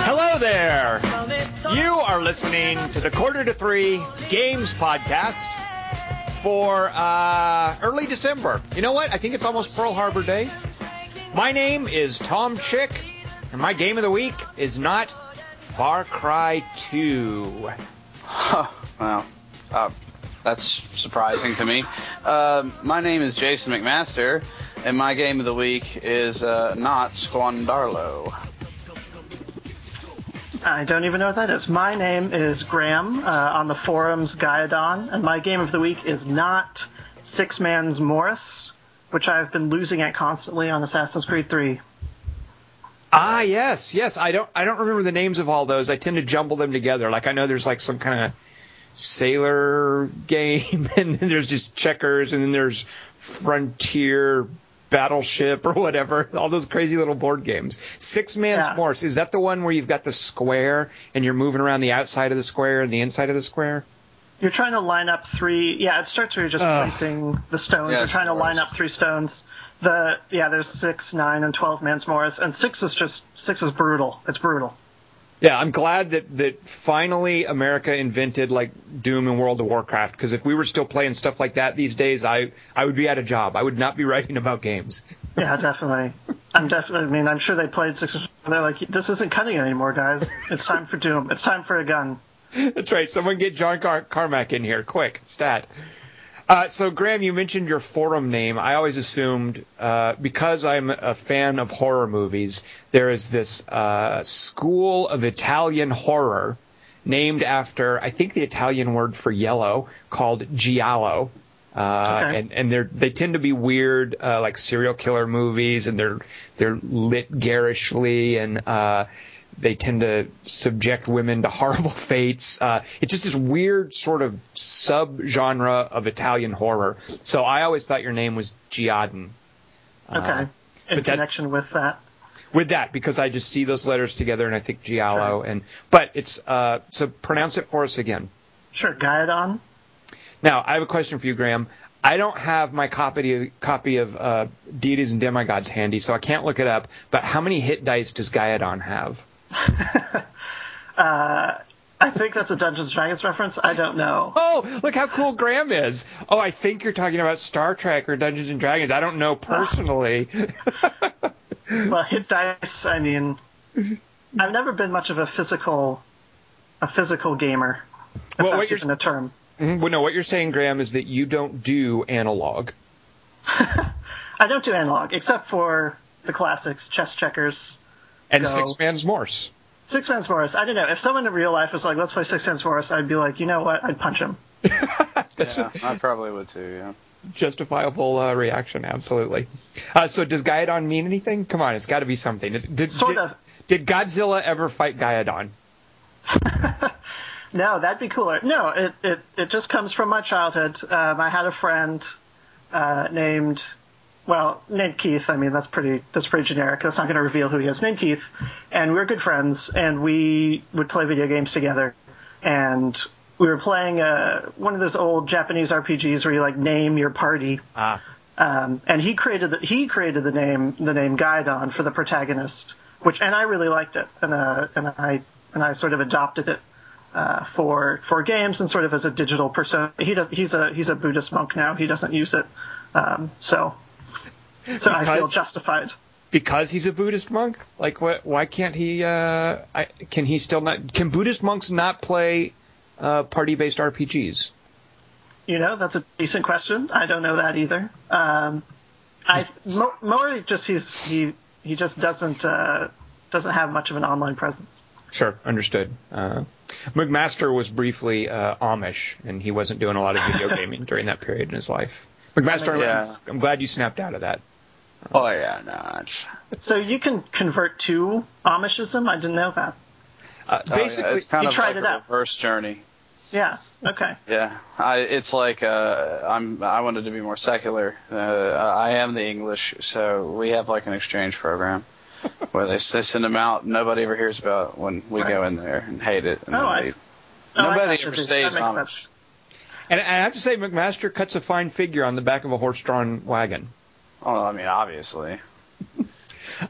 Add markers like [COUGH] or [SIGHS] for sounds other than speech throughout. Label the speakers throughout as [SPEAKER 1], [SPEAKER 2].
[SPEAKER 1] Hello there. You are listening to the Quarter to Three Games Podcast for uh, early December. You know what? I think it's almost Pearl Harbor Day. My name is Tom Chick, and my game of the week is not Far Cry 2.
[SPEAKER 2] Well, uh, that's surprising to me. Uh, my name is Jason McMaster, and my game of the week is uh, not Squandarlo.
[SPEAKER 3] I don't even know what that is. My name is Graham uh, on the forums Gaidon, and my game of the week is not Six Man's Morris, which I've been losing at constantly on Assassin's Creed 3.
[SPEAKER 1] Ah, yes, yes. I don't, I don't remember the names of all those. I tend to jumble them together. Like I know there's like some kind of sailor game, [LAUGHS] and then there's just checkers, and then there's frontier battleship or whatever. [LAUGHS] All those crazy little board games. Six Man's
[SPEAKER 3] Yeah.
[SPEAKER 1] Morris is that the one where you've got the square and you're moving around the outside of the square and the inside of the square?
[SPEAKER 3] You're trying to line up three. Yeah, it starts where you're just
[SPEAKER 1] Ugh.
[SPEAKER 3] placing the stones.
[SPEAKER 2] Yes,
[SPEAKER 3] you're trying to line up three stones. The yeah, there's six, nine, and twelve man's Morris, and six is just six is brutal. It's brutal.
[SPEAKER 1] Yeah, I'm glad that that finally America invented like Doom and World of Warcraft. Because if we were still playing stuff like that these days, I I would be out of job. I would not be [LAUGHS] writing about games.
[SPEAKER 3] Yeah, definitely. I'm definitely. I mean, I'm sure they played six. They're like, this isn't cutting anymore, guys. It's time for Doom. It's time for a gun. [LAUGHS]
[SPEAKER 1] That's right. Someone get John Car- Carmack in here, quick, stat. Uh, so, Graham, you mentioned your forum name. I always assumed, uh, because I'm a fan of horror movies, there is this uh, school of Italian horror named after, I think, the Italian word for yellow called giallo. Uh,
[SPEAKER 3] Okay.
[SPEAKER 1] and and they're they tend to be weird, uh, like serial killer movies, and they're they're lit garishly, and uh, they tend to subject women to horrible [LAUGHS] fates. Uh, it's just this weird sort of sub-genre of Italian horror. So I always thought your name was Giadin.
[SPEAKER 3] Okay.
[SPEAKER 1] Uh,
[SPEAKER 3] In
[SPEAKER 1] but that-
[SPEAKER 3] connection with that.
[SPEAKER 1] with that because I just see those letters together and I think Giallo and but it's uh, so pronounce it for us again.
[SPEAKER 3] Sure, Gaidon.
[SPEAKER 1] Now I have a question for you, Graham. I don't have my copy copy of uh, Deities and Demigods handy, so I can't look it up. But how many hit dice does Gaidon have? [LAUGHS]
[SPEAKER 3] I think that's a Dungeons and Dragons reference. I don't know.
[SPEAKER 1] Oh, look how cool Graham is. Oh, I think you're talking about Star Trek or Dungeons and Dragons. I don't know personally. [LAUGHS]
[SPEAKER 3] Well, hit dice. I mean, I've never been much of a physical, a physical gamer. If
[SPEAKER 1] Well, what you're-
[SPEAKER 3] even a term.
[SPEAKER 1] Mhm, well, no, what you're saying, Graham, is that you don't do analog. [LAUGHS]
[SPEAKER 3] I don't do analog except for the classics, chess checkers,
[SPEAKER 1] And
[SPEAKER 3] Go.
[SPEAKER 1] Six Man's Morris.
[SPEAKER 3] Six Man's Morris. I don't know. If someone in real life was like, "Let's play Six Man's Morris," I'd be like, you know what? I'd punch him.
[SPEAKER 1] That's [LAUGHS]
[SPEAKER 2] Yeah, I probably would too. Yeah.
[SPEAKER 1] justifiable uh, reaction, absolutely. Uh, so does Gaidon mean anything? Come on, it's got to be something. Is- Did,
[SPEAKER 3] Sort
[SPEAKER 1] did,
[SPEAKER 3] of.
[SPEAKER 1] Did Godzilla ever fight Gaidon? [LAUGHS]
[SPEAKER 3] No, that'd be cooler. No, it it, it just comes from my childhood. Um, I had a friend uh, named, well, named Keith. I mean, that's pretty that's pretty generic. That's not going to reveal who he is. Named Keith, and we were good friends, and we would play video games together. And we were playing uh, one of those old Japanese RPGs where you like name your party.
[SPEAKER 1] Ah,
[SPEAKER 3] Um, and he created the, he created the name the name Gaidon for the protagonist, which and I really liked it, and uh, and I and I sort of adopted it uh, for for games and sort of as a digital persona. He does he's a he's a Buddhist monk now. He doesn't use it, um, so [LAUGHS] so I feel
[SPEAKER 1] Because-
[SPEAKER 3] justified.
[SPEAKER 1] because he's a Buddhist monk. Like, what? Why can't he? Uh, I, can he still not? Can Buddhist monks not play uh, party-based RPGs?
[SPEAKER 3] You know, that's a decent question. I don't know that either. Um, I mo- more just he's he he just doesn't uh, doesn't have much of an online presence.
[SPEAKER 1] Sure, understood. Uh, McMaster was briefly uh, Amish, and he wasn't doing a lot of video [LAUGHS] gaming during that period in his life. McMaster,
[SPEAKER 2] Yeah.
[SPEAKER 1] I'm glad you snapped out of that.
[SPEAKER 2] Oh yeah, no. it's-
[SPEAKER 3] So you can convert to Amishism. I didn't know that.
[SPEAKER 1] Uh,
[SPEAKER 2] oh, yeah,
[SPEAKER 1] basically,
[SPEAKER 2] it's kind
[SPEAKER 3] You
[SPEAKER 2] of
[SPEAKER 3] tried
[SPEAKER 2] like
[SPEAKER 3] it
[SPEAKER 2] a
[SPEAKER 3] out.
[SPEAKER 2] reverse journey.
[SPEAKER 3] Yeah. Okay.
[SPEAKER 2] Yeah, I, it's like uh, I'm. I wanted to be more secular. Uh, I am the English, so we have like an exchange program [LAUGHS] where they, they send them out. Nobody ever hears about when we go in there and hate it. And
[SPEAKER 3] Oh,
[SPEAKER 2] then
[SPEAKER 3] I- Oh,
[SPEAKER 2] Nobody
[SPEAKER 3] gotcha,
[SPEAKER 2] ever stays
[SPEAKER 3] That makes
[SPEAKER 2] Amish.
[SPEAKER 3] sense.
[SPEAKER 1] And I have to say, McMaster cuts a fine figure on the back of a horse-drawn wagon.
[SPEAKER 2] Oh, I mean, obviously. [LAUGHS]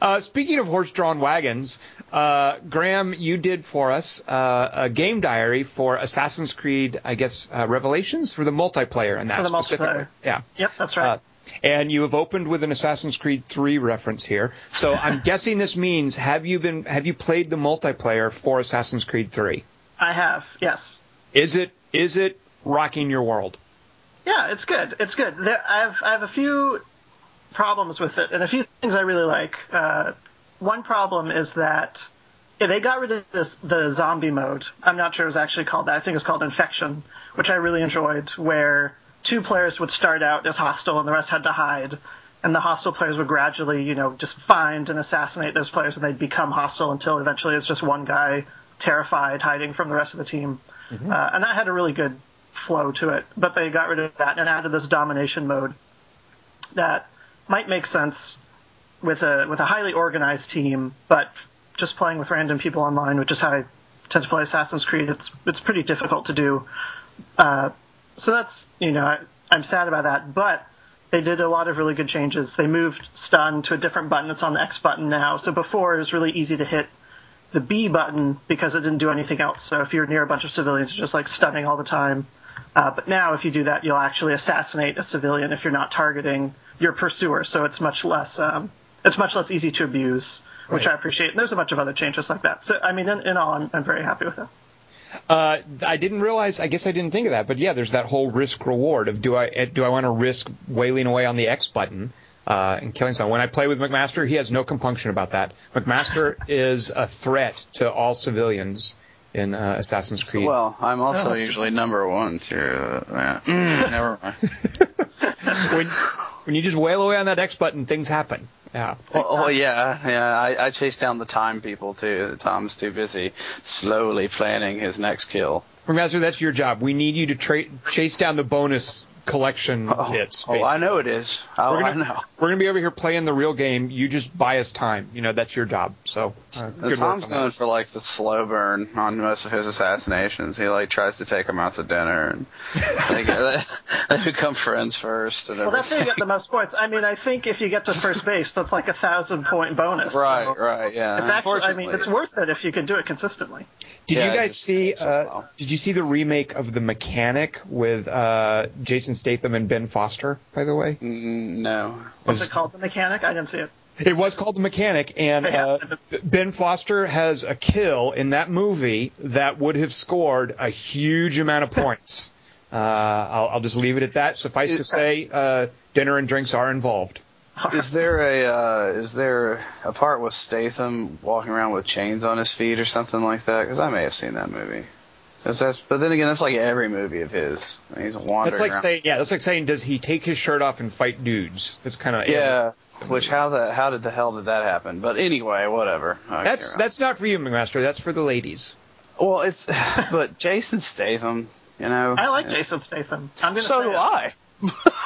[SPEAKER 1] Uh, speaking of horse-drawn wagons, uh, Graham, you did for us uh, a game diary for Assassin's Creed, I guess, uh, Revelations for the multiplayer and that
[SPEAKER 3] For the
[SPEAKER 1] specifically.
[SPEAKER 3] multiplayer.
[SPEAKER 1] Yeah.
[SPEAKER 3] Yep, that's right.
[SPEAKER 1] Uh, and you have opened with an Assassin's Creed 3 reference here. So [LAUGHS] I'm guessing this means have you been have you played the multiplayer for Assassin's Creed 3?
[SPEAKER 3] I have, yes.
[SPEAKER 1] Is it is it rocking your world?
[SPEAKER 3] Yeah, it's good. It's good. There, I have I have a few problems with it, and a few things I really like. Uh, one problem is that yeah, they got rid of this, the zombie mode. I'm not sure it was actually called that. I think it's called infection, which I really enjoyed, where two players would start out as hostile and the rest had to hide. And the hostile players would gradually, you know, just find and assassinate those players, and they'd become hostile until eventually it's just one guy terrified, hiding from the rest of the team. Uh, and that had a really good flow to it. But they got rid of that and added this domination mode that might make sense with a with a highly organized team, but just playing with random people online, which is how I tend to play Assassin's Creed, it's it's pretty difficult to do. Uh, so that's you know I, I'm sad about that, but they did a lot of really good changes. They moved stun to a different button. It's on the X button now. So before it was really easy to hit the B button because it didn't do anything else. So if you're near a bunch of civilians, you're just like stunning all the time. Uh, but now, if you do that, you'll actually assassinate a civilian if you're not targeting your pursuer. So it's much less um, it's much less easy to abuse, which
[SPEAKER 1] Right.
[SPEAKER 3] I appreciate. And there's a bunch of other changes like that. So I mean, in, in all, I'm, I'm very happy with it.
[SPEAKER 1] Uh, I didn't realize. I guess I didn't think of that. But yeah, there's that whole risk reward of do I eh, do I want to risk wailing away on the X button uh, and killing someone? When I play with McMaster, he has no compunction about that. McMaster is a threat to all civilians in uh, Assassin's Creed.
[SPEAKER 2] Well, I'm also usually number one too. Uh, yeah. Mm, [LAUGHS] never mind. [LAUGHS]
[SPEAKER 1] when when you just wail away on that X button, things happen. Yeah.
[SPEAKER 2] Well, well, yeah, yeah. I, I chase down the time people too. Tom's too busy slowly planning his next kill.
[SPEAKER 1] McMaster, that's your job. We need you to tra- chase down the bonus collection
[SPEAKER 2] Oh,
[SPEAKER 1] hits.
[SPEAKER 2] oh, I know it is. Oh,
[SPEAKER 1] We're
[SPEAKER 2] I
[SPEAKER 1] gonna,
[SPEAKER 2] know.
[SPEAKER 1] we're gonna be over here playing the real game. You just buy us time. You know that's your job. So uh, good
[SPEAKER 2] Tom's
[SPEAKER 1] work
[SPEAKER 2] going
[SPEAKER 1] that.
[SPEAKER 2] for like the slow burn on most of his assassinations. He like tries to take them out to dinner, and [LAUGHS] they, get, they become friends first. And
[SPEAKER 3] Well, that's how you get the most points. I mean, I think if you get to first base, that's like a thousand point bonus.
[SPEAKER 2] right,
[SPEAKER 3] So
[SPEAKER 2] right, yeah.
[SPEAKER 3] It's actually, I mean, it's worth it if you can do it consistently.
[SPEAKER 1] Did
[SPEAKER 2] Yeah,
[SPEAKER 1] you guys see?
[SPEAKER 2] takes a
[SPEAKER 1] Uh, did you see the remake of The Mechanic with uh, Jason Statham and Ben Foster? By the way,
[SPEAKER 2] Mm, no.
[SPEAKER 3] What's
[SPEAKER 1] Was-
[SPEAKER 3] it called? The mechanic? I didn't see it.
[SPEAKER 1] It was called The Mechanic, and uh, Ben Foster has a kill in that movie that would have scored a huge amount of points. [LAUGHS] Uh, I'll, I'll just leave it at that. Suffice to say, uh, dinner and drinks are involved.
[SPEAKER 2] Is there a uh, is there a part with Statham walking around with chains on his feet or something like that? Because I may have seen that movie. 'Cause that's, but then again, that's like every movie of his. He's wandering
[SPEAKER 1] That's like
[SPEAKER 2] around.
[SPEAKER 1] saying, yeah, that's like saying, does he take his shirt off and fight dudes? That's kind of
[SPEAKER 2] yeah. Which how the how did the hell did that happen? But anyway, whatever. I
[SPEAKER 1] That's that's not for you, McMaster. That's for the ladies.
[SPEAKER 2] well, it's [LAUGHS] but Jason Statham, you know.
[SPEAKER 3] I like Jason Statham. I'm gonna
[SPEAKER 2] So
[SPEAKER 3] say
[SPEAKER 2] do
[SPEAKER 3] it.
[SPEAKER 2] I.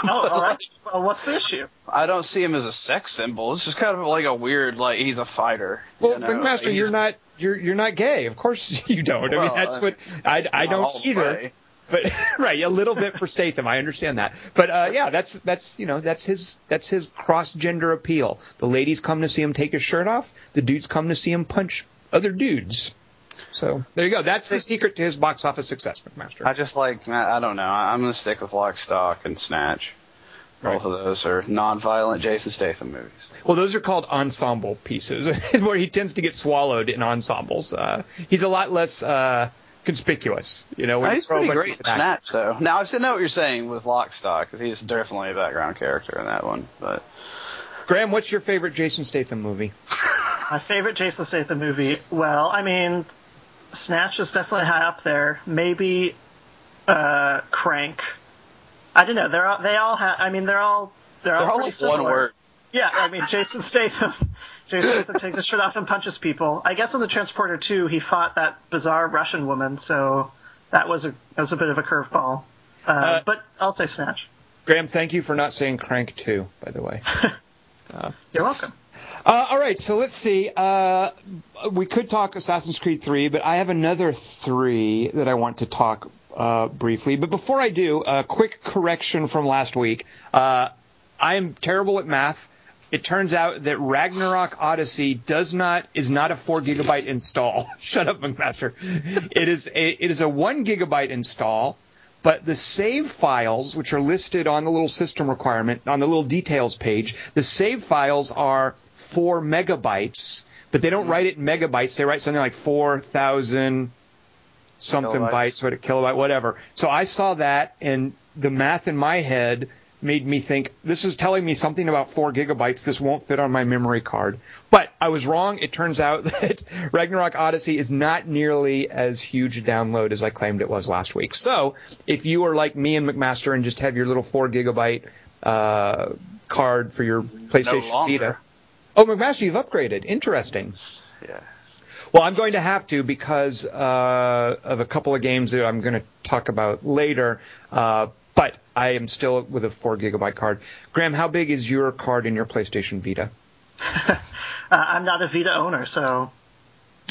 [SPEAKER 3] Oh, all right. [LAUGHS] Well, what's the issue?
[SPEAKER 2] I don't see him as a sex symbol. It's just kind of like a weird, like he's a fighter.
[SPEAKER 1] Well,
[SPEAKER 2] you know?
[SPEAKER 1] McMaster,
[SPEAKER 2] He's
[SPEAKER 1] you're not you're you're not gay. Of course [LAUGHS] you don't. I mean, that's what I I don't either.
[SPEAKER 2] way.
[SPEAKER 1] But [LAUGHS] right, a little bit for Statham. I understand that. But uh, yeah, that's that's you know that's his that's his cross gender appeal. The ladies come to see him take his shirt off. The dudes come to see him punch other dudes. So there you go. That's the secret to his box office success, McMaster.
[SPEAKER 2] I just like I don't know. I'm gonna stick with Lock, Stock, and Snatch. Both of those are non-violent Jason Statham movies.
[SPEAKER 1] Well, those are called ensemble pieces, [LAUGHS] where he tends to get swallowed in ensembles. Uh, he's a lot less uh, conspicuous, you know. when
[SPEAKER 2] he's
[SPEAKER 1] throw a
[SPEAKER 2] pretty great in Snatch, though. Now I know what you're saying with Lock, Stock, because he's definitely a background character in that one. But
[SPEAKER 1] Graham, what's your favorite Jason Statham movie? [LAUGHS]
[SPEAKER 3] My favorite Jason Statham movie. Well, I mean, Snatch is definitely high up there. Maybe uh, Crank. I don't know. They're all, they all have. I mean, they're all they're,
[SPEAKER 2] they're
[SPEAKER 3] all
[SPEAKER 2] all
[SPEAKER 3] pretty
[SPEAKER 2] like one
[SPEAKER 3] similar.
[SPEAKER 2] word.
[SPEAKER 3] Yeah, I mean, Jason Statham. [LAUGHS] Jason Statham takes his shirt off and punches people. I guess in the Transporter 2, he fought that bizarre Russian woman, so that was a that was a bit of a curveball. Uh,
[SPEAKER 1] Uh,
[SPEAKER 3] but I'll say Snatch.
[SPEAKER 1] Graham, thank you for not saying Crank 2, by the way. [LAUGHS]
[SPEAKER 3] You're welcome.
[SPEAKER 1] Uh, all right, so let's see. Uh, we could talk Assassin's Creed 3, but I have another three that I want to talk uh, briefly. But before I do, a quick correction from last week. Uh, I am terrible at math. It turns out that Ragnarok Odyssey does not is not a four gigabyte install. [LAUGHS] Shut up, McMaster. It is a it is a one gigabyte install. But the save files, which are listed on the little system requirement, on the little details page, the save files are four megabytes, but they don't write it in megabytes. They write something like 4,000 something
[SPEAKER 2] Kilobytes.
[SPEAKER 1] bytes, what a kilobyte, whatever. So I saw that, and the math in my head made me think this is telling me something about four gigabytes. This won't fit on my memory card. But I was wrong. It turns out [LAUGHS] that Ragnarok Odyssey is not nearly as huge a download as I claimed it was last week. So if you are like me and McMaster and just have your little four gigabyte uh, card for your PlayStation
[SPEAKER 2] longer.
[SPEAKER 1] Vita. Oh, McMaster, you've upgraded. Interesting.
[SPEAKER 2] Yeah.
[SPEAKER 1] Well, I'm going to have to because uh, of a couple of games that I'm going to talk about later. Uh, but I am still with a four gigabyte card. Graham, how big is your card in your PlayStation Vita? [LAUGHS]
[SPEAKER 3] Uh, I'm not a Vita owner, so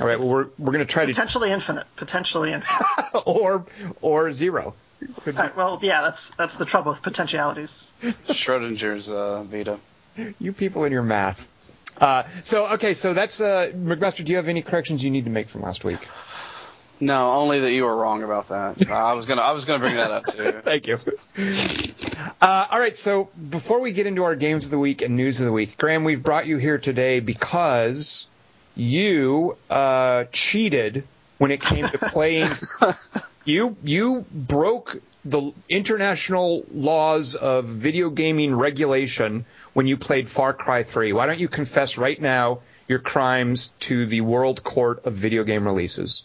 [SPEAKER 1] All right, well we're we're going to try to
[SPEAKER 3] potentially infinite. Potentially infinite. [LAUGHS]
[SPEAKER 1] or or zero.
[SPEAKER 3] All right, well, yeah, that's that's the trouble with potentialities.
[SPEAKER 2] Schrodinger's uh, Vita.
[SPEAKER 1] You people in your math. Uh, so okay, so that's uh, McMaster. Do you have any corrections you need to make from last week?
[SPEAKER 2] No, only that you were wrong about that. I was gonna I was gonna bring that up too. [LAUGHS]
[SPEAKER 1] Thank you. Uh, all right, so before we get into our games of the week and news of the week, Graham, we've brought you here today because you uh, cheated when it came to playing. [LAUGHS] you you broke the international laws of video gaming regulation when you played Far Cry 3. Why don't you confess right now your crimes to the World Court of Video Game Releases?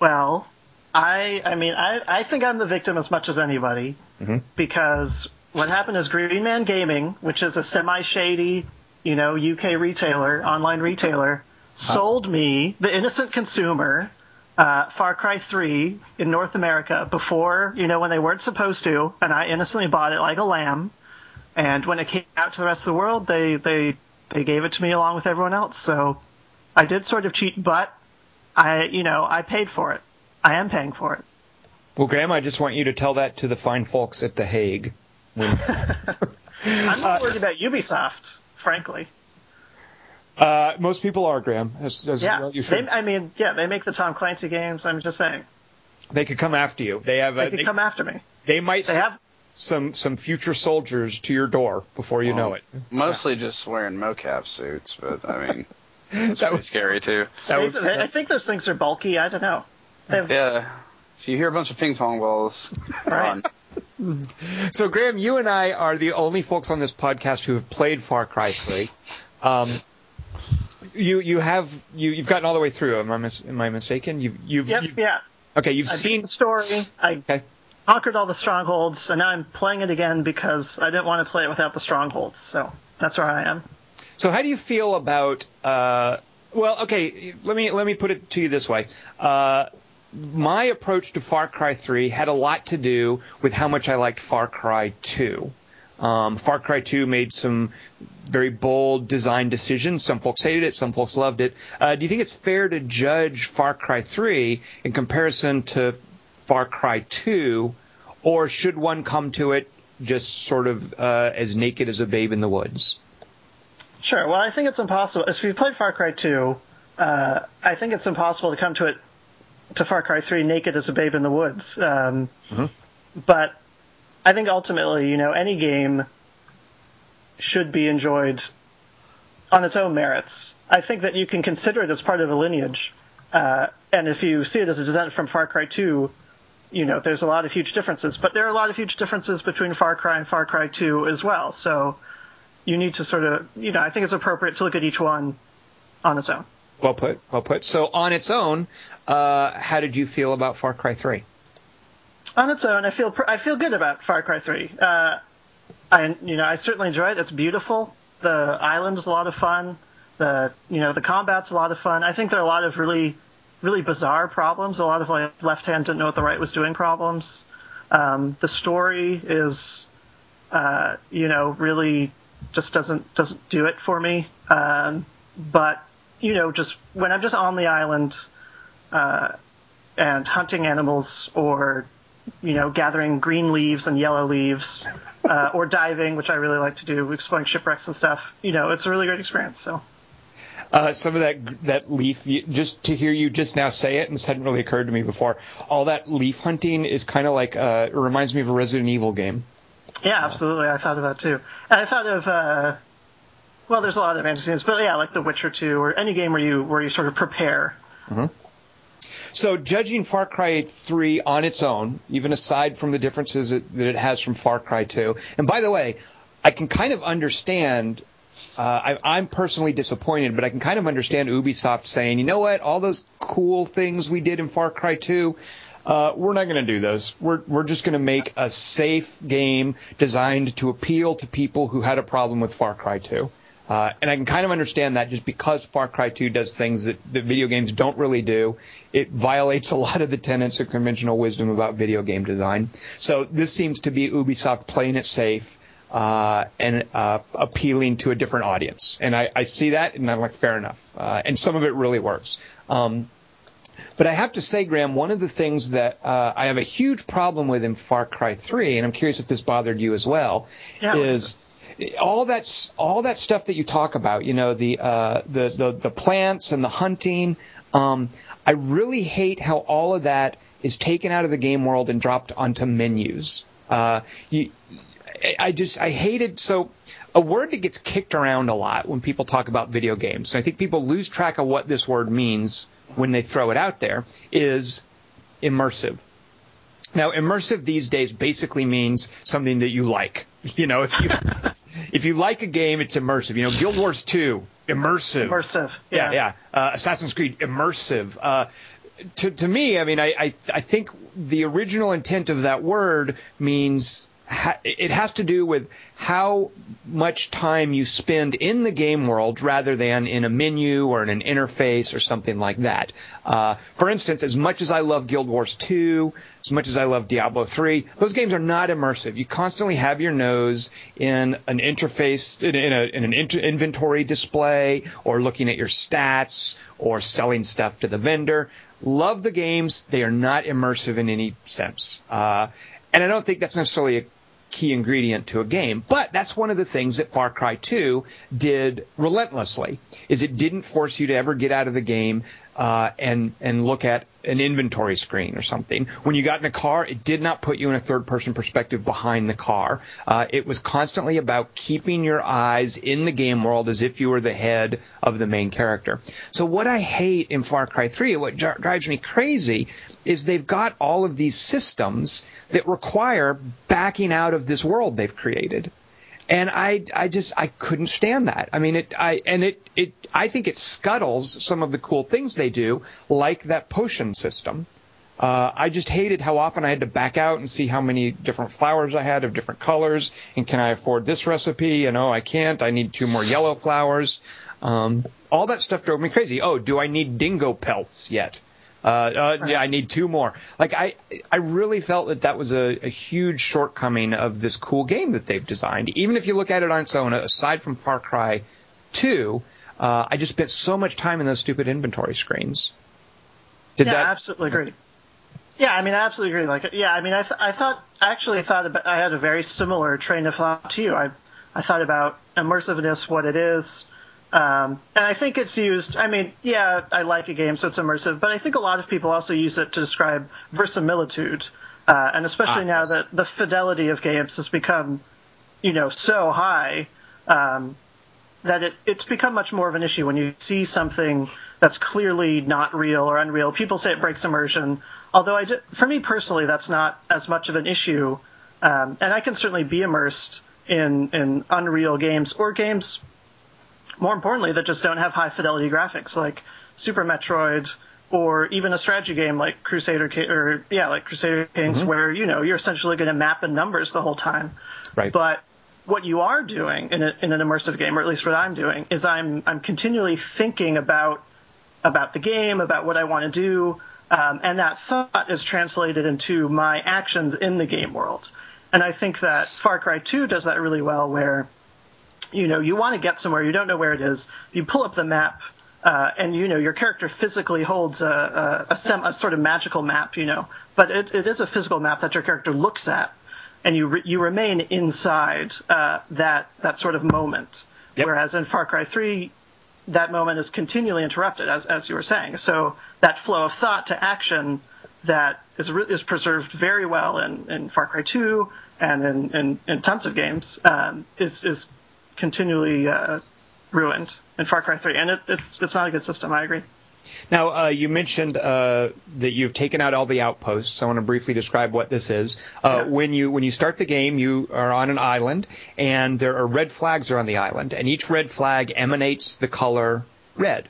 [SPEAKER 3] Well, I I mean I I think I'm the victim as much as anybody
[SPEAKER 1] Mhm.
[SPEAKER 3] because what happened is Green Man Gaming, which is a semi shady, you know, UK retailer, online retailer, sold me the innocent consumer uh, Far Cry 3 in North America before, you know, when they weren't supposed to, and I innocently bought it like a lamb. And when it came out to the rest of the world, they they they gave it to me along with everyone else. So I did sort of cheat, but I, you know, I paid for it. I am paying for it.
[SPEAKER 1] Well, Graham, I just want you to tell that to the fine folks at The Hague. When, [LAUGHS]
[SPEAKER 3] I'm not worried about Ubisoft, frankly.
[SPEAKER 1] Uh, most people are, Graham. As, as
[SPEAKER 3] Yeah,
[SPEAKER 1] well you
[SPEAKER 3] they. I mean, yeah, they make the Tom Clancy games. I'm just saying,
[SPEAKER 1] They could come after you. They have.
[SPEAKER 3] they
[SPEAKER 1] A,
[SPEAKER 3] could
[SPEAKER 1] they,
[SPEAKER 3] come after me.
[SPEAKER 1] they might
[SPEAKER 3] They have.
[SPEAKER 1] some some future soldiers to your door before you know it.
[SPEAKER 2] Mostly just wearing mocap suits, but I mean [LAUGHS] it's
[SPEAKER 1] That
[SPEAKER 2] pretty
[SPEAKER 1] was-
[SPEAKER 2] scary too.
[SPEAKER 1] That would,
[SPEAKER 3] they- I think those things are bulky. I don't know. Have,
[SPEAKER 2] Yeah. If you hear a bunch of ping pong balls,
[SPEAKER 3] Right.
[SPEAKER 2] run. [LAUGHS]
[SPEAKER 1] so, Graham, you and I are the only folks on this podcast who have played Far Cry 3. Um, you you have you you've gotten all the way through. Am I mis- am I mistaken? You've you've,
[SPEAKER 3] Yep.
[SPEAKER 1] you've
[SPEAKER 3] Yeah.
[SPEAKER 1] okay. You've
[SPEAKER 3] I
[SPEAKER 1] seen
[SPEAKER 3] the story. I
[SPEAKER 1] okay.
[SPEAKER 3] conquered all the strongholds, and now I'm playing it again because I didn't want to play it without the strongholds. So that's where I am.
[SPEAKER 1] So how do you feel about? Uh, well, okay. Let me let me put it to you this way. Uh, my approach to Far Cry 3 had a lot to do with how much I liked Far Cry 2. Um, Far Cry 2 made some very bold design decisions. Some folks hated it, some folks loved it. Uh, do you think it's fair to judge Far Cry 3 in comparison to Far Cry 2, or should one come to it just sort of uh, as naked as a babe in the woods?
[SPEAKER 3] Sure. Well, I think it's impossible. If you played Far Cry 2, uh, I think it's impossible to come to it to Far Cry 3 naked as a babe in the woods. Um,
[SPEAKER 1] Mhm.
[SPEAKER 3] But I think ultimately, you know, any game should be enjoyed on its own merits. I think that you can consider it as part of a lineage, uh, and if you see it as a descent from Far Cry 2, you know, there's a lot of huge differences. But there are a lot of huge differences between Far Cry and Far Cry 2 as well. So you need to sort of, you know, I think it's appropriate to look at each one on its own.
[SPEAKER 1] Well put, well put. So on its own, uh, how did you feel about Far Cry 3?
[SPEAKER 3] On its own, I feel pr- I feel good about Far Cry 3. Uh, I you know I certainly enjoy it. It's beautiful. The island is a lot of fun. The you know the combat's a lot of fun. I think there are a lot of really really bizarre problems. A lot of like left hand didn't know what the right was doing problems. Um, the story is uh, you know really just doesn't doesn't do it for me. Um, but you know, just when I'm just on the island uh, and hunting animals, or you know, gathering green leaves and yellow leaves, uh, [LAUGHS] or diving, which I really like to do, exploring shipwrecks and stuff. You know, it's a really great experience. So.
[SPEAKER 1] Uh, some of that that leaf, just to hear you just now say it, and this hadn't really occurred to me before. All that leaf hunting is kind of like uh, it reminds me of a Resident Evil game.
[SPEAKER 3] Yeah, absolutely. I thought of that too. And I thought of uh, well, there's a lot of fantasy but yeah, like The Witcher 2 or any game where you where you sort of prepare.
[SPEAKER 1] Mm-hmm. So, judging Far Cry 3 on its own, even aside from the differences that it has from Far Cry 2, and by the way, I can kind of understand uh, I, am personally disappointed, but I can kind of understand Ubisoft saying, you know what, all those cool things we did in Far Cry 2, uh, we're not going to do those. We're we're just going to make a safe game designed to appeal to people who had a problem with Far Cry 2. Uh, and I can kind of understand that just because Far Cry 2 does things that, that video games don't really do. It violates a lot of the tenets of conventional wisdom about video game design. So this seems to be Ubisoft playing it safe uh, and uh, appealing to a different audience. And I, I, see that, and I'm like, fair enough. Uh, and some of it really works. Um, but I have to say, Graham, one of the things that uh, I have a huge problem with in Far Cry 3, and I'm curious if this bothered you as well, yeah, is all that all that stuff that you talk about. You know, the uh, the, the the plants and the hunting. Um, I really hate how all of that is taken out of the game world and dropped onto menus. Uh, you, I just I hated so a word that gets kicked around a lot when people talk about video games. And I think people lose track of what this word means when they throw it out there is immersive. Now, immersive these days basically means something that you like. [LAUGHS] You know, if you [LAUGHS] if you like a game, it's immersive. You know, Guild Wars 2, immersive.
[SPEAKER 3] Immersive.
[SPEAKER 1] Yeah, yeah. yeah. Uh, Assassin's Creed, immersive. Uh, to to me, I mean, I, I I think the original intent of that word means it has to do with how much time you spend in the game world rather than in a menu or in an interface or something like that. Uh, for instance, as much as I love Guild Wars 2, as much as I love Diablo 3, those games are not immersive. You constantly have your nose in an interface, in, in, a, in an inter- inventory display, or looking at your stats, or selling stuff to the vendor. Love the games. They are not immersive in any sense. Uh, and I don't think that's necessarily a key ingredient to a game. But that's one of the things that Far Cry 2 did relentlessly, is it didn't force you to ever get out of the game uh, and and look at an inventory screen or something. When you got in a car, it did not put you in a third person perspective behind the car. Uh, it was constantly about keeping your eyes in the game world as if you were the head of the main character. So what I hate in Far Cry 3, what drives me crazy, is they've got all of these systems that require backing out of this world they've created and I I just I couldn't stand that. I mean it I and it it I think it scuttles some of the cool things they do, like that potion system. Uh, I just hated how often I had to back out and see how many different flowers I had of different colors, and can I afford this recipe? And oh, I can't. I need two more yellow flowers. Um, all that stuff drove me crazy. Oh, do I need dingo pelts yet? Uh, uh, yeah, I need two more. Like I, I really felt that that was a, a, huge shortcoming of this cool game that they've designed. Even if you look at it on its own, aside from Far Cry 2, uh, I just spent so much time in those stupid inventory screens.
[SPEAKER 3] Did yeah, that... absolutely agree. Yeah, I mean, I absolutely agree. Like, yeah, I mean, I, th- I thought actually thought about, I had a very similar train of thought to you. I, I thought about immersiveness, what it is, um, and I think it's used. I mean, yeah, I like a game, so it's immersive. But I think a lot of people also use it to describe verisimilitude, uh, and especially ah, now yes. that the fidelity of games has become, you know, so high um, that it, it's become much more of an issue when you see something that's clearly not real or unreal. People say it breaks immersion, although I, do, for me personally, that's not as much of an issue. Um, and I can certainly be immersed in in unreal games or games more importantly, that just don't have high fidelity graphics like Super Metroid or even a strategy game like Crusader or yeah, like Crusader Kings, mm-hmm. where you know you're essentially going to map in numbers the whole time.
[SPEAKER 1] Right.
[SPEAKER 3] But what you are doing in, a, in an immersive game, or at least what I'm doing, is I'm I'm continually thinking about about the game, about what I want to do, um, and that thought is translated into my actions in the game world. And I think that Far Cry 2 does that really well, where you know, you want to get somewhere, you don't know where it is. You pull up the map, uh, and you know your character physically holds a, a, a, sem- a sort of magical map, you know, but it, it is a physical map that your character looks at, and you re- you remain inside uh, that that sort of moment.
[SPEAKER 1] Yep.
[SPEAKER 3] Whereas in Far Cry 3, that moment is continually interrupted, as as you were saying. So that flow of thought to action that is re- is preserved very well in, in Far Cry 2 and in, in, in tons of games um, is is continually uh, ruined in Far Cry 3, and it, it's it's not a good system. I agree.
[SPEAKER 1] Now, uh, you mentioned uh, that you've taken out all the outposts. I want to briefly describe what this is. Uh,
[SPEAKER 3] Yeah.
[SPEAKER 1] When you when you start the game, you are on an island, and there are red flags are on the island, and each red flag emanates the color red.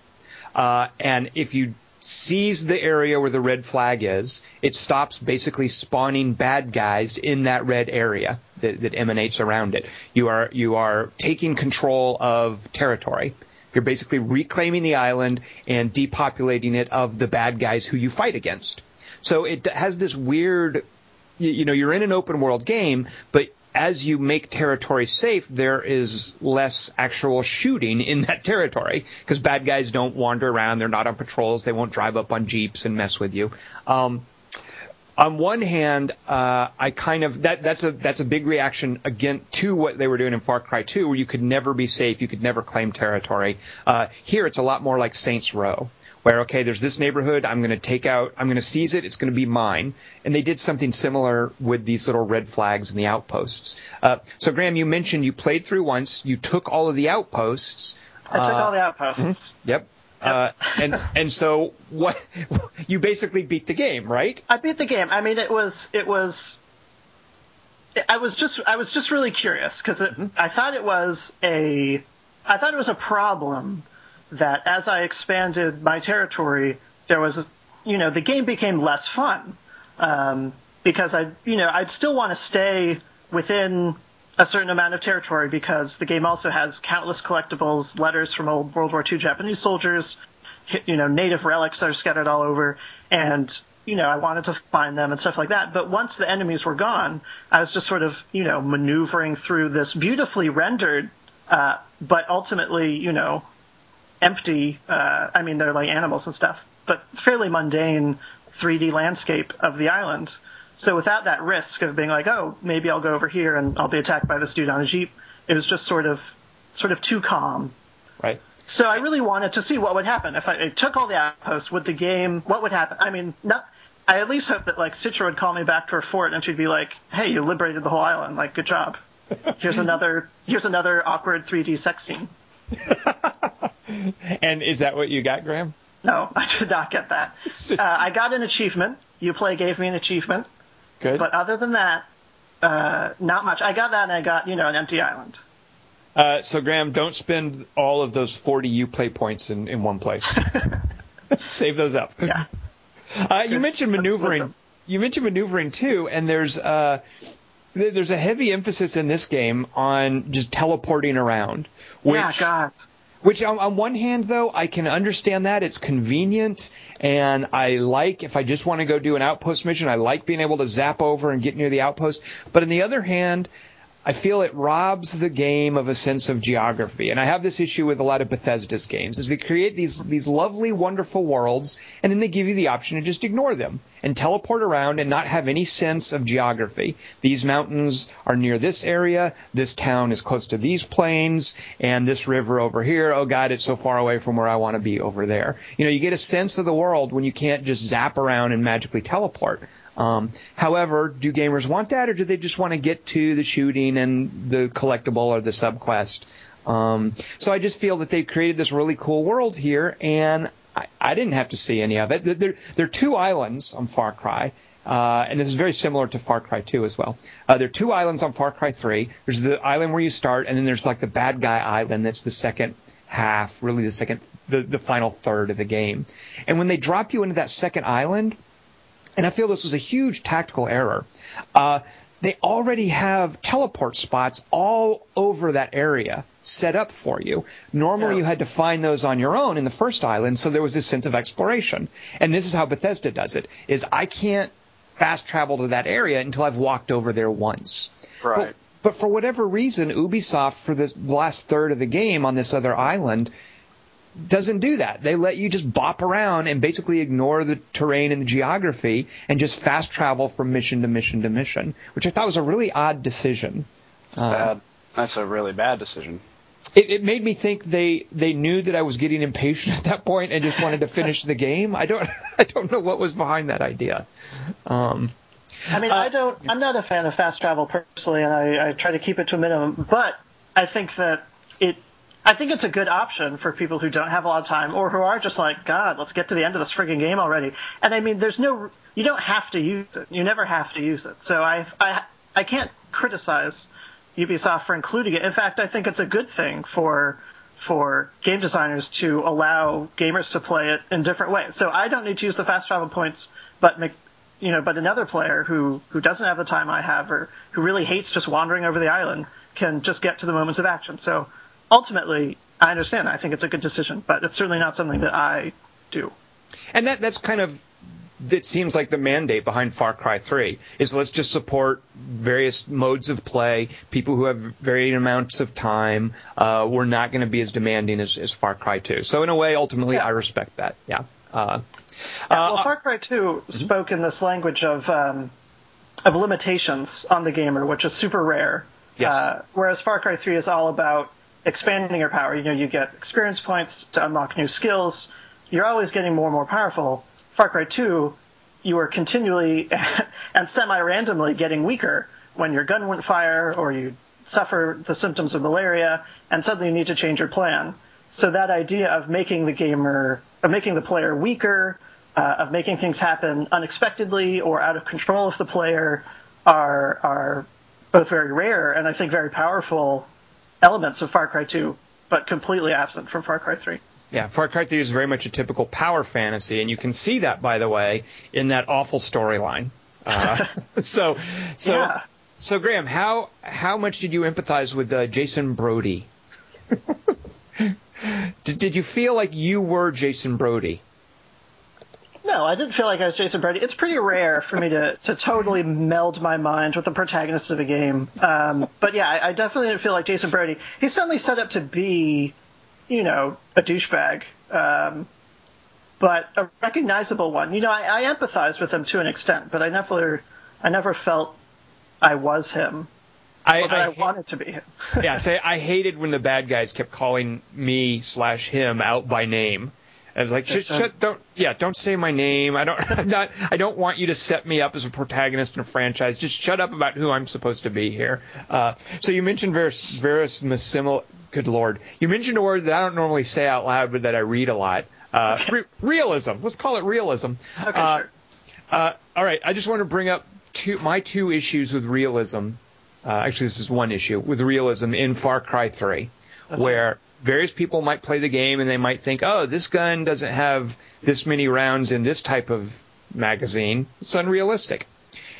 [SPEAKER 1] Uh, and if you seize the area where the red flag is, it stops basically spawning bad guys in that red area that, that emanates around it. You are you are taking control of territory. You're basically reclaiming the island and depopulating it of the bad guys who you fight against. So it has this weird, you know, you're in an open world game, but as you make territory safe, there is less actual shooting in that territory because bad guys don't wander around. They're not on patrols. They won't drive up on jeeps and mess with you. Um, on one hand, uh, I kind of that that's a that's a big reaction again to what they were doing in Far Cry 2, where you could never be safe, you could never claim territory. Uh, here, it's a lot more like Saints Row, where okay, there's this neighborhood, I'm going to take out, I'm going to seize it, it's going to be mine, and they did something similar with these little red flags and the outposts. Uh, so, Graham, you mentioned you played through once, you took all of the outposts.
[SPEAKER 3] I took
[SPEAKER 1] Uh,
[SPEAKER 3] all the outposts.
[SPEAKER 1] Yep. Uh, and and so what [LAUGHS] you basically beat the game, right?
[SPEAKER 3] I beat the game. I mean, it was it was. I was just I was just really curious because I thought it was a I thought it was a problem that as I expanded my territory, there was you know the game became less fun um, because I you know I'd still want to stay within a certain amount of territory because the game also has countless collectibles, letters from old World War II Japanese soldiers, you know, native relics that are scattered all over, and you know, I wanted to find them and stuff like that. But once the enemies were gone, I was just sort of, you know, maneuvering through this beautifully rendered, uh, but ultimately, you know, empty. Uh, I mean, they're like animals and stuff, but fairly mundane 3D landscape of the island. So without that risk of being like, oh, maybe I'll go over here and I'll be attacked by this dude on a jeep, it was just sort of, sort of too calm.
[SPEAKER 1] Right.
[SPEAKER 3] So I really wanted to see what would happen if I, I took all the outposts. Would the game? What would happen? I mean, not. I at least hope that like Citra would call me back to her fort and she'd be like, "Hey, you liberated the whole island. Like, good job. [LAUGHS] Here's another. Here's another awkward 3D sex scene." [LAUGHS]
[SPEAKER 1] And is that what you got, Graham?
[SPEAKER 3] No, I did not get that. Uh, I got an achievement. Uplay gave me an achievement,
[SPEAKER 1] Good.
[SPEAKER 3] but other than that, uh, not much. I got that, and I got you know an empty island.
[SPEAKER 1] Uh, so, Graham, don't spend all of those 40 Uplay points in, in one place. [LAUGHS] Save those up.
[SPEAKER 3] Yeah.
[SPEAKER 1] Uh, you mentioned maneuvering. You mentioned maneuvering too, and there's uh, there's a heavy emphasis in this game on just teleporting around. Which,
[SPEAKER 3] yeah, God.
[SPEAKER 1] Which on, on one hand, though, I can understand that it's convenient, and I like if I just want to go do an outpost mission, I like being able to zap over and get near the outpost. But on the other hand, I feel it robs the game of a sense of geography, and I have this issue with a lot of Bethesda's games, is they create these these lovely, wonderful worlds, and then they give you the option to just ignore them and teleport around and not have any sense of geography. These mountains are near this area, this town is close to these plains, and this river over here, oh god, it's so far away from where I want to be over there. You know, you get a sense of the world when you can't just zap around and magically teleport. Um, however, do gamers want that, or do they just want to get to the shooting and the collectible or the subquest? Um, so I just feel that they've created this really cool world here, and I, I didn't have to see any of it. There, there, are two islands on Far Cry. Uh, and this is very similar to Far Cry 2 as well. Uh, there are two islands on Far Cry 3. There's the island where you start, and then there's like the bad guy island that's the second half, really the second, the, the final third of the game. And when they drop you into that second island, and I feel this was a huge tactical error. Uh, they already have teleport spots all over that area set up for you. Normally,
[SPEAKER 3] Yeah.
[SPEAKER 1] you had to find those on your own in the first island, so there was this sense of exploration. And this is how Bethesda does it: is I can't fast travel to that area until I've walked over there once.
[SPEAKER 2] Right.
[SPEAKER 1] But, but for whatever reason, Ubisoft for the last third of the game on this other island doesn't do that. They let you just bop around and basically ignore the terrain and the geography and just fast travel from mission to mission to mission, which I thought was a really odd decision.
[SPEAKER 2] It's bad. That's a really bad decision.
[SPEAKER 1] It, it made me think they they knew that I was getting impatient [LAUGHS] at that point and just wanted to finish the game. I don't [LAUGHS] I don't know what was behind that idea. Um,
[SPEAKER 3] I mean,
[SPEAKER 1] Uh,
[SPEAKER 3] I don't. I'm not a fan of fast travel personally, and I, I try to keep it to a minimum. But I think that it. I think it's a good option for people who don't have a lot of time or who are just like, God, let's get to the end of this frigging game already. And I mean, there's no. You don't have to use it. You never have to use it. So I I I can't criticize Ubisoft for including it. In fact, I think it's a good thing for for game designers to allow gamers to play it in different ways. So I don't need to use the fast travel points, but make, you know, but another player who who doesn't have the time I have or who really hates just wandering over the island can just get to the moments of action. So ultimately, I understand. I think it's a good decision, but it's certainly not something that I do.
[SPEAKER 1] And that that's kind of it seems like the mandate behind Far Cry 3 is let's just support various modes of play, people who have varying amounts of time. Uh, we're not going to be as demanding as, as Far Cry 2. So in a way, ultimately,
[SPEAKER 3] Yeah.
[SPEAKER 1] I respect that. Yeah. Uh,
[SPEAKER 3] well,
[SPEAKER 1] uh,
[SPEAKER 3] Far Cry 2 spoke in this language of um, of limitations on the gamer, which is super rare.
[SPEAKER 1] Yes.
[SPEAKER 3] Uh, whereas Far Cry 3 is all about expanding your power. You know, you get experience points to unlock new skills. You're always getting more and more powerful. Far Cry 2, you are continually [LAUGHS] and semi-randomly getting weaker when your gun wouldn't fire or you suffer the symptoms of malaria and suddenly you need to change your plan. So that idea of making the gamer, of making the player weaker, uh, of making things happen unexpectedly or out of control of the player are are both very rare and I think very powerful elements of Far Cry 2, but completely absent from Far Cry 3.
[SPEAKER 1] Yeah, Far Cry 3 is very much a typical power fantasy, and you can see that, by the way, in that awful storyline. Uh, [LAUGHS] so, so,
[SPEAKER 3] Yeah.
[SPEAKER 1] so, Graham, how how much did you empathize with uh, Jason Brody? [LAUGHS] did, did you feel like you were Jason Brody?
[SPEAKER 3] No, I didn't feel like I was Jason Brody. It's pretty rare for me to, to totally meld my mind with the protagonist of a game. Um, but yeah, I, I definitely didn't feel like Jason Brody. He's suddenly set up to be, you know, a douchebag, um, but a recognizable one. You know, I, I empathize with him to an extent, but I never, I never felt I was him,
[SPEAKER 1] I,
[SPEAKER 3] I,
[SPEAKER 1] I,
[SPEAKER 3] wanted to be him.
[SPEAKER 1] yeah, say I hated when the bad guys kept calling me slash him out by name. I was like, shut, shut, don't, yeah, don't say my name. I don't, [LAUGHS] I'm not, I don't want you to set me up as a protagonist in a franchise. Just shut up about who I'm supposed to be here. Uh, so you mentioned Veris, verisimilar, good lord. You mentioned a word that I don't normally say out loud, but that I read a lot. Uh, re- realism. Let's call it realism.
[SPEAKER 3] Okay,
[SPEAKER 1] Uh,
[SPEAKER 3] sure.
[SPEAKER 1] uh, all right, I just want to bring up two, my two issues with realism. Uh, actually, this is one issue with realism in Far Cry 3, Uh-huh. where various people might play the game and they might think, oh, this gun doesn't have this many rounds in this type of magazine. It's unrealistic.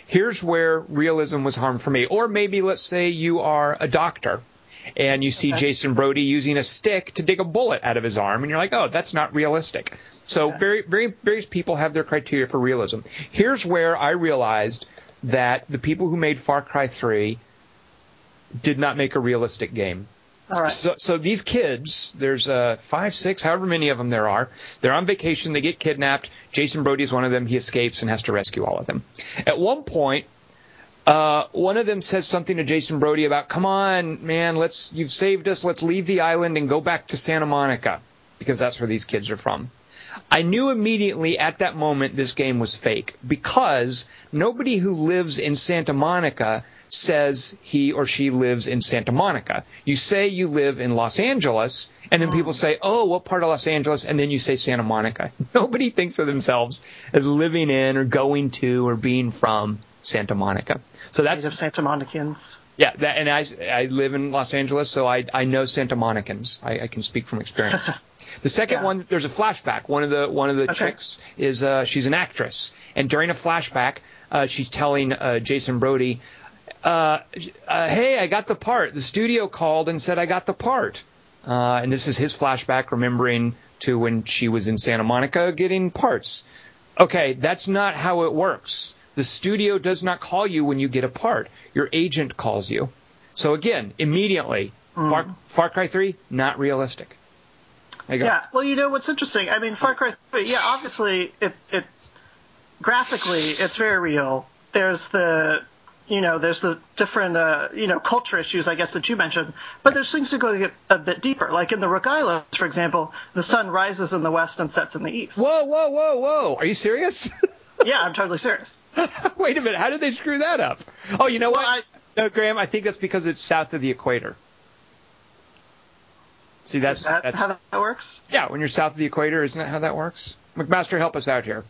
[SPEAKER 1] Here's where realism was harmed for me. Or maybe let's say you are a doctor and you see Jason Brody using a stick to dig a bullet out of his arm, and you're like, oh, that's not realistic. So very, very, various people have their criteria for realism. Here's where I realized that the people who made Far Cry 3 did not make a realistic game. So, so these kids, there's uh, five, six, however many of them there are. They're on vacation. They get kidnapped. Jason Brody's one of them. He escapes and has to rescue all of them. At one point, uh, one of them says something to Jason Brody about, "Come on, man, let's you've saved us. Let's leave the island and go back to Santa Monica because that's where these kids are from." I knew immediately at that moment this game was fake because nobody who lives in Santa Monica says he or she lives in Santa Monica. You say you live in Los Angeles, and then people say, "Oh, what part of Los Angeles?" and then you say Santa Monica. [LAUGHS] Nobody thinks of themselves as living in or going to or being from Santa Monica. So that's
[SPEAKER 3] Native Santa Monicans.
[SPEAKER 1] yeah, that, and I, I live in Los Angeles, so I, I know Santa Monicans. I, I can speak from experience. [LAUGHS] the second
[SPEAKER 3] Yeah.
[SPEAKER 1] one, there's a flashback. One of the one of the
[SPEAKER 3] Okay.
[SPEAKER 1] chicks is uh, she's an actress, and during a flashback, uh, she's telling uh, Jason Brody, uh, uh, "Hey, I got the part. The studio called and said I got the part." Uh, and this is his flashback, remembering to when she was in Santa Monica getting parts. Okay, that's not how it works. The studio does not call you when you get a part. Your agent calls you. So again, immediately, Far, Far Cry 3, not realistic.
[SPEAKER 3] Yeah, well, you know what's interesting? I mean, Far Cry 3, yeah, obviously, it, it graphically, it's very real. There's the, you know, there's the different, uh, you know, culture issues, I guess, that you mentioned, but there's things to go a bit deeper. Like in the Rook Islands, for example, the sun rises in the west and sets in the east.
[SPEAKER 1] Whoa, whoa, whoa, whoa! Are you serious? [LAUGHS]
[SPEAKER 3] Yeah, I'm totally serious.
[SPEAKER 1] Wait a minute, how did they screw that up? Oh, you know what?
[SPEAKER 3] I-
[SPEAKER 1] no, Graham, I think that's because it's south of the equator. See, that's
[SPEAKER 3] Is that
[SPEAKER 1] that's
[SPEAKER 3] how that works?
[SPEAKER 1] yeah. When you're south of the equator, isn't that how that works? McMaster, help us out here.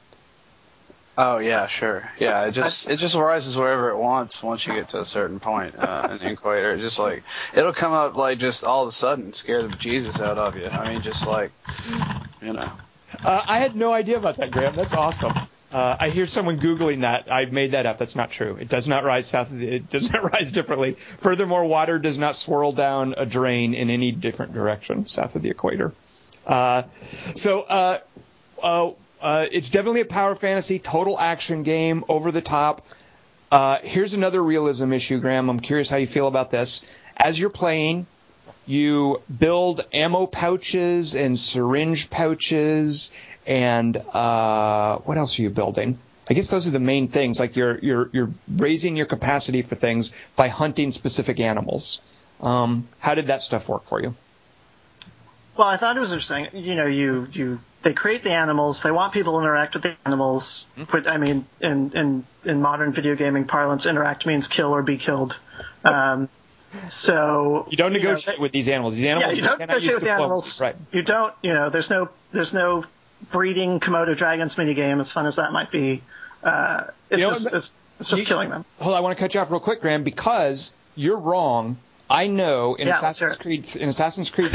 [SPEAKER 2] Oh yeah, sure. Yeah, it just it just rises wherever it wants once you get to a certain point uh, in the equator. It's just like it'll come up like just all of a sudden scare the Jesus out of you. I mean, just like you know.
[SPEAKER 1] Uh, I had no idea about that, Graham. That's awesome. Uh, I hear someone googling that. I've made that up. That's not true. It does not rise south of the. It does not [LAUGHS] rise differently. Furthermore, water does not swirl down a drain in any different direction south of the equator. Uh, so uh, uh, uh, it's definitely a power fantasy, total action game, over the top. Uh, here's another realism issue, Graham. I'm curious how you feel about this. As you're playing, you build ammo pouches and syringe pouches and uh, what else are you building? I guess those are the main things. Like you're you're you're raising your capacity for things by hunting specific animals. Um, how did that stuff work for you?
[SPEAKER 3] Well, I thought it was interesting. You know, you you they create the animals. They want people to interact with the animals.
[SPEAKER 1] Hmm.
[SPEAKER 3] But I mean, in in in modern video gaming parlance, interact means kill or be killed. Um, so
[SPEAKER 1] You don't
[SPEAKER 3] know,
[SPEAKER 1] negotiate
[SPEAKER 3] they-
[SPEAKER 1] with these animals. These animals Yeah,
[SPEAKER 3] you don't negotiate with the animals.
[SPEAKER 1] Right.
[SPEAKER 3] You don't. You know, there's no there's no breeding Komodo dragons minigame. As fun as that might be, uh, it's
[SPEAKER 1] You know
[SPEAKER 3] just it's, it's just
[SPEAKER 1] you-
[SPEAKER 3] killing them.
[SPEAKER 1] Hold on, I want to cut you off real quick, Graham, because you're wrong. I know in
[SPEAKER 3] Yeah,
[SPEAKER 1] Assassin's
[SPEAKER 3] sure.
[SPEAKER 1] Creed in Assassin's Creed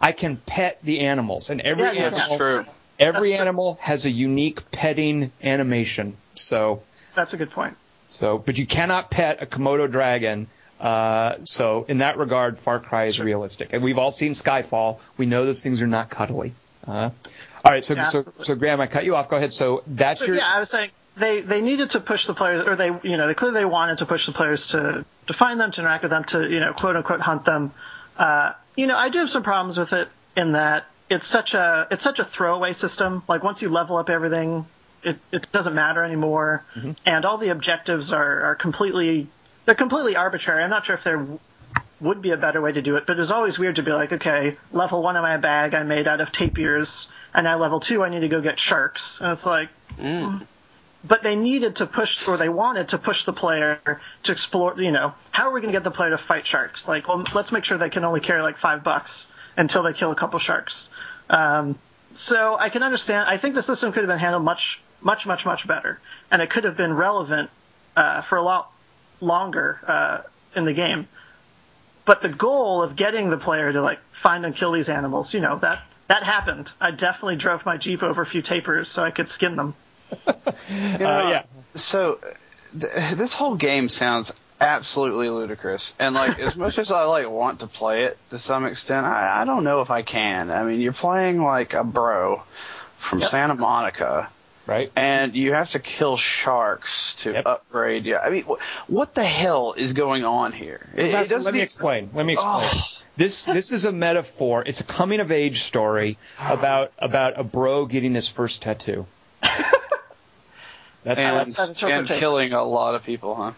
[SPEAKER 1] I can pet the animals, and every
[SPEAKER 3] Yeah, yeah,
[SPEAKER 1] animal
[SPEAKER 2] That's true.
[SPEAKER 1] every animal has a unique petting animation. So
[SPEAKER 3] That's a good point.
[SPEAKER 1] so, but you cannot pet a Komodo dragon. Uh, so in that regard, Far Cry is realistic, and we've all seen Skyfall. We know those things are not cuddly. Uh, all right, so
[SPEAKER 3] Yeah,
[SPEAKER 1] so so Graham, I cut you off. Go ahead. So that's
[SPEAKER 3] But
[SPEAKER 1] your
[SPEAKER 3] yeah, I was saying they they needed to push the players, or they you know they clearly they wanted to push the players to to find them, to interact with them, to you know quote unquote hunt them. Uh, you know, I do have some problems with it in that it's such a it's such a throwaway system. Like once you level up everything, it it doesn't matter anymore, and all the objectives are are completely they're completely arbitrary. I'm not sure if there would be a better way to do it, but it's always weird to be like, okay, level one of my bag I made out of tapirs, and now level two I need to go get sharks, and it's like, but they needed to push, or they wanted to push the player to explore. You know, how are we going to get the player to fight sharks? Like, well, let's make sure they can only carry like five bucks until they kill a couple sharks. Um, so I can understand. I think the system could have been handled much, much, much, much better, and it could have been relevant uh, for a lot longer uh, in the game. But the goal of getting the player to like find and kill these animals, you know, that that happened. I definitely drove my jeep over a few tapers so I could skin them.
[SPEAKER 2] You [LAUGHS] know,
[SPEAKER 1] Uh, yeah.
[SPEAKER 2] So th- this whole game sounds absolutely ludicrous, and like as much as I like want to play it to some extent, I, I don't know if I can. I mean, you're playing like a bro from
[SPEAKER 3] Yep.
[SPEAKER 2] Santa Monica.
[SPEAKER 1] right.
[SPEAKER 2] And you have to kill sharks to
[SPEAKER 1] Yep.
[SPEAKER 2] upgrade. Yeah, I mean, wh- what the hell is going on here? It, it
[SPEAKER 1] Let
[SPEAKER 2] doesn't
[SPEAKER 1] me explain. Let me explain.
[SPEAKER 2] Oh.
[SPEAKER 1] This this is a metaphor. It's a coming of age story about about a bro getting his first tattoo. That's
[SPEAKER 2] and,
[SPEAKER 3] That's
[SPEAKER 2] and killing a lot of people, huh?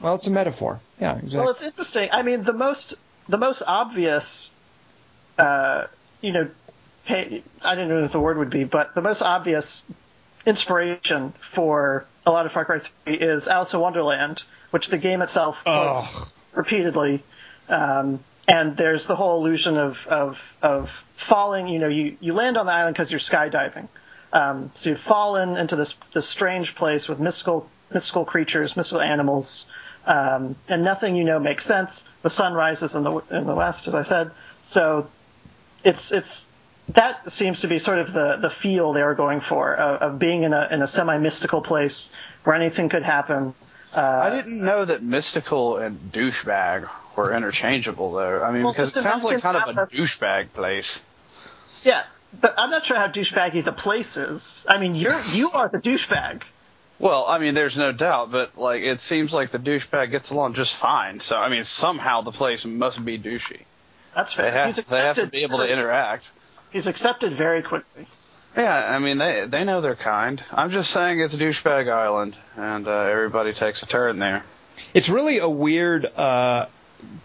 [SPEAKER 1] well, it's a metaphor. Yeah, exactly.
[SPEAKER 3] Well, it's interesting. I mean, the most the most obvious, uh, you know, pay, I don't know what the word would be, but the most obvious inspiration for a lot of Far Cry 3 is Alice in Wonderland, which the game itself quotes repeatedly. Um, and there's the whole illusion of, of, of falling, you know, you, you land on the island because you're skydiving. Um, so you've fallen into this, this strange place with mystical, mystical creatures, mystical animals, um, and nothing you know makes sense. The sun rises in the, in the west, as I said. So it's, it's, that seems to be sort of the, the feel they were going for, of, of being in a, in a semi-mystical place where anything could happen. Uh,
[SPEAKER 2] I didn't know that mystical and douchebag were interchangeable, though. I mean,
[SPEAKER 3] Well,
[SPEAKER 2] because it sounds like kind of a douchebag place.
[SPEAKER 3] Yeah, but I'm not sure how douchebaggy the place is. I mean, you're you are the douchebag.
[SPEAKER 2] Well, I mean, there's no doubt, but like it seems like the douchebag gets along just fine. So I mean, somehow the place must be douchey.
[SPEAKER 3] That's fair.
[SPEAKER 2] They have,
[SPEAKER 3] He's
[SPEAKER 2] they have to be able to interact.
[SPEAKER 3] He's accepted very quickly.
[SPEAKER 2] Yeah, I mean they they know they're kind. I'm just saying it's douchebag island, and uh, everybody takes a turn there.
[SPEAKER 1] It's really a weird. Uh,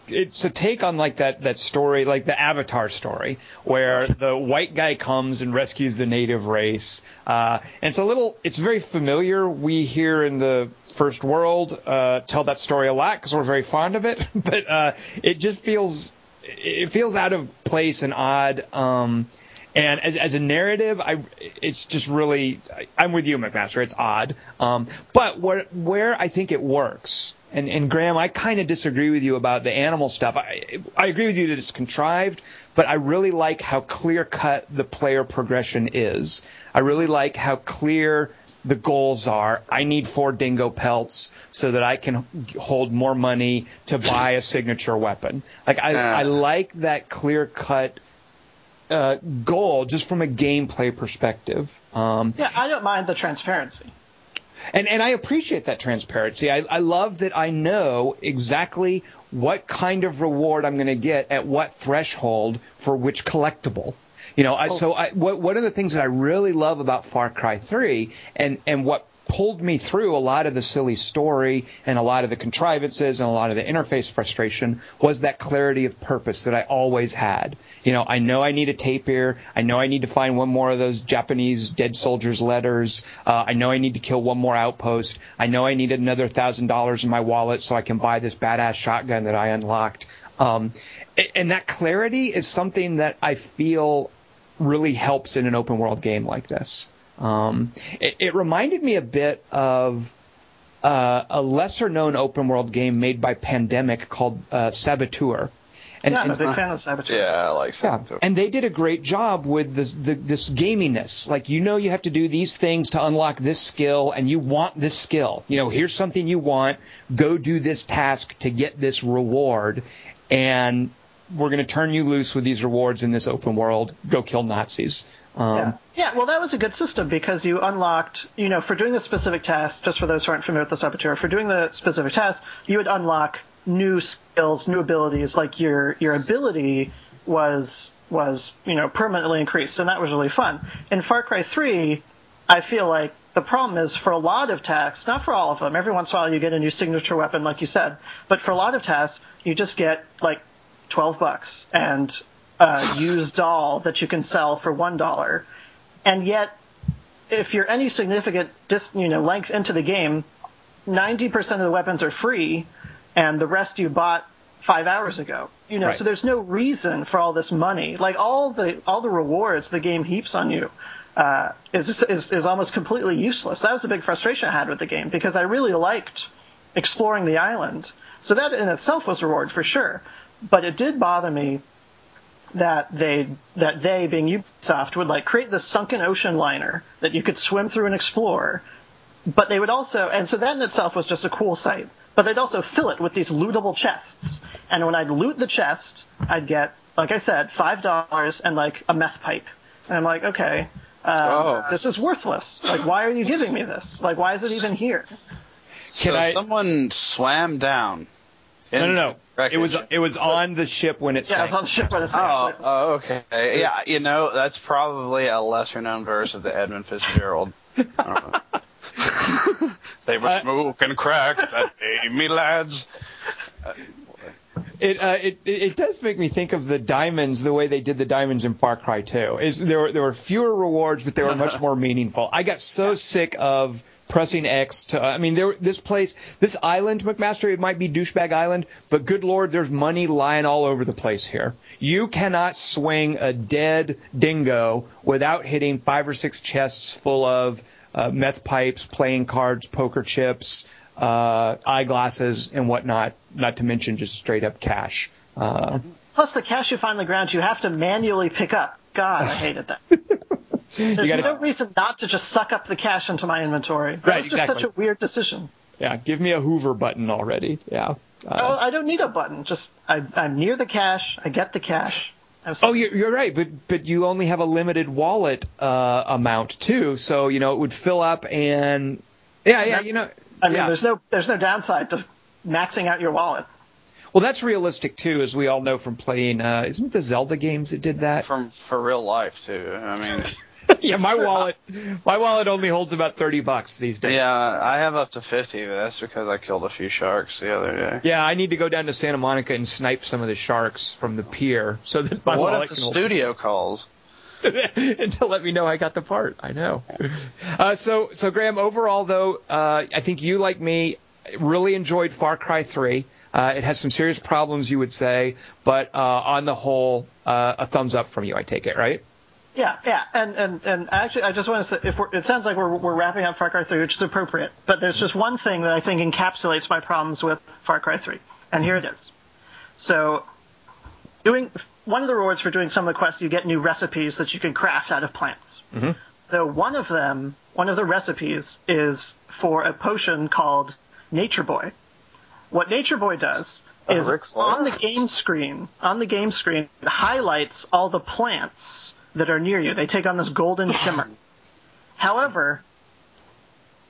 [SPEAKER 1] it's a take on like that that story, like the Avatar story, where the white guy comes and rescues the native race. Uh, and it's a little. It's very familiar. We here in the first world uh, tell that story a lot because we're very fond of it. [LAUGHS] But uh, it just feels it feels out of place and odd. Um, and as, as a narrative, I it's just really I'm with you, McMaster. It's odd, um, but where where I think it works, and and Graham, I kind of disagree with you about the animal stuff. I I agree with you that it's contrived, but I really like how clear cut the player progression is. I really like how clear the goals are. I need four dingo pelts so that I can hold more money to buy a signature weapon. Like I,
[SPEAKER 2] Ah.
[SPEAKER 1] I like that clear cut uh, goal just from a gameplay perspective. Um,
[SPEAKER 3] Yeah, I don't mind the transparency.
[SPEAKER 1] And and I appreciate that transparency. I, I love that I know exactly what kind of reward I'm going to get at what threshold for which collectible. You know, I, oh. so I, what, one of the things that I really love about Far Cry 3 and, and what pulled me through a lot of the silly story and a lot of the contrivances and a lot of the interface frustration was that clarity of purpose that I always had. You know, I know I need a tapir. I know I need to find one more of those Japanese dead soldiers letters. Uh, I know I need to kill one more outpost. I know I need another thousand dollars in my wallet so I can buy this badass shotgun that I unlocked. Um, and that clarity is something that I feel really helps in an open world game like this. Um, it, it reminded me a bit of uh, a lesser known open world game made by Pandemic called uh, Saboteur. And,
[SPEAKER 3] yeah, I'm a
[SPEAKER 1] and-
[SPEAKER 3] big fan of Saboteur.
[SPEAKER 2] Yeah, I like
[SPEAKER 1] yeah, and they did a great job with this the, this gaminess. Like you know, you have to do these things to unlock this skill, and you want this skill. You know, here's something you want. Go do this task to get this reward, and we're going to turn you loose with these rewards in this open world. Go kill Nazis. Um,
[SPEAKER 3] Yeah. yeah, well, that was a good system because you unlocked, you know, for doing the specific task, just for those who aren't familiar with the Saboteur, for doing the specific task, you would unlock new skills, new abilities. Like your your ability was was you know permanently increased, and that was really fun. In Far Cry 3, I feel like the problem is for a lot of tasks, not for all of them. Every once in a while, you get a new signature weapon, like you said, but for a lot of tasks, you just get like 12 bucks and a used doll that you can sell for one dollar, and yet if you're any significant dis, you know length into the game, 90% of the weapons are free, and the rest you bought five hours ago. You know,
[SPEAKER 1] Right.
[SPEAKER 3] so there's no reason for all this money. Like all the all the rewards the game heaps on you uh, is, is is almost completely useless. That was a big frustration I had with the game because I really liked exploring the island. So that in itself was a reward for sure. But it did bother me that they that they being Ubisoft would like create this sunken ocean liner that you could swim through and explore. But they would also and so that in itself was just a cool sight. But they'd also fill it with these lootable chests. And when I'd loot the chest, I'd get, like I said, five dollars and like a meth pipe. And I'm like, okay, um,
[SPEAKER 2] Oh.
[SPEAKER 3] this is worthless. Like, why are you giving me this? Like, why is it even here?
[SPEAKER 2] So
[SPEAKER 1] I-
[SPEAKER 2] someone swam down.
[SPEAKER 1] no, no, no.
[SPEAKER 2] Wreckage.
[SPEAKER 1] It was it was on the ship when it
[SPEAKER 3] Yeah, I
[SPEAKER 1] sank.
[SPEAKER 3] was on the ship by the
[SPEAKER 2] Oh, oh, okay. Yeah, you know, that's probably a lesser known verse of the Edmund Fitzgerald. I don't know. [LAUGHS] they were
[SPEAKER 1] Uh,
[SPEAKER 2] smoking crack that day, me lads.
[SPEAKER 1] It, uh, it it does make me think of the diamonds, the way they did the diamonds in Far Cry 2. Is there were there were fewer rewards, but they were much [LAUGHS] more meaningful. I got so sick of pressing X to. I mean, there this place, this island, McMaster, it might be douchebag island, but good lord, there's money lying all over the place here. You cannot swing a dead dingo without hitting five or six chests full of uh, meth pipes, playing cards, poker chips uh, eyeglasses and whatnot, not to mention just straight up cash. Uh,
[SPEAKER 3] Plus, the cash you find on the ground, you have to manually pick up. God, I hated that. [LAUGHS] There's
[SPEAKER 1] gotta-
[SPEAKER 3] no reason not to just suck up the cash into my inventory. That
[SPEAKER 1] Right,
[SPEAKER 3] was just
[SPEAKER 1] exactly.
[SPEAKER 3] such a weird decision.
[SPEAKER 1] yeah, give me a Hoover button already. Yeah.
[SPEAKER 3] Oh,
[SPEAKER 1] Uh,
[SPEAKER 3] I don't need a button. Just I, I'm near the cash. I get the cash. I'm
[SPEAKER 1] oh, you're, you're right, but but you only have a limited wallet uh, amount too, so you know it would fill up and Yeah, yeah, you know.
[SPEAKER 3] I mean,
[SPEAKER 1] yeah.
[SPEAKER 3] there's no there's no downside to maxing out your wallet.
[SPEAKER 1] Well, that's realistic too, as we all know from playing. Uh, isn't it the Zelda games that did that?
[SPEAKER 2] From for real life too. I mean, [LAUGHS]
[SPEAKER 1] yeah, my wallet, my wallet only holds about thirty bucks these days.
[SPEAKER 2] yeah, I have up to fifty, but that's because I killed a few sharks the other day.
[SPEAKER 1] Yeah, I need to go down to Santa Monica and snipe some of the sharks from the pier so that my
[SPEAKER 2] what
[SPEAKER 1] wallet
[SPEAKER 2] if the
[SPEAKER 1] can hold
[SPEAKER 2] studio calls? [LAUGHS]
[SPEAKER 1] and to let me know I got the part. I know. Uh, so, so Graham, overall though, uh, I think you like me really enjoyed Far Cry 3. Uh, it has some serious problems, you would say, but uh, on the whole, uh, a thumbs up from you. I take it, right?
[SPEAKER 3] Yeah, yeah, and and and actually, I just want to say, if we're, it sounds like we're we're wrapping up Far Cry 3, which is appropriate, but there's just one thing that I think encapsulates my problems with Far Cry 3, and here it is. So, doing one of the rewards for doing some of the quests, you get new recipes that you can craft out of plants.
[SPEAKER 1] Mm-hmm.
[SPEAKER 3] So one of them, one of the recipes is for a potion called Nature Boy. What Nature Boy does is on the game screen, on the game screen, it highlights all the plants that are near you. They take on this golden [COUGHS] shimmer. However,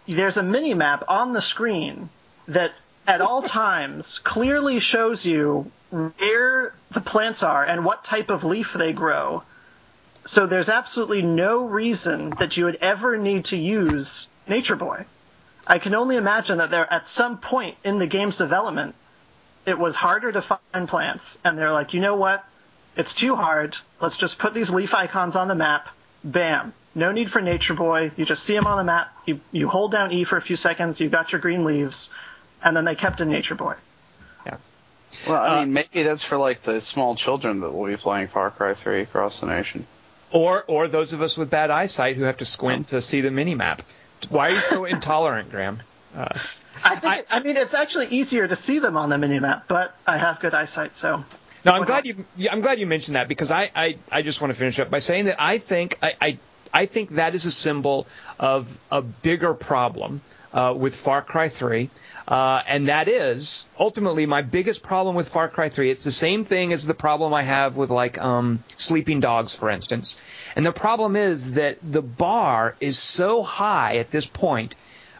[SPEAKER 3] there's a mini map on the screen that at all times clearly shows you where the plants are and what type of leaf they grow. So there's absolutely no reason that you would ever need to use Nature Boy. I can only imagine that there, at some point in the game's development, it was harder to find plants, and they're like, you know what? It's too hard. Let's just put these leaf icons on the map. Bam. No need for Nature Boy. You just see them on the map. You, you hold down E for a few seconds. You've got your green leaves. And then they kept in Nature Boy.
[SPEAKER 2] Well, I
[SPEAKER 1] Uh,
[SPEAKER 2] mean, maybe that's for like the small children that will be playing Far Cry 3 across the nation.
[SPEAKER 1] Or, or those of us with bad eyesight who have to squint to see the mini map. Why are you so [LAUGHS] intolerant, Graham? Uh,
[SPEAKER 3] I think, I, mean, it's actually easier to see them on the mini map, but I have good eyesight, so.
[SPEAKER 1] No, I'm glad you. I'm glad you mentioned that because I, I, I just want to finish up by saying that I think I, I, I think that is a symbol of a bigger problem uh, with Far Cry 3. Uh, and that is ultimately my biggest problem with Far Cry 3. It's the same thing as the problem I have with like um, Sleeping Dogs, for instance. And the problem is that the bar is so high at this point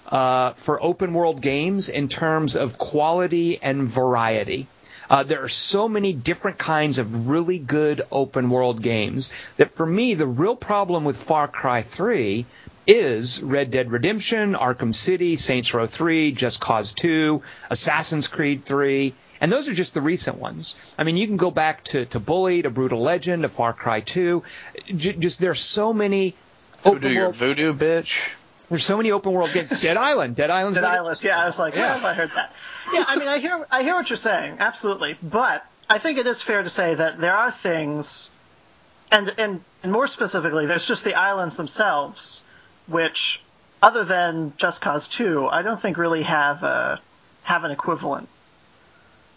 [SPEAKER 1] uh, for open world games in terms of quality and variety. Uh, there are so many different kinds of really good open world games that for me, the real problem with Far Cry 3 is Red Dead Redemption, Arkham City, Saints Row 3, Just Cause 2, Assassin's Creed 3, and those are just the recent ones. I mean, you can go back to, to Bully, to Brutal Legend, to Far Cry 2. J- just there's so many
[SPEAKER 2] Voodoo,
[SPEAKER 1] open
[SPEAKER 2] your
[SPEAKER 1] world.
[SPEAKER 2] voodoo bitch.
[SPEAKER 1] There's so many open world games. Dead Island, Dead Island's
[SPEAKER 3] Dead
[SPEAKER 1] another-
[SPEAKER 3] Island, yeah, I was like, where have I heard that? Yeah, I mean, I hear, I hear what you're saying, absolutely, but I think it is fair to say that there are things, and, and, and more specifically, there's just the islands themselves, which, other than Just Cause 2, I don't think really have a, have an equivalent.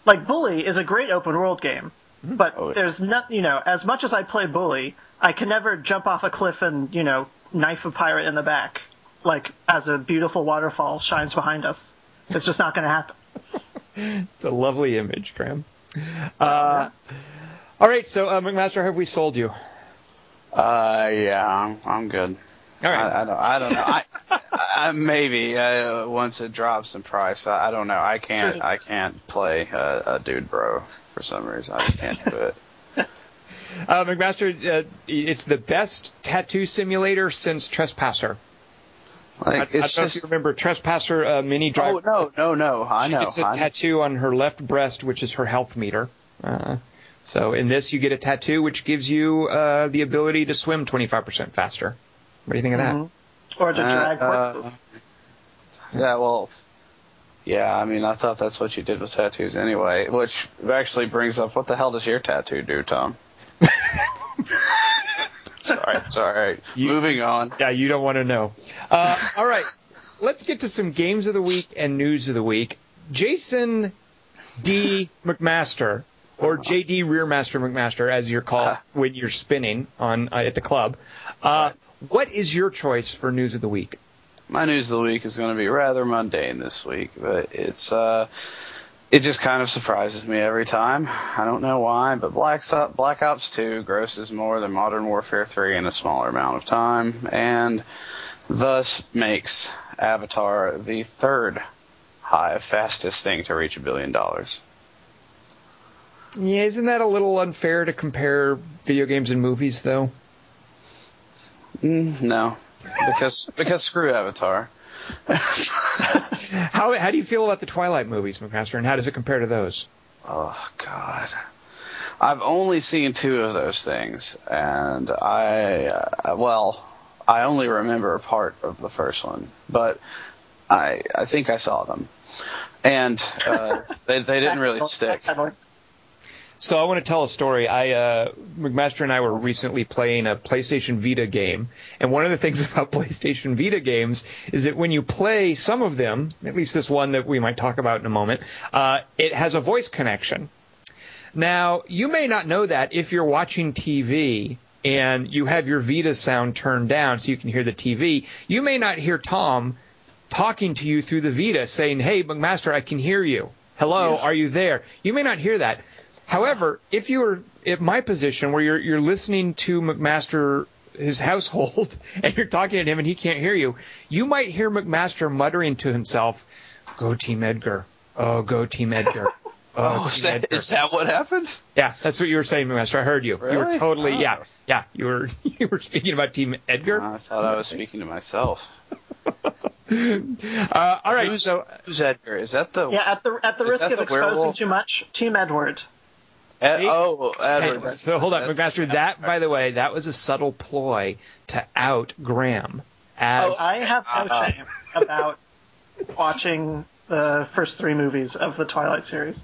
[SPEAKER 3] Like, Bully is a great open world game, mm-hmm. but
[SPEAKER 2] Oh, yeah.
[SPEAKER 3] there's not, you know, as much as I play Bully, I can never jump off a cliff and, you know, knife a pirate in the back, like, as a beautiful waterfall shines behind us. It's just not going to happen.
[SPEAKER 1] It's a lovely image, Graham. Uh, all right, so uh, McMaster, have we sold you?
[SPEAKER 2] Uh, yeah, I'm, I'm good.
[SPEAKER 1] All right.
[SPEAKER 2] I, I don't. I don't know. I, I maybe uh, once it drops in price. I, I don't know. I can't. I can't play a, a dude bro for some reason. I just can't do it. [LAUGHS]
[SPEAKER 1] Uh, McMaster, uh, it's the best tattoo simulator since Trespasser. I, I don't
[SPEAKER 2] it's
[SPEAKER 1] know if you remember Trespasser uh, Minnie Driver.
[SPEAKER 2] Oh no, no, no! I
[SPEAKER 1] she
[SPEAKER 2] know.
[SPEAKER 1] gets a
[SPEAKER 2] I know.
[SPEAKER 1] tattoo on her left breast, which is her health meter. Uh, so in this, you get a tattoo which gives you uh, the ability to swim 25% faster. What do you think of that?
[SPEAKER 3] Mhm. Or to
[SPEAKER 2] Uh,
[SPEAKER 3] drag
[SPEAKER 2] uh,
[SPEAKER 3] corpses.
[SPEAKER 2] Yeah, well, yeah. I mean, I thought that's what you did with tattoos anyway. Which actually brings up, what the hell does your tattoo do, Tom? [LAUGHS] sorry, sorry. [LAUGHS]
[SPEAKER 1] You-
[SPEAKER 2] Moving on.
[SPEAKER 1] Yeah, you don't want to know. Uh, all right, let's get to some games of the week and news of the week. Jason D. McMaster, or JD Rearmaster McMaster, as you're called when you're spinning on uh, at the club. Uh, what is your choice for news of the week?
[SPEAKER 2] My news of the week is going to be rather mundane this week, but it's uh, it just kind of surprises me every time. I don't know why, but Black Ops, Black Ops 2 grosses more than Modern Warfare 3 in a smaller amount of time, and thus makes Avatar the third high fastest thing to reach a billion dollars.
[SPEAKER 1] Yeah, isn't that a little unfair to compare video games and movies, though?
[SPEAKER 2] Mm, no, because because screw Avatar. [LAUGHS]
[SPEAKER 1] How how do you feel about the Twilight movies, McMaster, and how does it compare to those?
[SPEAKER 2] Oh God, I've only seen two of those things, and I uh, well, I only remember a part of the first one, but I I think I saw them, and uh, they they didn't really [LAUGHS] stick.
[SPEAKER 1] So I want to tell a story. I uh, McMaster and I were recently playing a PlayStation Vita game, and one of the things [LAUGHS] about PlayStation Vita games is that when you play some of them, at least this one that we might talk about in a moment, uh, it has a voice connection. Now you may not know that if you're watching TV and you have your Vita sound turned down so you can hear the TV, you may not hear Tom talking to you through the Vita saying, "Hey, McMaster, I can hear you. Hello, are you there?" You may not hear that. However, if you were at my position where you're you're listening to McMaster his household [LAUGHS] and you're talking to him and he can't hear you, you might hear McMaster muttering to himself, "Go Team Edgar. Oh, go Team Edgar." [LAUGHS]
[SPEAKER 2] Oh, is
[SPEAKER 1] Team
[SPEAKER 2] that,
[SPEAKER 1] Edgar."
[SPEAKER 2] is that what happened?
[SPEAKER 1] Yeah, that's what you were saying, McMaster. I heard you. You were totally
[SPEAKER 2] Oh.
[SPEAKER 1] yeah, yeah. You were [LAUGHS] you were speaking about Team Edgar.
[SPEAKER 2] I thought I was speaking to myself.
[SPEAKER 1] Uh, all right,
[SPEAKER 2] who's,
[SPEAKER 1] so
[SPEAKER 2] who's Edgar? Is that the?
[SPEAKER 3] Yeah, at the at the risk
[SPEAKER 2] that
[SPEAKER 3] of
[SPEAKER 2] the
[SPEAKER 3] exposing
[SPEAKER 2] werewolf?
[SPEAKER 3] too much, Team Edward.
[SPEAKER 2] Ed- oh, Edward.
[SPEAKER 1] Hey, so hold on, McMaster. That, by the way, that was a subtle ploy to out Graham as
[SPEAKER 3] Oh, I have no
[SPEAKER 2] Uh,
[SPEAKER 3] shame about watching the first three movies of the Twilight series.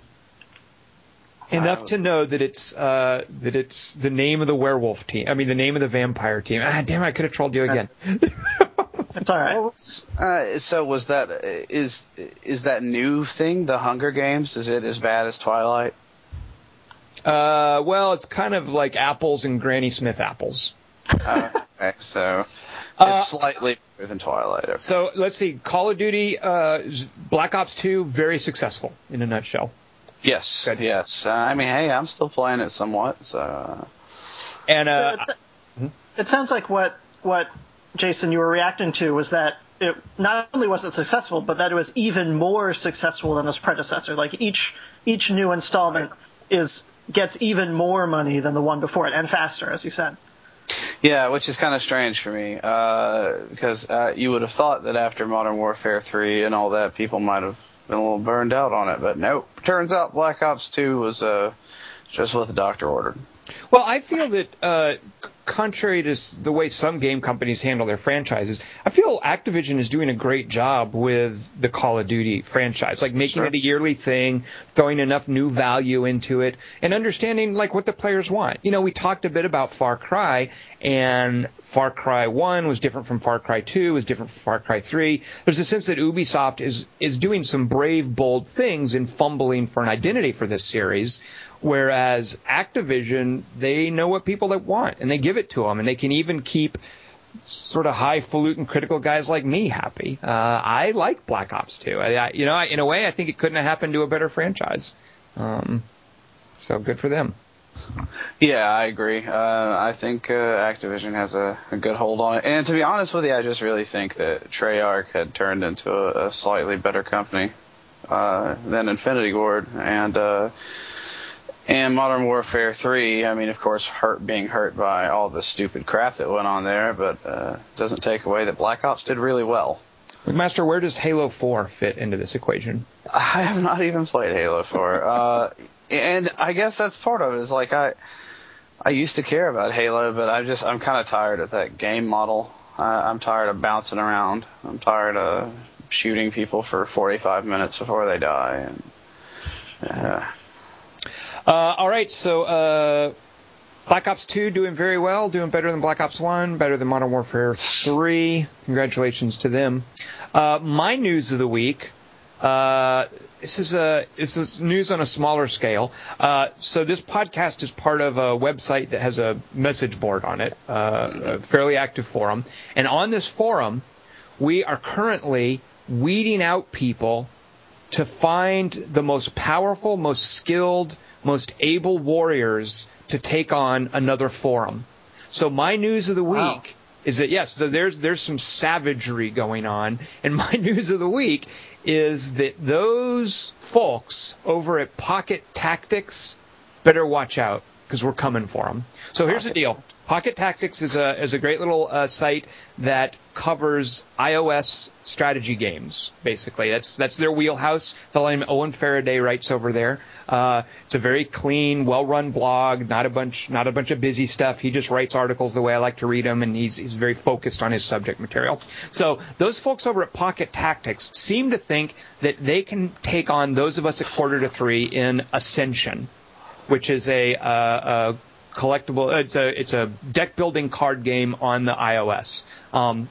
[SPEAKER 1] enough to know that it's uh, that it's the name of the werewolf team. I mean, the name of the vampire team. Ah, damn! I could have trolled you again. [LAUGHS]
[SPEAKER 3] It's all right.
[SPEAKER 2] Well, uh, so was that is is that new thing the Hunger Games? Is it as bad as Twilight?
[SPEAKER 1] Uh, well, it's kind of like apples and Granny Smith apples.
[SPEAKER 2] Uh, okay, so it's
[SPEAKER 1] Uh,
[SPEAKER 2] slightly better than Twilight. Okay.
[SPEAKER 1] So let's see. Call of Duty, uh, Black Ops 2, very successful in a nutshell.
[SPEAKER 2] Yes,
[SPEAKER 1] Good.
[SPEAKER 2] yes. Uh, I mean, hey, I'm still playing it somewhat. So uh,
[SPEAKER 1] And
[SPEAKER 3] So
[SPEAKER 1] uh,
[SPEAKER 3] it's- it sounds like what what Jason you were reacting to was that it not only was it successful, but that it was even more successful than its predecessor. Like each each new installment is gets even more money than the one before it, and faster, as you said.
[SPEAKER 2] yeah, which is kind of strange for me uh, because uh, you would have thought that after Modern Warfare 3 and all that, people might have been a little burned out on it, but nope. Turns out Black Ops 2 was uh, just what the doctor ordered.
[SPEAKER 1] Well, I feel that uh, c- contrary to the way some game companies handle their franchises, I feel Activision is doing a great job with the Call of Duty franchise, like making
[SPEAKER 2] Sure.
[SPEAKER 1] it a yearly thing, throwing enough new value into it, and understanding like what the players want. You know, we talked a bit about Far Cry, and Far Cry One was different from Far Cry Two, was different from Far Cry Three. There's a sense that Ubisoft is is doing some brave, bold things in fumbling for an identity for this series. Whereas Activision, they know what people that want, and they give it to them, and they can even keep sort of highfalutin critical guys like me happy. Uh, I like Black Ops 2. I, I, you know, I, in a way, I think it couldn't have happened to a better franchise. Um, so good for them.
[SPEAKER 2] Yeah, I agree. Uh, I think uh, Activision has a, a good hold on it. And to be honest with you, I just really think that Treyarch had turned into a, a slightly better company uh, than Infinity Ward and uh, and Modern Warfare 3. I mean, of course, hurt being hurt by all the stupid crap that went on there, but uh, doesn't take away that Black Ops did really well.
[SPEAKER 1] McMaster, where does Halo 4 fit into this equation?
[SPEAKER 2] I have not even played Halo 4. Uh, and I guess that's part of it. Is like I, I used to care about Halo, but I just I'm kind of tired of that game model. I, I'm tired of bouncing around. I'm tired of shooting people for 45 minutes before they die. And uh,
[SPEAKER 1] Uh, all right, so uh, Black Ops 2 doing very well, doing better than Black Ops 1, better than Modern Warfare 3. Congratulations to them. Uh, my news of the week. Uh, this is a this is news on a smaller scale. Uh, so this podcast is part of a website that has a message board on it, uh, a fairly active forum, and on this forum, we are currently weeding out people to find the most powerful, most skilled, most able warriors to take on another forum. So my news of the
[SPEAKER 3] Wow.
[SPEAKER 1] week is that yes, so there's there's some savagery going on, [LAUGHS] and my news of the week is that those folks over at Pocket Tactics better watch out because we're coming for them. So here's the deal: Pocket Tactics is a is a great little uh, site that covers iOS strategy games. Basically, that's that's their wheelhouse. Fellow named Owen Faraday writes over there. Uh, it's a very clean, well-run blog. Not a bunch not a bunch of busy stuff. He just writes articles the way I like to read them, and he's he's very focused on his subject material. So those folks over at Pocket Tactics seem to think that they can take on those of us at quarter to three in Ascension which is a, uh, a collectible. It's a it's a deck building card game on the iOS. Um,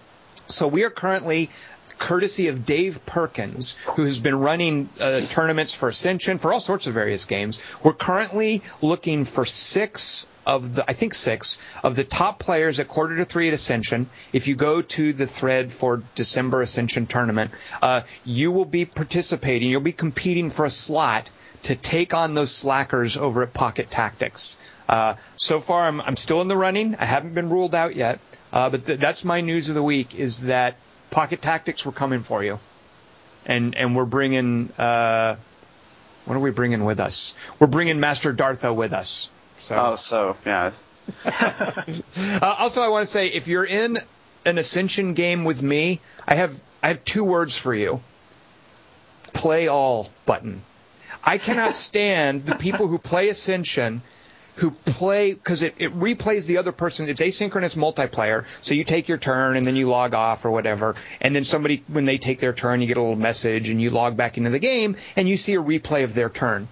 [SPEAKER 1] so we are currently. Courtesy of Dave Perkins, who has been running uh, tournaments for Ascension for all sorts of various games. We're currently looking for six of the, I think six of the top players at quarter to three at Ascension. If you go to the thread for December Ascension tournament, uh, you will be participating. You'll be competing for a slot to take on those slackers over at Pocket Tactics. Uh, so far, I'm, I'm still in the running. I haven't been ruled out yet, uh, but th- that's my news of the week: is that Pocket Tactics we're coming for you, and and we're bringing. Uh, what are we bringing with us? We're bringing Master Dartho with us. So.
[SPEAKER 2] Oh, so yeah. [LAUGHS]
[SPEAKER 1] Uh, also, I want to say if you're in an Ascension game with me, I have I have two words for you. Play all button. I cannot [LAUGHS] stand the people who play Ascension who play because it, it replays the other person. It's asynchronous multiplayer, so you take your turn and then you log off or whatever, and then somebody when they take their turn, you get a little message and you log back into the game and you see a replay of their turn.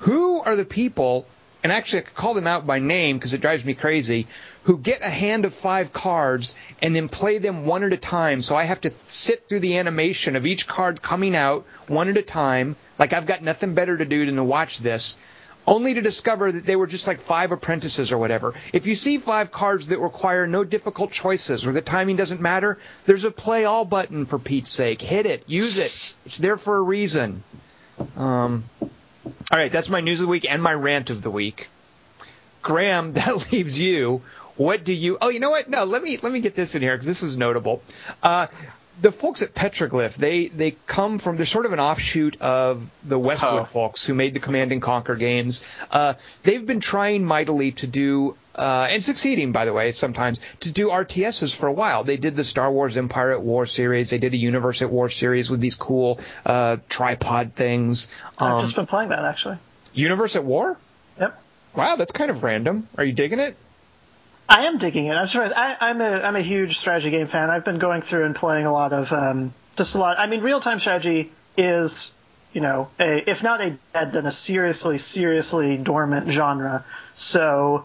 [SPEAKER 1] Who are the people? And actually, I could call them out by name because it drives me crazy. Who get a hand of five cards and then play them one at a time. So I have to sit through the animation of each card coming out one at a time. Like I've got nothing better to do than to watch this only to discover that they were just like five apprentices or whatever. If you see five cards that require no difficult choices or the timing doesn't matter, there's a play all button for Pete's sake. Hit it, use it. It's there for a reason. Um, all right, that's my news of the week and my rant of the week. Graham, [LAUGHS] that leaves you. What do you? Oh, you know what? No, let me let me get this in here because this is notable. Uh, the folks at Petroglyph, they they come from they're sort of an offshoot of the Westwood
[SPEAKER 2] Oh.
[SPEAKER 1] folks who made the Command and Conquer games. Uh, they've been trying mightily to do uh, and succeeding, by the way, sometimes to do RTSs for a while. They did the Star Wars Empire at War series. They did a Universe at War series with these cool uh, tripod things.
[SPEAKER 3] I've
[SPEAKER 1] Um,
[SPEAKER 3] just been playing that actually.
[SPEAKER 1] Universe at War?
[SPEAKER 3] Yep.
[SPEAKER 1] Wow, that's kind of random. Are you digging it?
[SPEAKER 3] I am digging it. I'm surprised. I, I'm a I'm a huge strategy game fan. I've been going through and playing a lot of um, just a lot. I mean, real time strategy is you know a if not a dead then a seriously seriously dormant genre. So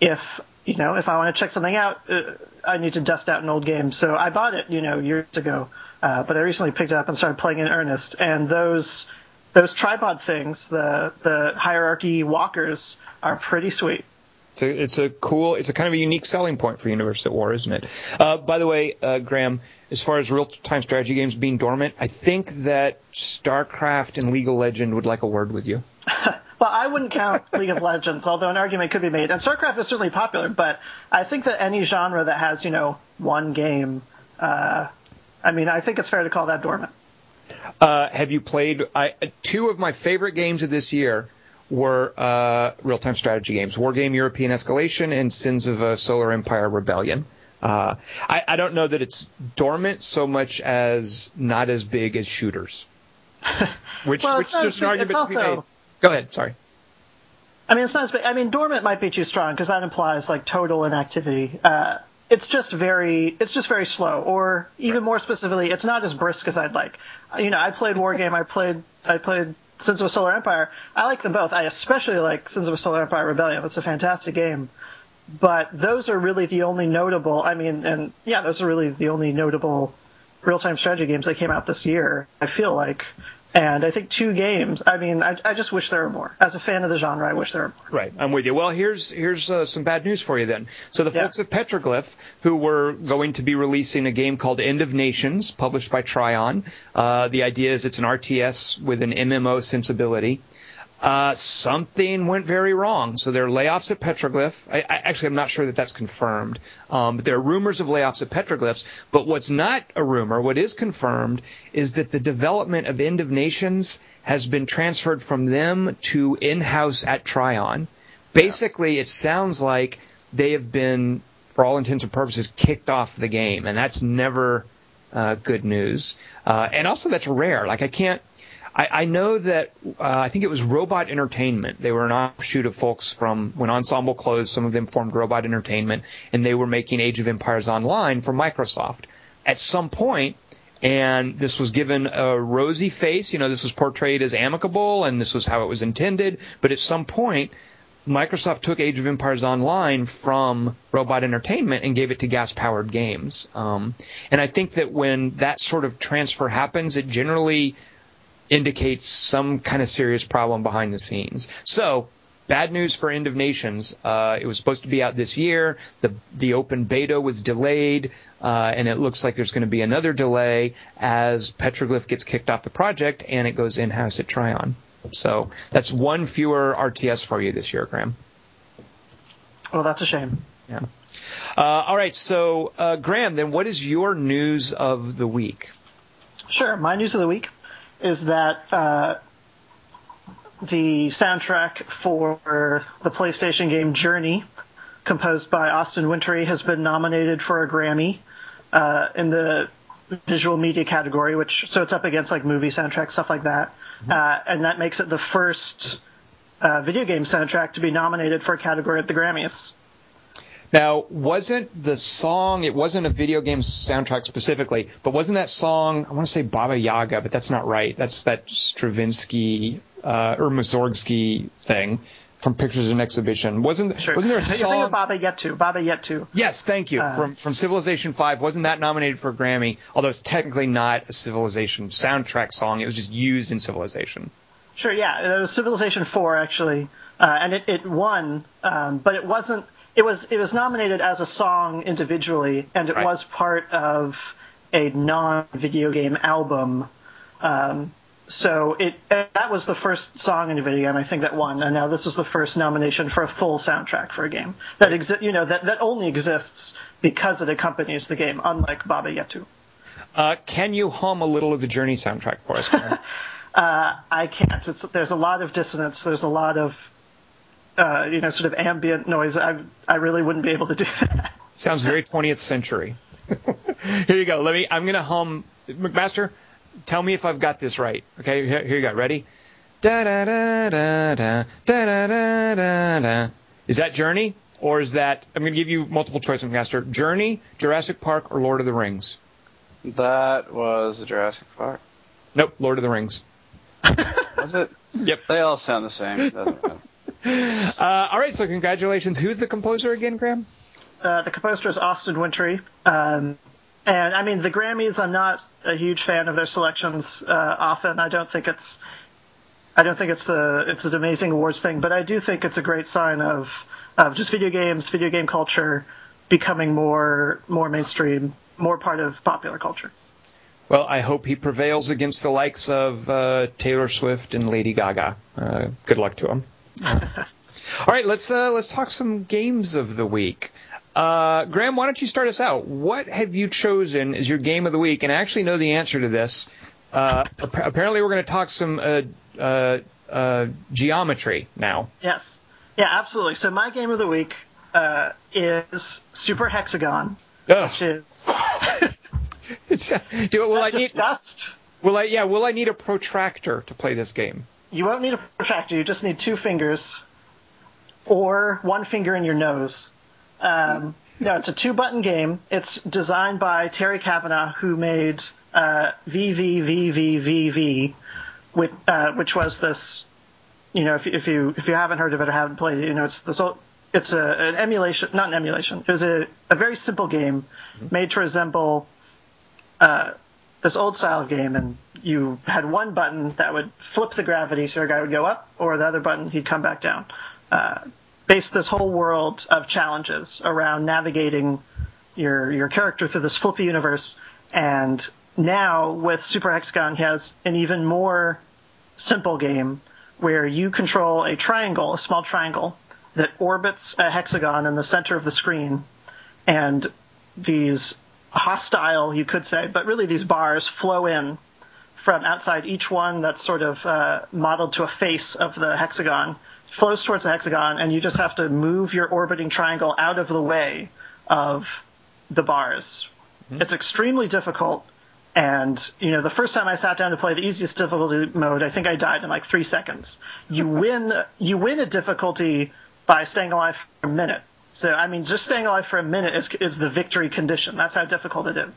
[SPEAKER 3] if you know if I want to check something out, uh, I need to dust out an old game. So I bought it you know years ago, uh, but I recently picked it up and started playing in earnest. And those those tripod things, the the hierarchy walkers, are pretty sweet.
[SPEAKER 1] It's a, it's a cool, it's a kind of a unique selling point for Universe at War, isn't it? Uh, by the way, uh, Graham, as far as real-time strategy games being dormant, I think that StarCraft and League of Legend would like a word with you. [LAUGHS]
[SPEAKER 3] Well, I wouldn't count League of Legends, although an argument could be made. And StarCraft is certainly popular, but I think that any genre that has, you know, one game, uh, I mean, I think it's fair to call that dormant.
[SPEAKER 1] Uh, have you played? I, two of my favorite games of this year were uh, real-time strategy games: Wargame European Escalation and Sins of a Solar Empire Rebellion. Uh, I, I don't know that it's dormant so much as not as big as shooters. [LAUGHS] Which,
[SPEAKER 3] Well,
[SPEAKER 1] which there's an argument
[SPEAKER 3] it's
[SPEAKER 1] to be made. Go ahead. Sorry.
[SPEAKER 3] I mean, it's not as big. I mean, dormant might be too strong because that implies like total inactivity. Uh, it's just very, it's just very slow. Or even more specifically, it's not as brisk as I'd like. You know, I played Wargame. I played, I played Sins of a Solar Empire. I like them both. I especially like Sins of a Solar Empire Rebellion. It's a fantastic game. But those are really the only notable. I mean, and yeah, those are really the only notable real-time strategy games that came out this year. I feel like. And I think two games. I mean, I, I just wish there were more. As a fan of the genre, I wish there were more.
[SPEAKER 1] Right, I'm with you. Well, here's here's uh, some bad news for you then. So the
[SPEAKER 3] Yeah.
[SPEAKER 1] folks at Petroglyph, who were going to be releasing a game called End of Nations, published by Trion. Uh, the idea is it's an RTS with an MMO sensibility. Uh, something went very wrong. So there are layoffs at Petroglyph. I, I, actually, I'm not sure that that's confirmed. Um, there are rumors of layoffs at Petroglyphs. But what's not a rumor, what is confirmed, is that the development of End of Nations has been transferred from them to in-house at Trion. Basically, it sounds like they have been, for all intents and purposes, kicked off the game, and that's never uh, good news. Uh, and also, that's rare. Like I can't. I, I know that uh, I think it was Robot Entertainment. They were an offshoot of folks from when Ensemble closed. Some of them formed Robot Entertainment, and they were making Age of Empires Online for Microsoft. At some point, and this was given a rosy face. You know, this was portrayed as amicable, and this was how it was intended. But at some point, Microsoft took Age of Empires Online from Robot Entertainment and gave it to Gas Powered Games. Um, and I think that when that sort of transfer happens, it generally indicates some kind of serious problem behind the scenes. So, bad news for End of Nations. Uh, it was supposed to be out this year. The the open beta was delayed, uh, and it looks like there's going to be another delay as Petroglyph gets kicked off the project and it goes in house at Trion. So that's one fewer RTS for you this year, Graham.
[SPEAKER 3] Well, that's a shame.
[SPEAKER 1] Yeah. Uh, all right. So, uh, Graham, then what is your news of the week?
[SPEAKER 3] Sure. My news of the week is that uh, the soundtrack for the PlayStation game Journey, composed by Austin Wintory, has been nominated for a Grammy uh, in the visual media category, which so it's up against like movie soundtracks, stuff like that, mm-hmm. uh, and that makes it the first uh, video game soundtrack to be nominated for a category at the Grammys.
[SPEAKER 1] Now, wasn't the song, it wasn't a video game soundtrack specifically, but wasn't that song, I want to say Baba Yaga, but that's not right. That's that Stravinsky uh, or Mussorgsky thing from Pictures and Exhibition. Wasn't
[SPEAKER 3] sure.
[SPEAKER 1] wasn't there a
[SPEAKER 3] song? You're Baba Yetu. Baba Yetu.
[SPEAKER 1] Yes, thank you. Uh, from from Civilization Five. Wasn't that nominated for a Grammy? Although it's technically not a Civilization soundtrack song. It was just used in Civilization.
[SPEAKER 3] Sure. Yeah, it was Civilization Four actually, uh, and it it won, um, but it wasn't it was it was nominated as a song individually, and it right. was part of a non-video game album. Um, so it that was the first song in a video game I think that won, and now this is the first nomination for a full soundtrack for a game that exi- you know that that only exists because it accompanies the game, unlike Baba Yetu.
[SPEAKER 1] Uh, can you hum a little of the Journey soundtrack for us? [LAUGHS] uh,
[SPEAKER 3] I can't. It's, there's a lot of dissonance. There's a lot of uh, you know, sort of ambient noise, I I really wouldn't be able to do that.
[SPEAKER 1] Sounds very 20th century. [LAUGHS] here you go. Let me. I'm gonna hum. McMaster, tell me if I've got this right. Okay, here, here you go. Ready? Da da da da da da da da da. Is that Journey or is that? I'm gonna give you multiple choice, McMaster. Journey, Jurassic Park, or Lord of the Rings?
[SPEAKER 2] That was Jurassic Park.
[SPEAKER 1] Nope, Lord of the Rings.
[SPEAKER 2] was it?
[SPEAKER 1] Yep.
[SPEAKER 2] They all sound the same.
[SPEAKER 1] Uh, all right, so congratulations. Who's the composer again, Graham?
[SPEAKER 3] Uh, the composer is Austin Wintory. Um, and I mean, the Grammys, I'm not a huge fan of their selections uh, often. I don't think it's, I don't think it's the it's an amazing awards thing, but I do think it's a great sign of of just video games, video game culture becoming more more mainstream, more part of popular culture.
[SPEAKER 1] Well, I hope he prevails against the likes of uh, Taylor Swift and Lady Gaga. Uh, good luck to him. All right, let's uh, let's talk some games of the week. Uh, Graham, why don't you start us out? What have you chosen as your game of the week? And I actually know the answer to this. Uh, apparently, we're going to talk some uh, uh, uh, geometry now.
[SPEAKER 3] Yes. Yeah, absolutely. So my game of the week uh, is Super Hexagon,
[SPEAKER 1] Ugh.
[SPEAKER 3] which is. [LAUGHS]
[SPEAKER 1] it's, do, will I
[SPEAKER 3] need?
[SPEAKER 1] Discussed. Will I? Yeah. Will I need a protractor to play this game?
[SPEAKER 3] You won't need a protractor. You just need two fingers, or one finger in your nose. Um, no, it's a two-button game. It's designed by Terry Cavanagh, who made uh, VVVVVV, which, uh, which was this. You know, if, if you if you haven't heard of it or haven't played it, you know, it's this. Old, it's a, an emulation, not an emulation. It was a, a very simple game made to resemble uh, this old style game, and you had one button that would flip the gravity, so your guy would go up, or the other button he'd come back down. Uh, based this whole world of challenges around navigating your your character through this flippy universe, and now with Super Hexagon, he has an even more simple game where you control a triangle, a small triangle, that orbits a hexagon in the center of the screen, and these hostile, you could say, but really these bars flow in from outside each one that's sort of uh, modeled to a face of the hexagon, flows towards the hexagon, and you just have to move your orbiting triangle out of the way of the bars. It's extremely difficult. And you know, the first time I sat down to play the easiest difficulty mode, I think I died in like three seconds. You [LAUGHS] win, you win a difficulty by staying alive for a minute. So I mean, just staying alive for a minute is is the victory condition. That's how difficult it is.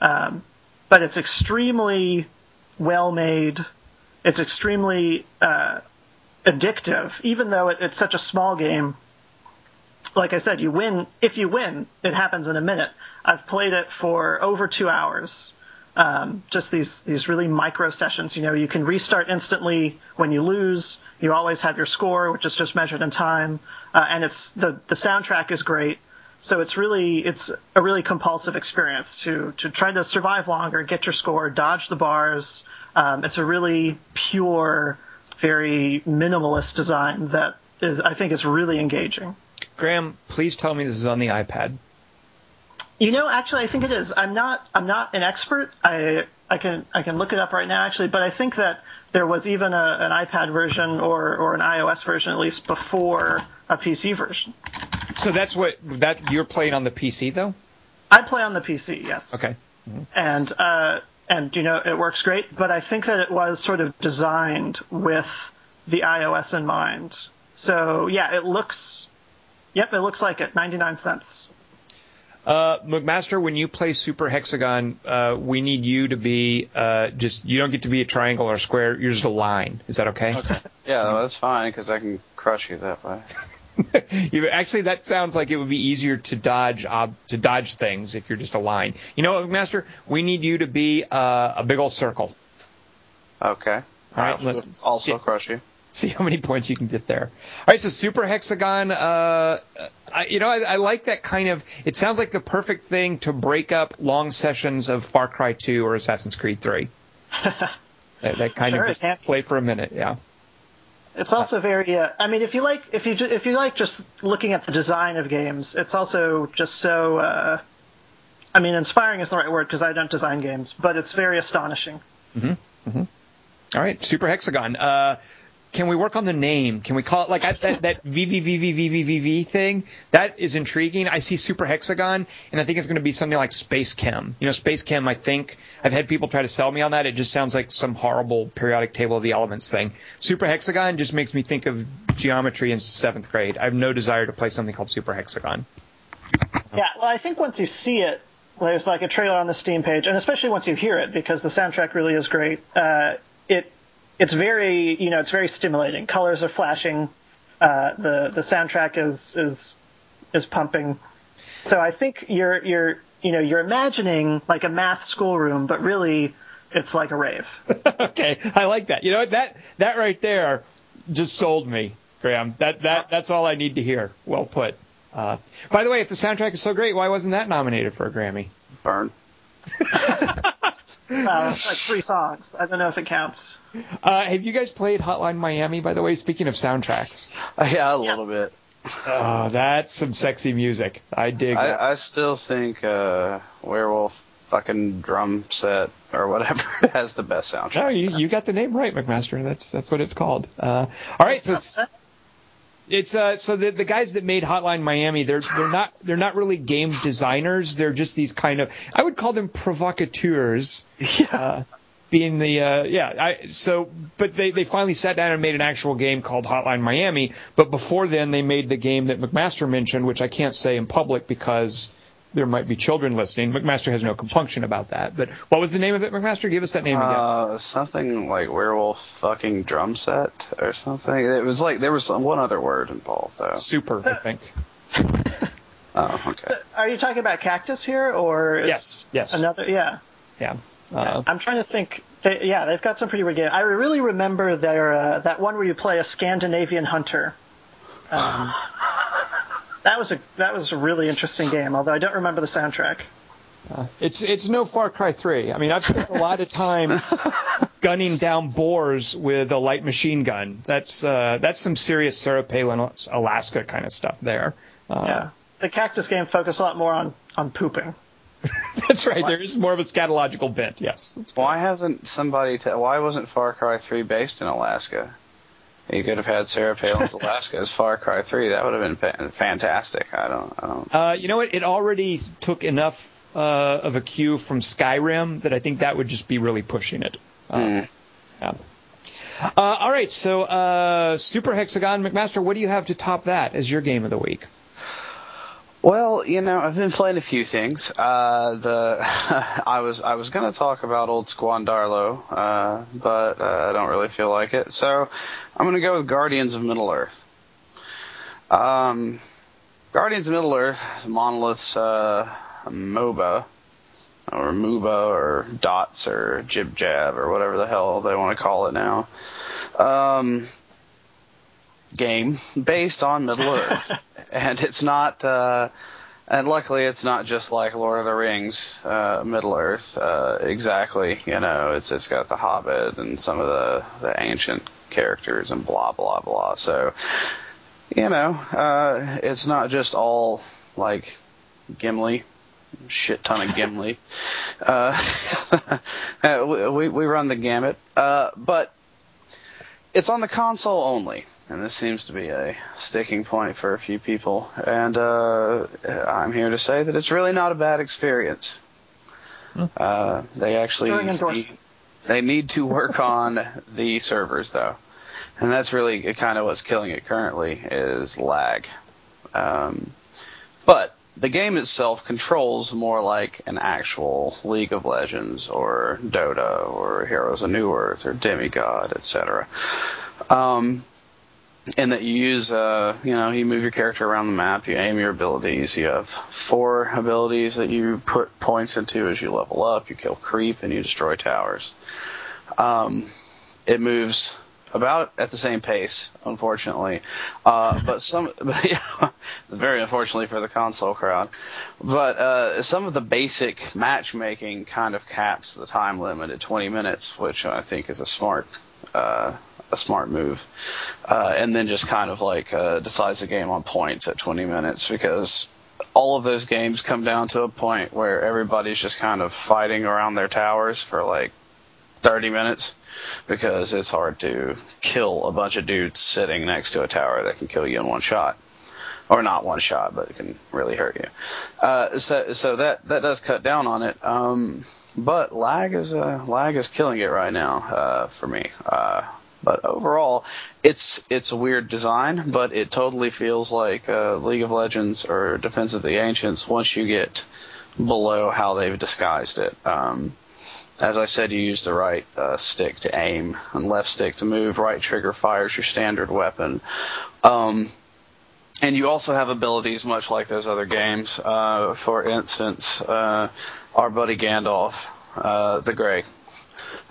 [SPEAKER 3] Um, but it's extremely well made. It's extremely uh, addictive, even though it, it's such a small game. Like I said, you win. If you win, it happens in a minute. I've played it for over two hours. Um, just these these really micro sessions. You know, you can restart instantly when you lose. You always have your score, which is just measured in time, uh, and it's the the soundtrack is great. So it's really it's a really compulsive experience to to try to survive longer, get your score, dodge the bars. Um, it's a really pure, very minimalist design that is I think is really engaging.
[SPEAKER 1] Graham, please tell me this is on the iPad.
[SPEAKER 3] You know, actually, I think it is. I'm not. I'm not an expert. I I can I can look it up right now, actually. But I think that there was even a, an iPad version or or an iOS version at least before a PC version.
[SPEAKER 1] So that's what that you're playing on the PC though.
[SPEAKER 3] I play on the PC, yes.
[SPEAKER 1] Okay.
[SPEAKER 3] and uh, and you know it works great. But I think that it was sort of designed with the iOS in mind. So yeah, it looks. Yep, it looks like it. Ninety nine cents.
[SPEAKER 1] Uh, McMaster, when you play Super Hexagon, uh, we need you to be uh, just you don't get to be a triangle or a square. You're just a line. Is that okay?
[SPEAKER 2] Okay. Yeah, well, that's fine because I can crush you that way. [LAUGHS]
[SPEAKER 1] you, actually, that sounds like it would be easier to dodge ob, to dodge things if you're just a line. You know, what, McMaster, we need you to be uh, a big old circle.
[SPEAKER 2] Okay.
[SPEAKER 1] All right,
[SPEAKER 2] I'll
[SPEAKER 1] let's-
[SPEAKER 2] also
[SPEAKER 1] yeah.
[SPEAKER 2] crush you.
[SPEAKER 1] See how many points you can get there. All right, so Super Hexagon, uh, I, you know, I, I like that kind of. It sounds like the perfect thing to break up long sessions of Far Cry 2 or Assassin's Creed 3. [LAUGHS] that, that kind
[SPEAKER 3] Sure,
[SPEAKER 1] of just play for a minute, yeah.
[SPEAKER 3] It's also very. Uh, I mean, if you like, if you if you like just looking at the design of games, it's also just so. Uh, I mean, inspiring is the right word because I don't design games, but it's very astonishing.
[SPEAKER 1] All right, Super Hexagon. Uh, can we work on the name? Can we call it like that that, that VVVVVV thing? That is intriguing. I see Super Hexagon, and I think it's going to be something like SpaceChem. You know, SpaceChem. I think I've had people try to sell me on that. It just sounds like some horrible periodic table of the elements thing. Super Hexagon just makes me think of geometry in seventh grade. I have no desire to play something called Super Hexagon.
[SPEAKER 3] Yeah, well, I think once you see it, there's like a trailer on the Steam page, and especially once you hear it, because the soundtrack really is great. Uh, it it's very you know it's very stimulating. Colors are flashing. Uh, the the soundtrack is is is pumping. So I think you're you're you know you're imagining like a math schoolroom, but really it's like a rave. [LAUGHS]
[SPEAKER 1] okay, I like that. You know? That that right there just sold me, Graham. That that that's all I need to hear. Well put. Uh, by the way, if the soundtrack is so great, why wasn't that nominated for a Grammy?
[SPEAKER 2] Burn. [LAUGHS] [LAUGHS]
[SPEAKER 3] Uh, it's like three songs. I don't know if it counts.
[SPEAKER 1] Uh, have you guys played Hotline Miami? By the way, speaking of soundtracks,
[SPEAKER 2] Yeah, a little bit.
[SPEAKER 1] oh, that's some sexy music. I dig. that.
[SPEAKER 2] I, I still think uh, Werewolf fucking drum set or whatever [LAUGHS] has the best
[SPEAKER 1] No,
[SPEAKER 2] soundtrack.
[SPEAKER 1] you, you got the name right, McMaster. That's that's what it's called. Uh, all right, so it's uh, so the the guys that made Hotline Miami, they're they're not they're not really game designers. They're just these kind of I would call them provocateurs. [LAUGHS] Uh, being the uh, yeah, I so but they they finally sat down and made an actual game called Hotline Miami. But before then, they made the game that McMaster mentioned, which I can't say in public because. There might be children listening. McMaster has no compunction about that. But what was the name of it, McMaster? Give us that name again.
[SPEAKER 2] Uh, something like werewolf fucking drum set or something. It was like there was some, one other word involved though.
[SPEAKER 1] Super, I think.
[SPEAKER 2] Oh, okay.
[SPEAKER 3] Are you talking about Cactus here, or
[SPEAKER 1] Yes, yes.
[SPEAKER 3] another? Yeah.
[SPEAKER 1] Yeah. Uh,
[SPEAKER 3] I'm trying to think. They, yeah, they've got some pretty weird games. I really remember their uh, that one where you play a Scandinavian hunter. Um, [SIGHS] that was a that was a really interesting game. Although I don't remember the soundtrack.
[SPEAKER 1] Uh, it's it's no Far Cry 3. I mean, I've spent a lot of time [LAUGHS] gunning down boars with a light machine gun. That's uh, that's some serious Sarah Palin, Alaska kind of stuff there. Uh,
[SPEAKER 3] Yeah. The Cactus game focused a lot more on, on pooping. [LAUGHS]
[SPEAKER 1] That's right. There is more of a scatological bent. Yes.
[SPEAKER 2] Why hasn't somebody? T- why wasn't Far Cry 3 based in Alaska? You could have had Sarah Palin's [LAUGHS] Alaska as Far Cry 3. That would have been fantastic. I don't. I don't.
[SPEAKER 1] Uh, you know what? It already took enough uh, of a cue from Skyrim that I think that would just be really pushing it. Uh,
[SPEAKER 2] Hmm.
[SPEAKER 1] yeah. Uh, all right, so uh, Super Hexagon McMaster, what do you have to top that as your game of the week?
[SPEAKER 2] Well, you know, I've been playing a few things. Uh, the [LAUGHS] I was I was gonna talk about old Squandarlo, uh, but uh, I don't really feel like it. So I'm gonna go with Guardians of Middle Earth. Um, Guardians of Middle Earth, Monolith's uh, MOBA, or MOBA, or Dots, or Jib Jab, or whatever the hell they want to call it now. Um, game based on Middle [LAUGHS] Earth, and it's not. Uh, and luckily, it's not just like Lord of the Rings, uh, Middle Earth. Uh, exactly, you know, it's it's got the Hobbit and some of the the ancient characters and blah blah blah. So, you know, uh, it's not just all like Gimli, shit ton of Gimli. [LAUGHS] Uh, [LAUGHS] we we run the gamut, uh, but it's on the console only, and this seems to be a sticking point for a few people. And uh, I'm here to say that it's really not a bad experience. Uh, they actually
[SPEAKER 3] During endorsement.
[SPEAKER 2] they need to work on the servers though, and that's really kind of what's killing it currently is lag. Um, but the game itself controls more like an actual League of Legends or Dota or Heroes of Newerth or Demigod, etc. Um, and that you use, uh, you know, you move your character around the map, you aim your abilities. You have four abilities that you put points into as you level up. You kill creep and you destroy towers. Um, it moves about at the same pace, unfortunately. Uh, but some, [LAUGHS] but yeah, very unfortunately for the console crowd. But uh, some of the basic matchmaking kind of caps the time limit at 20 minutes, which I think is a smart. Uh, a smart move, uh, and then just kind of like uh, decides the game on points at 20 minutes because all of those games come down to a point where everybody's just kind of fighting around their towers for like 30 minutes because it's hard to kill a bunch of dudes sitting next to a tower that can kill you in one shot. Or not one shot, but it can really hurt you. Uh, so, so that, that does cut down on it. Um, but lag is, uh, lag is killing it right now, uh, for me. Uh, but overall, it's, it's a weird design, but it totally feels like, uh, League of Legends or Defense of the Ancients once you get below how they've disguised it. Um, as I said, you use the right uh, stick to aim and left stick to move. Right trigger fires your standard weapon. Um, and you also have abilities much like those other games. Uh, for instance, uh, our buddy Gandalf, uh, the Grey.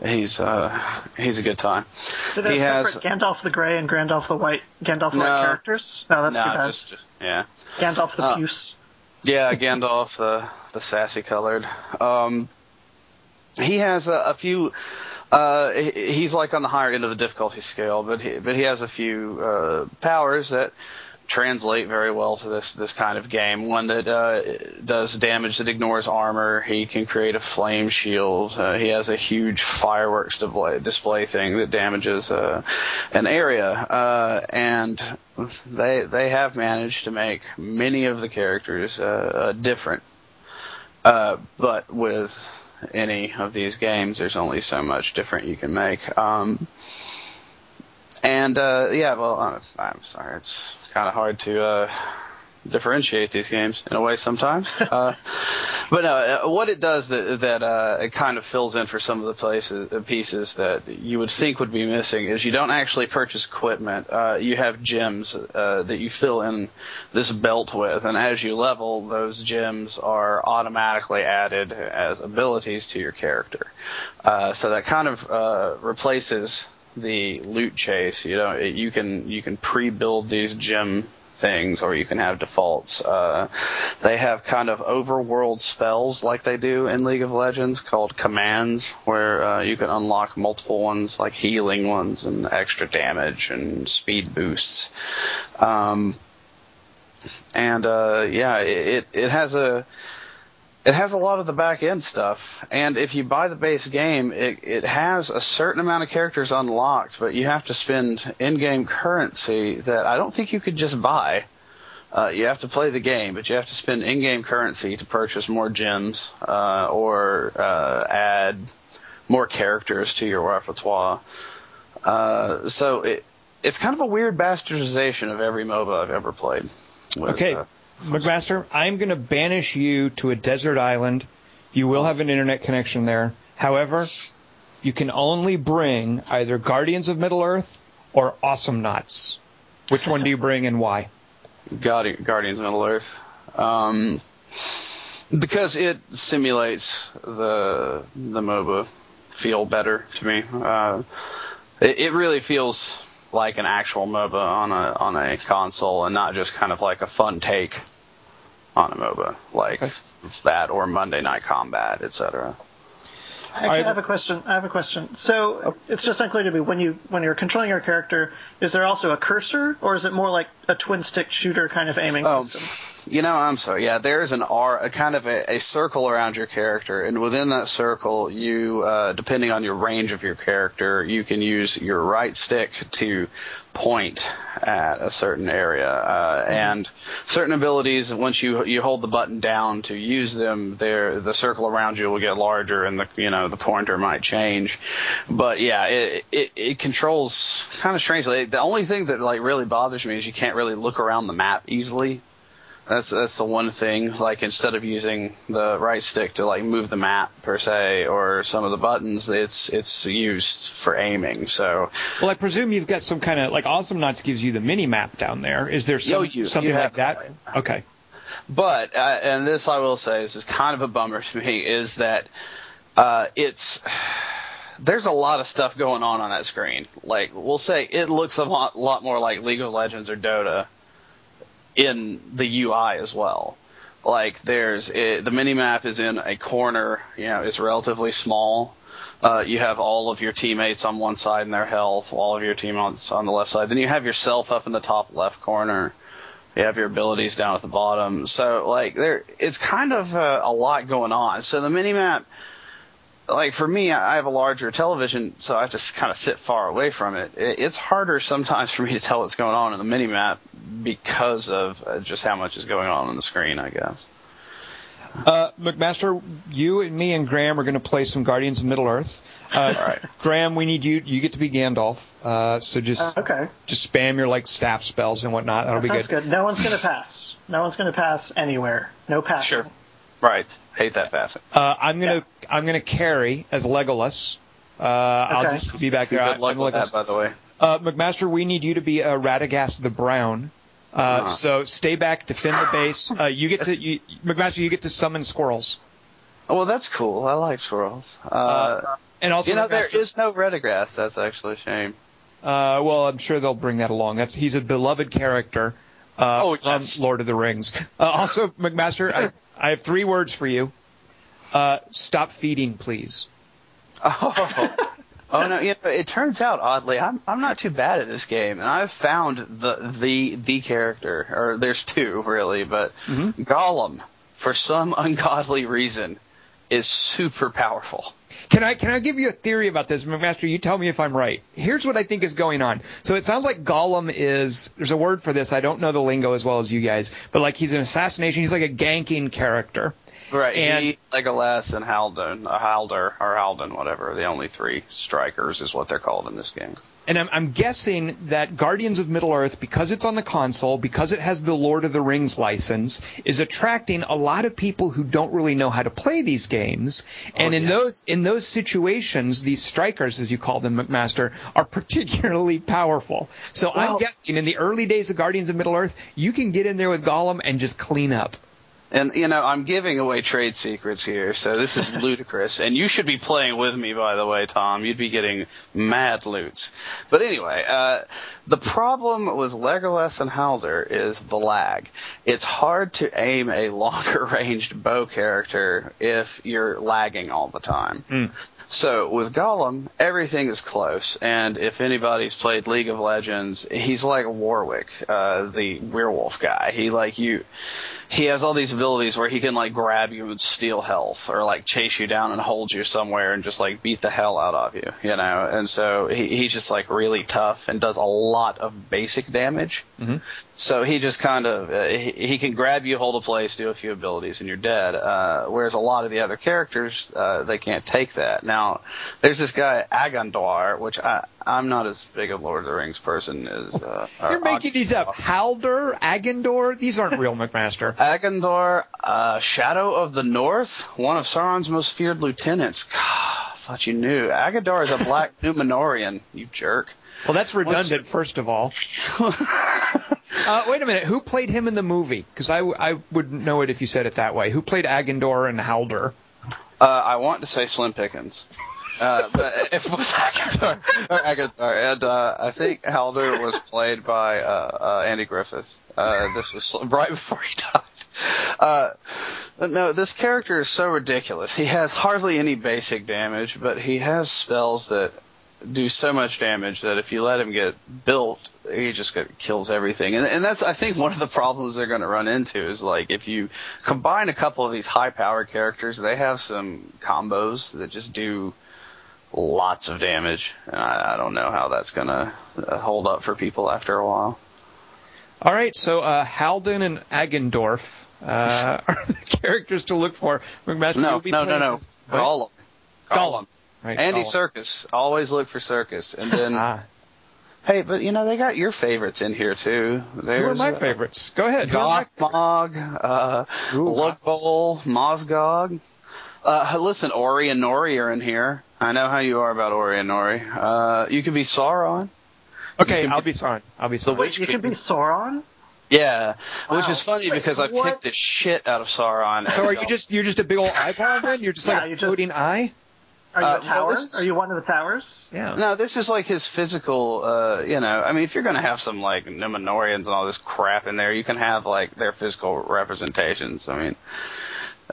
[SPEAKER 2] He's uh, he's a good time.
[SPEAKER 3] They
[SPEAKER 2] He has
[SPEAKER 3] Gandalf the Grey and Gandalf the White Gandalf the
[SPEAKER 2] No.
[SPEAKER 3] White characters? No, that's
[SPEAKER 2] no, just, just yeah.
[SPEAKER 3] Gandalf the
[SPEAKER 2] uh,
[SPEAKER 3] Puce.
[SPEAKER 2] Yeah, Gandalf, the the sassy colored. Um, he has a, a few. Uh, he's like on the higher end of the difficulty scale, but he, but he has a few uh, powers that translate very well to this this kind of game. One that uh, does damage that ignores armor. He can create a flame shield. Uh, he has a huge fireworks display, display thing that damages uh, an area. Uh, and they they have managed to make many of the characters uh, uh, different. But with any of these games, there's only so much different you can make. Um, and uh, yeah, well, uh, I'm sorry, it's kind of hard to uh, differentiate these games in a way sometimes. [LAUGHS] Uh, but no, uh, what it does that that uh, it kind of fills in for some of the places uh, pieces that you would think would be missing is you don't actually purchase equipment. Uh, you have gems uh, that you fill in this belt with, and as you level, those gems are automatically added as abilities to your character. Uh, so that kind of uh, replaces the loot chase. You know, it, you can you can pre-build these gem things, or you can have defaults. Uh, they have kind of overworld spells like they do in League of Legends called commands, where uh, you can unlock multiple ones, like healing ones and extra damage and speed boosts. Um, and uh, yeah, it it has a it has a lot of the back end stuff, and if you buy the base game, it, it has a certain amount of characters unlocked, but you have to spend in-game currency that I don't think you could just buy. Uh, you have to play the game, but you have to spend in-game currency to purchase more gems uh, or uh, add more characters to your repertoire. Uh, so it, it's kind of a weird bastardization of every MOBA I've ever played. with,
[SPEAKER 1] Okay,
[SPEAKER 2] uh,
[SPEAKER 1] McMaster, I'm going to banish you to a desert island. You will have an internet connection there. However, you can only bring either Guardians of Middle Earth or Awesome Knots. Which one do you bring and why?
[SPEAKER 2] Guardi- Guardians of Middle Earth. Um, because it simulates the the MOBA feel better to me. Uh, it, it really feels like an actual MOBA on a on a console and not just kind of like a fun take on a MOBA like
[SPEAKER 1] Okay.
[SPEAKER 2] that or Monday Night Combat, etc.
[SPEAKER 3] Actually,
[SPEAKER 1] I-
[SPEAKER 3] I have a question. I have a question. So oh. it's just unclear to me when you when you're controlling your character, is there also a cursor, or is it more like a twin stick shooter kind of aiming
[SPEAKER 2] Oh,
[SPEAKER 3] system?
[SPEAKER 2] You know, I'm sorry. Yeah, there is an R, a kind of a, a circle around your character, and within that circle, you, uh, depending on your range of your character, you can use your right stick to point at a certain area, uh, and certain abilities. Once you you hold the button down to use them, there the circle around you will get larger, and the you know the pointer might change. But yeah, it it, it controls kind of strangely. The only thing that like really bothers me is you can't really look around the map easily. That's that's the one thing. Like instead of using the right stick to like move the map per se, or some of the buttons, it's it's used for aiming. So
[SPEAKER 1] Well, I presume you've got some kind of like Awesome Knots gives you the mini map down there. Is there some,
[SPEAKER 2] you-
[SPEAKER 1] something
[SPEAKER 2] you
[SPEAKER 1] like that?
[SPEAKER 2] that.
[SPEAKER 1] Okay.
[SPEAKER 2] But uh, and this I will say this is kind of a bummer to me is that uh, it's [SIGHS] there's a lot of stuff going on on that screen. Like we'll say it looks a lot, lot more like League of Legends or Dota in the UI as well. Like there's it, the mini map is in a corner. You know, it's relatively small. Uh, you have all of your teammates on one side and their health, all of your teammates on the left side. Then you have yourself up in the top left corner. You have your abilities down at the bottom. So like there, it's kind of uh, a lot going on. So the mini map, like for me, I have a larger television, so I have to kind of sit far away from it. it. It's harder sometimes for me to tell what's going on in the mini map because of uh, just how much is going on on the screen. I guess.
[SPEAKER 1] Uh, McMaster, you and me and Graham are going to play some Guardians of Middle Earth. Uh, [LAUGHS]
[SPEAKER 2] All right.
[SPEAKER 1] Graham, we need you. You get to be Gandalf. Uh, so just
[SPEAKER 3] Uh, okay,
[SPEAKER 1] just spam your like staff spells and whatnot. That'll be good.
[SPEAKER 3] good. No one's gonna pass. No one's gonna pass anywhere. No passing.
[SPEAKER 2] Sure. Right. Hate that passing.
[SPEAKER 1] Uh, I'm gonna I'm gonna carry as Legolas. Uh, I'll just be back there.
[SPEAKER 2] Good luck with that, by the way.
[SPEAKER 1] Uh, McMaster, we need you to be uh, Radagast the Brown. Uh,
[SPEAKER 2] Uh-huh.
[SPEAKER 1] So stay back, defend the base. Uh, you get to you, McMaster. You get to summon squirrels.
[SPEAKER 2] Oh, well, that's cool. I like squirrels. Uh,
[SPEAKER 1] Uh, and also,
[SPEAKER 2] you know, there
[SPEAKER 1] McMaster-
[SPEAKER 2] is no Redagrass. That's actually a shame.
[SPEAKER 1] Uh, well, I'm sure they'll bring that along. That's he's a beloved character uh,
[SPEAKER 2] Oh,
[SPEAKER 1] from
[SPEAKER 2] yes.
[SPEAKER 1] Lord of the Rings. Uh, also, McMaster, [LAUGHS] I, have three words for you. Uh, stop feeding, please.
[SPEAKER 2] Oh. [LAUGHS] Oh no! You know, it turns out oddly, I'm I'm not too bad at this game, and I've found the the the character, or there's two really, but Gollum, for some [LAUGHS] ungodly reason, is super powerful.
[SPEAKER 1] Can I can I give you a theory about this, McMaster? You tell me if I'm right. Here's what I think is going on. So it sounds like Gollum is there's a word for this. I don't know the lingo as well as you guys, but like he's an assassination. He's like a ganking character.
[SPEAKER 2] Right.
[SPEAKER 1] And-
[SPEAKER 2] he, Legolas, and Haldon, uh, Haldir or Haldon, whatever. The only three strikers is what they're called in this game.
[SPEAKER 1] And I'm, I'm guessing that Guardians of Middle Earth, because it's on the console, because it has the Lord of the Rings license, is attracting a lot of people who don't really know how to play these games. And in
[SPEAKER 2] yes.
[SPEAKER 1] those in those situations, these strikers, as you call them, McMaster, are [LAUGHS] particularly powerful. So I'm guessing in the early days of Guardians of Middle Earth, you can get in there with Gollum and just clean up.
[SPEAKER 2] And you know, I'm giving away trade secrets here, so this is [LAUGHS] ludicrous. And you should be playing with me, by the way, Tom. You'd be getting mad loots. But anyway, uh, the problem with Legolas and Haldir is the lag. It's hard to aim a longer [LAUGHS] ranged bow character if you're lagging all the time. So with Gollum, everything is close, and if anybody's played League of Legends, he's like Warwick, uh, the werewolf guy. He like you, he has all these abilities where he can like grab you and steal health, or like chase you down and hold you somewhere and just like beat the hell out of you, you know. And so he, he's just like really tough and does a lot of basic damage. Mm-hmm. So he just kind of uh, he, he can grab you, hold a place, do a few abilities, and you're dead. Uh, whereas a lot of the other characters, uh, they can't take that. Now, there's this guy Agandar, which I I'm not as big a Lord of the Rings person as uh,
[SPEAKER 1] You're making these up. Haldir, Agandor, these aren't real, McMaster. [LAUGHS]
[SPEAKER 2] Agandar, uh, Shadow of the North, one of Sauron's most feared lieutenants. God, I thought you knew. Agadar is a black [LAUGHS] Numenorean, you jerk.
[SPEAKER 1] Well, that's redundant, first of all. [LAUGHS] Uh, wait a minute. Who played him in the movie? Because I, w- I wouldn't know it if you said it that way. Who played Agandor and Haldir?
[SPEAKER 2] Uh, I want to say Slim Pickens. Uh, but if [LAUGHS] it was Agadar, or Agadar, and uh, I think Haldir was played by uh, uh, Andy Griffith. Uh, this was [LAUGHS] right before he died. Uh, no, this character is so ridiculous. He has hardly any basic damage, but he has spells that do so much damage that if you let him get built, he just get, kills everything. And, and that's, I think, one of the problems they're going to run into is like if you combine a couple of these high power characters, they have some combos that just do lots of damage. And I, I don't know how that's going to uh, hold up for people after a while.
[SPEAKER 1] All right, so uh, Halden and Agendorf uh, [LAUGHS] are the characters to look for. McMaster,
[SPEAKER 2] No,
[SPEAKER 1] you'll be
[SPEAKER 2] no, no, no.
[SPEAKER 1] what?
[SPEAKER 2] Gollum. Gollum.
[SPEAKER 1] Right,
[SPEAKER 2] Andy
[SPEAKER 1] Gollum.
[SPEAKER 2] Circus. Always look for Circus. And [LAUGHS] then,
[SPEAKER 1] Ah,
[SPEAKER 2] hey, but you know, they got your favorites in here too. There's,
[SPEAKER 1] who are my
[SPEAKER 2] uh,
[SPEAKER 1] favorites? Go ahead. who are my-
[SPEAKER 2] Gothmog, uh,
[SPEAKER 1] Ooh,
[SPEAKER 2] Lug Bowl, Mozgog. Uh, listen, Ori and Nori are in here. I know how you are about Ori and Nori. Uh, you could be Sauron.
[SPEAKER 1] Okay, I'll
[SPEAKER 2] be-
[SPEAKER 1] be Sauron. I'll be
[SPEAKER 2] The
[SPEAKER 1] Sauron.
[SPEAKER 2] witch
[SPEAKER 3] You can be Sauron.
[SPEAKER 2] Yeah, which is funny
[SPEAKER 3] Wait,
[SPEAKER 2] because I've
[SPEAKER 3] what?
[SPEAKER 2] kicked the shit out of Sauron.
[SPEAKER 1] So are you just you're just a big old eyeball then? You're just
[SPEAKER 3] Yeah,
[SPEAKER 1] like a
[SPEAKER 3] you just-
[SPEAKER 1] floating eye?
[SPEAKER 3] Are you
[SPEAKER 2] Uh,
[SPEAKER 3] a
[SPEAKER 2] well,
[SPEAKER 3] tower?
[SPEAKER 2] this is-
[SPEAKER 3] Are you one of the towers?
[SPEAKER 1] Yeah.
[SPEAKER 2] No, this is like his physical, uh, you know, I mean, if you're going to have some like Numenoreans and all this crap in there, you can have like their physical representations. I mean,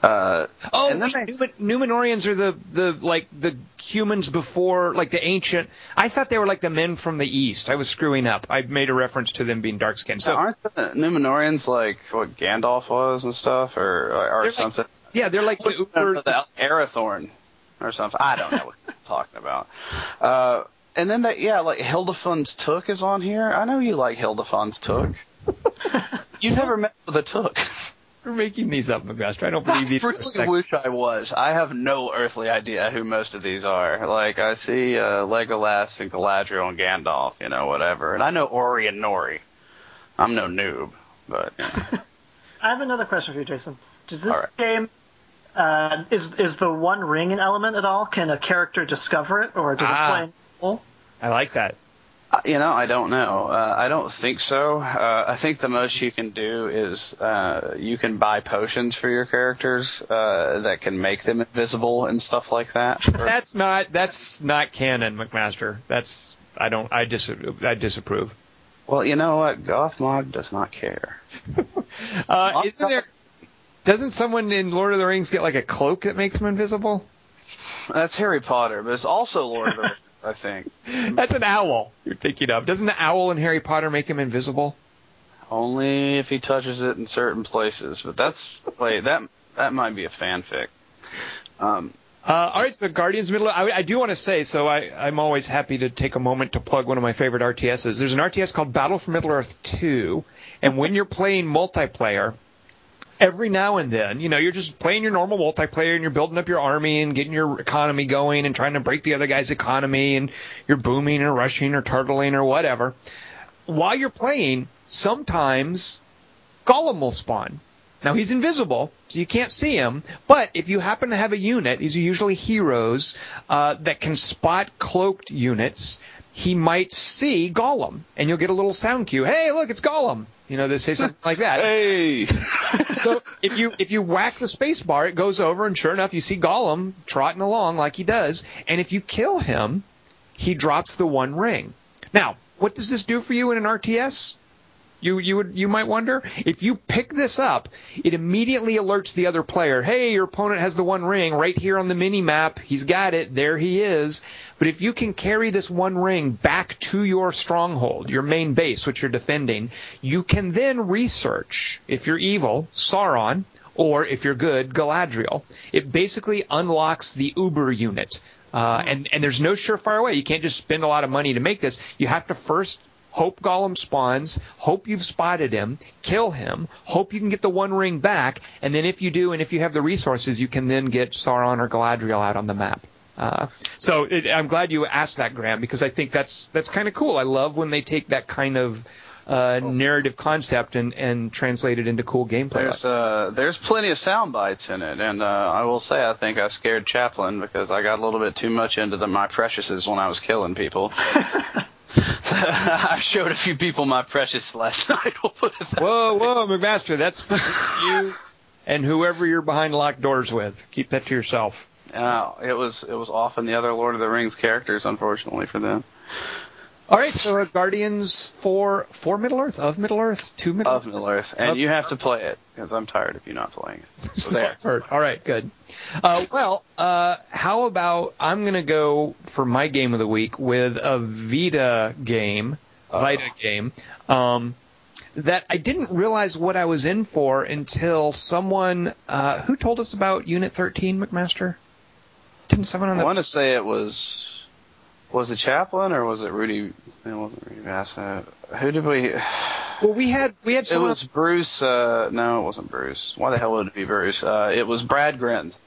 [SPEAKER 2] uh,
[SPEAKER 1] Oh,
[SPEAKER 2] and then
[SPEAKER 1] wait,
[SPEAKER 2] they-
[SPEAKER 1] Numenoreans are the the like the humans before like the ancient. I thought they were like the men from the east. I was screwing up. I made a reference to them being dark skinned. So
[SPEAKER 2] aren't the Numenorians like what Gandalf was and stuff, or or
[SPEAKER 1] They're like-
[SPEAKER 2] something?
[SPEAKER 1] yeah, they're like the uber.
[SPEAKER 2] the Arathorn or something. I don't know what I'm [LAUGHS] talking about. Uh, and then that, yeah, like Hildifons Took is on here. I know you like Hildifons Took. [LAUGHS] you never met with a Took. [LAUGHS]
[SPEAKER 1] We're making these up, McMaster. I don't
[SPEAKER 2] I
[SPEAKER 1] believe these. for a
[SPEAKER 2] really
[SPEAKER 1] second.
[SPEAKER 2] wish I was. I have no earthly idea who most of these are. Like I see uh, Legolas and Galadriel and Gandalf, you know, whatever. And I know Ori and Nori. I'm no noob, but you know.
[SPEAKER 3] I have another question for you, Jason. Does this
[SPEAKER 2] All right.
[SPEAKER 3] game uh, is is the one ring an element at all? Can a character discover it, or does
[SPEAKER 1] Ah.
[SPEAKER 3] it play? a role?
[SPEAKER 1] I like that.
[SPEAKER 2] Uh, You know, I don't know. Uh, I don't think so. Uh, I think the most you can do is uh, you can buy potions for your characters uh, that can make them invisible and stuff like that. [LAUGHS]
[SPEAKER 1] That's not that's not canon, McMaster. That's I don't I dis I disapprove.
[SPEAKER 2] well, you know what? Gothmog does not care. [LAUGHS]
[SPEAKER 1] Uh, isn't there? Doesn't someone in Lord of the Rings get like a cloak that makes them invisible?
[SPEAKER 2] That's Harry Potter, but it's also Lord of the Rings, [LAUGHS] I think.
[SPEAKER 1] That's an owl you're thinking of. Doesn't the owl in Harry Potter make him invisible?
[SPEAKER 2] Only if he touches it in certain places. But that's wait that that might be a fanfic. Um,
[SPEAKER 1] Uh, all right, so Guardians of Middle. I, I do want to say, so I, I'm always happy to take a moment to plug one of my favorite RTSs. There's an RTS called Battle for Middle Earth 2, and when you're playing multiplayer, every now and then, you know, you're just playing your normal multiplayer and you're building up your army and getting your economy going and trying to break the other guy's economy and you're booming or rushing or turtling or whatever. While you're playing, sometimes Gollum will spawn. Now he's invisible, so you can't see him. But if you happen to have a unit, these are usually heroes uh, that can spot cloaked units. He might see Gollum, and you'll get a little sound cue. Hey, look, it's Gollum. You know, they say something like that. [LAUGHS]
[SPEAKER 2] Hey.
[SPEAKER 1] So if you if you whack the space bar, it goes over, and sure enough, you see Gollum trotting along like he does. And if you kill him, he drops the one ring. Now, what does this do for you in an RTS? You you would you might wonder if you pick this up, it immediately alerts the other player. Hey, your opponent has the one ring right here on the mini map. He's got it. There he is. But if you can carry this one ring back to your stronghold, your main base, which you're defending, you can then research if you're evil, Sauron, or if you're good, Galadriel. It basically unlocks the Uber unit. Uh, and, and there's no surefire way. You can't just spend a lot of money to make this. You have to first hope Gollum spawns, hope you've spotted him, kill him, hope you can get the one ring back, and then if you do, and if you have the resources, you can then get Sauron or Galadriel out on the map. Uh, so it, I'm glad you asked that, Graham, because I think that's that's kind of cool. I love when they take that kind of uh, narrative concept and, and translate it into cool gameplay.
[SPEAKER 2] There's uh, there's plenty of sound bites in it, and uh, I will say I think I scared Chaplin because I got a little bit too much into the my preciouses when I was killing people. [LAUGHS] [LAUGHS] I showed a few people my precious last [LAUGHS] night. We'll put it that
[SPEAKER 1] Whoa, whoa, McMaster, that's you and whoever you're behind locked doors with. Keep that to yourself.
[SPEAKER 2] Uh, it was it was often the other Lord of the Rings characters, unfortunately for them.
[SPEAKER 1] All right, so uh, Guardians for for Middle Earth of Middle Earth to Middle
[SPEAKER 2] Of Middle Earth, and
[SPEAKER 1] Of-
[SPEAKER 2] you have to play it because I'm tired of you not playing it. [LAUGHS] So there.
[SPEAKER 1] All right, good. Uh, well, uh, how about I'm going to go for my game of the week with a Vita game, Vita game, um, that I didn't realize what I was in for until someone uh, who told us about Unit 13, McMaster. Didn't someone on
[SPEAKER 2] I want to say it was was it Chaplin or was it Rudy? It wasn't Rudy Bassett. Who did we?
[SPEAKER 1] well, we had we had
[SPEAKER 2] It was Bruce. Uh, no, it wasn't Bruce. Why the hell would it be Bruce? Uh, it was Brad Grins.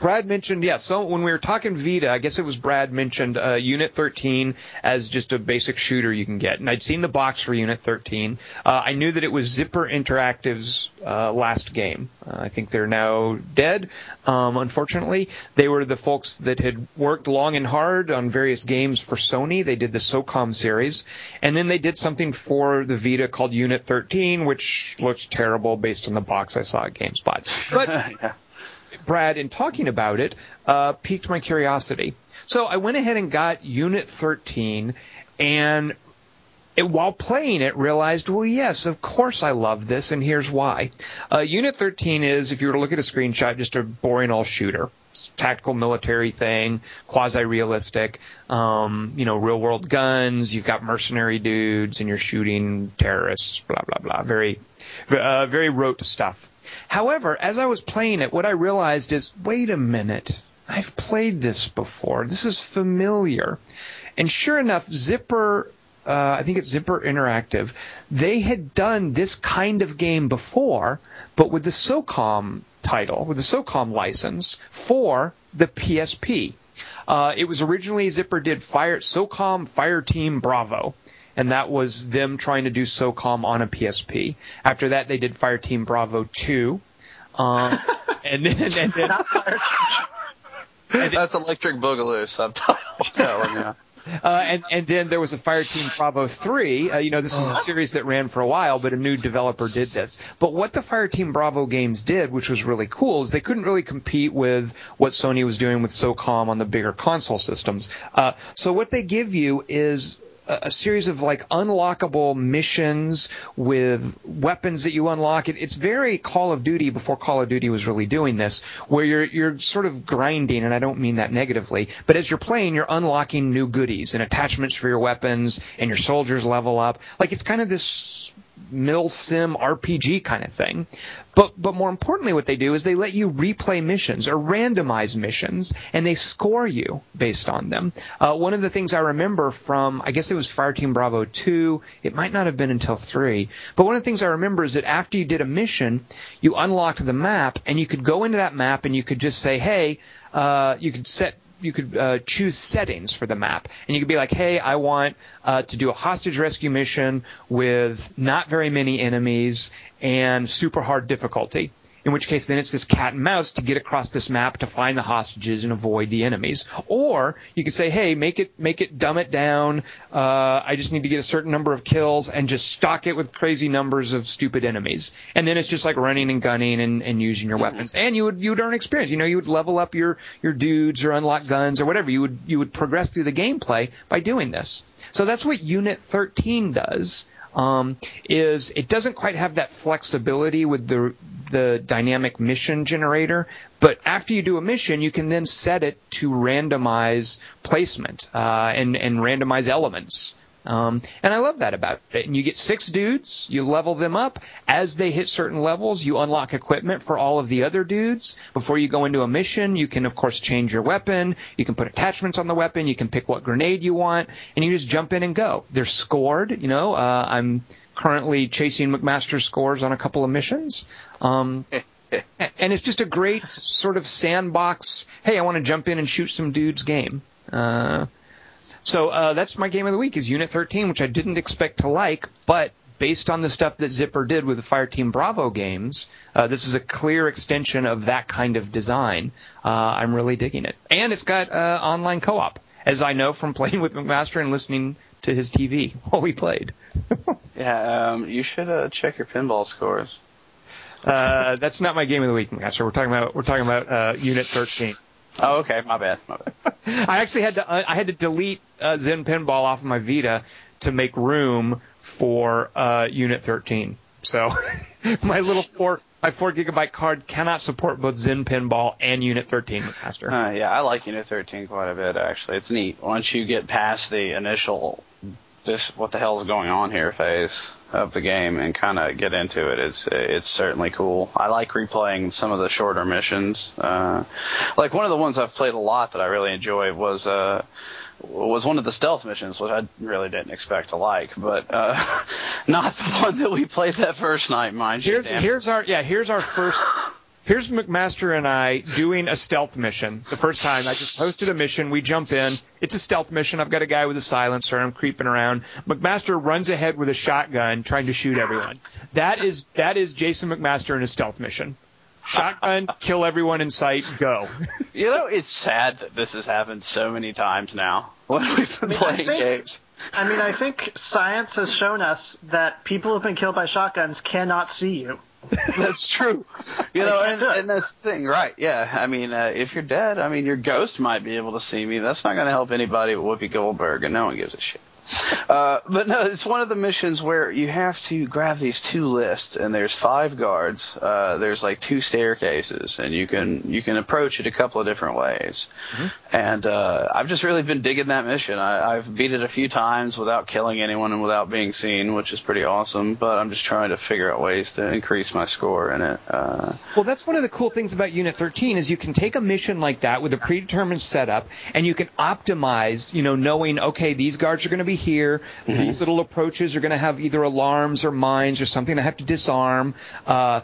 [SPEAKER 1] Brad mentioned, yeah, so when we were talking Vita, I guess it was Brad mentioned uh, Unit 13 as just a basic shooter you can get. And I'd seen the box for Unit 13. Uh, I knew that it was Zipper Interactive's uh, last game. Uh, I think they're now dead, um, unfortunately. They were the folks that had worked long and hard on various games for Sony. They did the SOCOM series. And then they did something for the Vita called Unit 13, which looks terrible based on the box I saw at GameStop. [LAUGHS] But
[SPEAKER 2] yeah.
[SPEAKER 1] Brad, in talking about it, uh, piqued my curiosity. So I went ahead and got Unit 13, and it, while playing it, realized, well, yes, of course I love this, and here's why. Uh, Unit 13 is, if you were to look at a screenshot, just a boring old shooter. Tactical military thing, quasi-realistic, um, you know, real-world guns. You've got mercenary dudes, and you're shooting terrorists. Blah blah blah. Very, uh, very rote stuff. However, as I was playing it, what I realized is, wait a minute. I've played this before. This is familiar. And sure enough, Zipper uh, I think it's Zipper Interactive, they had done this kind of game before, but with the SOCOM title, with the SOCOM license for the PSP. Uh, it was originally Zipper did Fire SOCOM Fire Team Bravo. And that was them trying to do SOCOM on a PSP. After that, they did Fire Team Bravo 2. Um, [LAUGHS] and then, and then
[SPEAKER 2] That's Electric Boogaloo subtitle. That [LAUGHS] one, yeah.
[SPEAKER 1] Uh, and and then there was a Fire Team Bravo three. Uh, you know, this was a series that ran for a while, but a new developer did this. But what the Fire Team Bravo games did, which was really cool, is they couldn't really compete with what Sony was doing with SOCOM on the bigger console systems. Uh, so what they give you is a series of like unlockable missions with weapons that you unlock. It, it's very Call of Duty before Call of Duty was really doing this, where you're you're sort of grinding, and I don't mean that negatively, but as you're playing, you're unlocking new goodies and attachments for your weapons, and your soldiers level up. Like it's kind of this mil sim RPG kind of thing. But but more importantly, what they do is they let you replay missions or randomize missions, and they score you based on them. Uh, one of the things I remember from I guess it was Fireteam Bravo two. It might not have been until three. But one of the things I remember is that after you did a mission, you unlocked the map, and you could go into that map and you could just say, hey, uh, you could set you could uh, choose settings for the map, and you could be like, hey, I want uh, to do a hostage rescue mission with not very many enemies and super hard difficulty in which case then it's this cat and mouse to get across this map to find the hostages and avoid the enemies. Or you could say, hey, make it make it dumb it down. Uh, I just need to get a certain number of kills and just stock it with crazy numbers of stupid enemies. And then it's just like running and gunning and, and using your weapons. And you would you would earn experience. You know, you would level up your your dudes or unlock guns or whatever. You would you would progress through the gameplay by doing this. So that's what Unit 13 does um, is it doesn't quite have that flexibility with the the dynamic mission generator, but after you do a mission, you can then set it to randomize placement uh, and and randomize elements. Um, and I love that about it. And you get six dudes, you level them up. As they hit certain levels, you unlock equipment for all of the other dudes. Before you go into a mission, you can, of course, change your weapon. You can put attachments on the weapon. You can pick what grenade you want, and you just jump in and go. They're scored. You know, uh, I'm currently chasing McMaster's scores on a couple of missions. Um, [LAUGHS] and it's just a great sort of sandbox. Hey, I want to jump in and shoot some dudes game. Uh, so uh, that's my game of the week is Unit 13, which I didn't expect to like, but based on the stuff that Zipper did with the Fireteam Bravo games, uh, this is a clear extension of that kind of design. Uh, I'm really digging it, and it's got uh, online co-op, as I know from [LAUGHS] playing with McMaster and listening to his TV [LAUGHS] while we played. [LAUGHS]
[SPEAKER 2] Yeah, um, you should uh, check your pinball scores.
[SPEAKER 1] Uh, that's not my game of the week, McMaster. We're talking about we're talking about uh, Unit 13.
[SPEAKER 2] Oh, okay, my bad, my bad. [LAUGHS]
[SPEAKER 1] I actually had to I had to delete uh, Zen Pinball off of my Vita to make room for uh, Unit 13. So [LAUGHS] my little four my four gigabyte card cannot support both Zen Pinball and Unit 13 Master.
[SPEAKER 2] Uh, yeah, I like Unit 13 quite a bit actually. It's neat once you get past the initial this what the hell is going on here phase of the game and kind of get into it. It's it's certainly cool. I like replaying some of the shorter missions. Uh, like one of the ones I've played a lot that I really enjoy was uh, was one of the stealth missions, which I really didn't expect to like, but uh, [LAUGHS] not the one that we played that first night, mind you.
[SPEAKER 1] Here's here's our yeah here's our first here's McMaster and I doing a stealth mission. The first time I just posted a mission, we jump in. It's a stealth mission. I've got a guy with a silencer. I'm creeping around. McMaster runs ahead with a shotgun, trying to shoot everyone. That is that is Jason McMaster in a stealth mission. Shotgun, kill everyone in sight, go.
[SPEAKER 2] You know, it's sad that this has happened so many times now when we've been
[SPEAKER 3] I mean, I
[SPEAKER 2] playing
[SPEAKER 3] think-
[SPEAKER 2] games.
[SPEAKER 3] I mean, I think science has shown us that people who've been killed by shotguns cannot see you. [LAUGHS]
[SPEAKER 2] That's true. You know, and, and that's the thing, right? Yeah. I mean, uh, if you're dead, I mean, your ghost might be able to see me. That's not going to help anybody but Whoopi Goldberg, and no one gives a shit. [LAUGHS] Uh, but no, it's one of the missions where you have to grab these two lists, and there's five guards. Uh, there's like two staircases, and you can you can approach it a couple of different ways. And uh, I've just really been digging that mission. I, I've beat it a few times without killing anyone and without being seen, which is pretty awesome. But I'm just trying to figure out ways to increase my score in it. Uh,
[SPEAKER 1] Well, that's one of the cool things about Unit 13 is you can take a mission like that with a predetermined setup, and you can optimize. You know, knowing okay, these guards are going to be here. These little approaches are going to have either alarms or mines or something I have to disarm. Uh,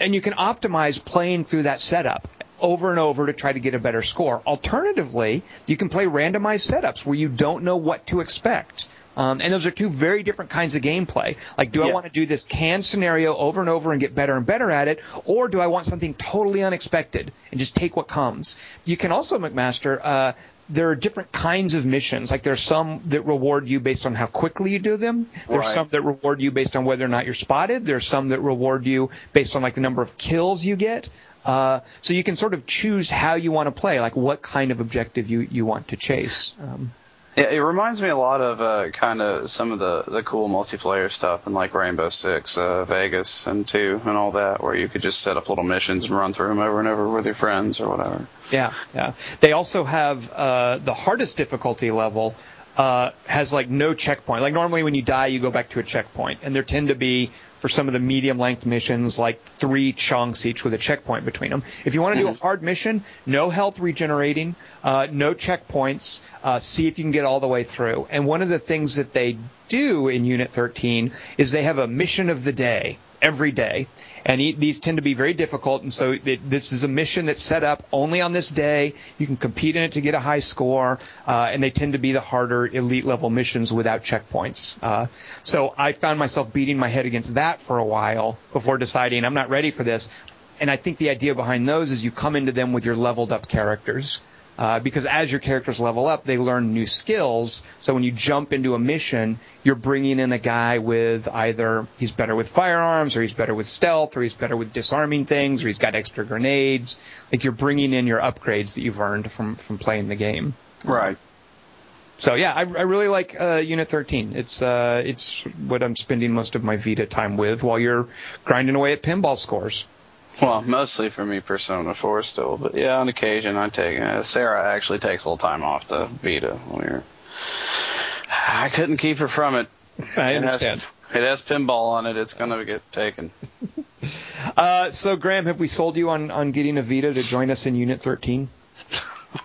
[SPEAKER 1] and you can optimize playing through that setup over and over to try to get a better score. Alternatively, you can play randomized setups where you don't know what to expect. Um, and those are two very different kinds of gameplay. Like, do I want to do this canned scenario over and over and get better and better at it, or do I want something totally unexpected and just take what comes? You can also, McMaster, uh, there are different kinds of missions. Like, there are some that reward you based on how quickly you do them. There are
[SPEAKER 2] Right.
[SPEAKER 1] some that reward you based on whether or not you're spotted. There are some that reward you based on like the number of kills you get. Uh, so you can sort of choose how you want to play, like what kind of objective you, you want to chase. Um,
[SPEAKER 2] Yeah, it reminds me a lot of uh, kind of some of the the cool multiplayer stuff in like Rainbow Six, uh, Vegas, and two, and all that, where you could just set up little missions and run through them over and over with your friends or whatever.
[SPEAKER 1] Yeah, yeah. They also have uh, the hardest difficulty level uh, has like no checkpoint. Like normally when you die, you go back to a checkpoint, and there tend to be for some of the medium length missions like three chunks each with a checkpoint between them. If you want to do a hard mission, no health regenerating, uh, no checkpoints. Uh, see if you can get all the way through. And one of the things that they do in Unit 13 is they have a mission of the day. every day. And these tend to be very difficult, and so it, this is a mission that's set up only on this day. You can compete in it to get a high score, uh, and they tend to be the harder elite level missions without checkpoints. Uh, so I found myself beating my head against that for a while before deciding I'm not ready for this. And I think the idea behind those is you come into them with your leveled up characters. Uh, because as your characters level up, they learn new skills. So when you jump into a mission, you're bringing in a guy with either he's better with firearms, or he's better with stealth, or he's better with disarming things, or he's got extra grenades. Like you're bringing in your upgrades that you've earned from from playing the game.
[SPEAKER 2] Right.
[SPEAKER 1] So yeah, I, I really like uh, Unit 13. It's uh, it's what I'm spending most of my Vita time with while you're grinding away at pinball scores.
[SPEAKER 2] Well, mostly for me, Persona 4 still, but yeah, on occasion I take. Uh, Sarah actually takes a little time off the Vita. We're, I couldn't keep her from it.
[SPEAKER 1] I
[SPEAKER 2] It has,
[SPEAKER 1] understand.
[SPEAKER 2] it has pinball on it. It's gonna get taken. [LAUGHS]
[SPEAKER 1] Uh, so Graham, have we sold you on on getting a Vita to join us in Unit 13? [LAUGHS]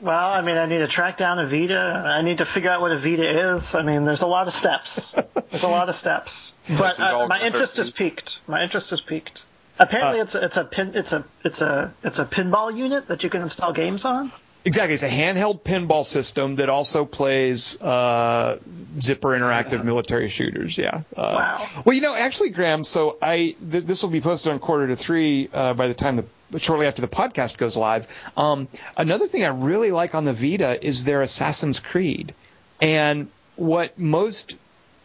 [SPEAKER 3] Well, I mean, I need to track down a Vita. I need to figure out what a Vita is. I mean, there's a lot of steps. There's a lot of steps. [LAUGHS] But uh, my interest is
[SPEAKER 2] 13.
[SPEAKER 3] peaked. My interest is peaked. Apparently,
[SPEAKER 1] Uh,
[SPEAKER 3] it's a it's a pin it's a it's a it's a pinball unit that you can install games on.
[SPEAKER 1] Exactly. It's a handheld pinball system that also plays uh, Zipper interactive military shooters. Yeah. Uh,
[SPEAKER 3] Wow.
[SPEAKER 1] Well, you know, actually, Graham. So I th- this will be posted on quarter to three uh, by the time the shortly after the podcast goes live. Um, another thing I really like on the Vita is their Assassin's Creed, and what most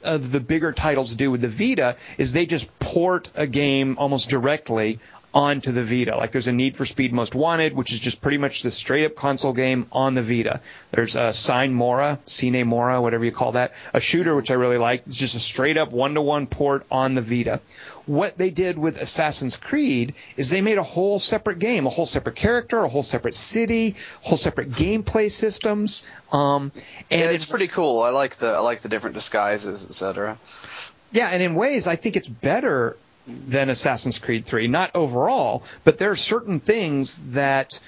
[SPEAKER 1] of the bigger titles do with the Vita is they just port a game almost directly onto the Vita. Like there's a Need for Speed Most Wanted, which is just pretty much the straight up console game on the Vita. There's a Sign Mora, Cine Mora, whatever you call that, a shooter which I really like. It's just a straight up one to one port on the Vita. What they did with Assassin's Creed is they made a whole separate game, a whole separate character, a whole separate city, whole separate gameplay systems. Um, and
[SPEAKER 2] Yeah, it's pretty cool. I like the I like the different disguises, etc.
[SPEAKER 1] Yeah, and in ways, I think it's better than Assassin's Creed 3. Not overall, but there are certain things that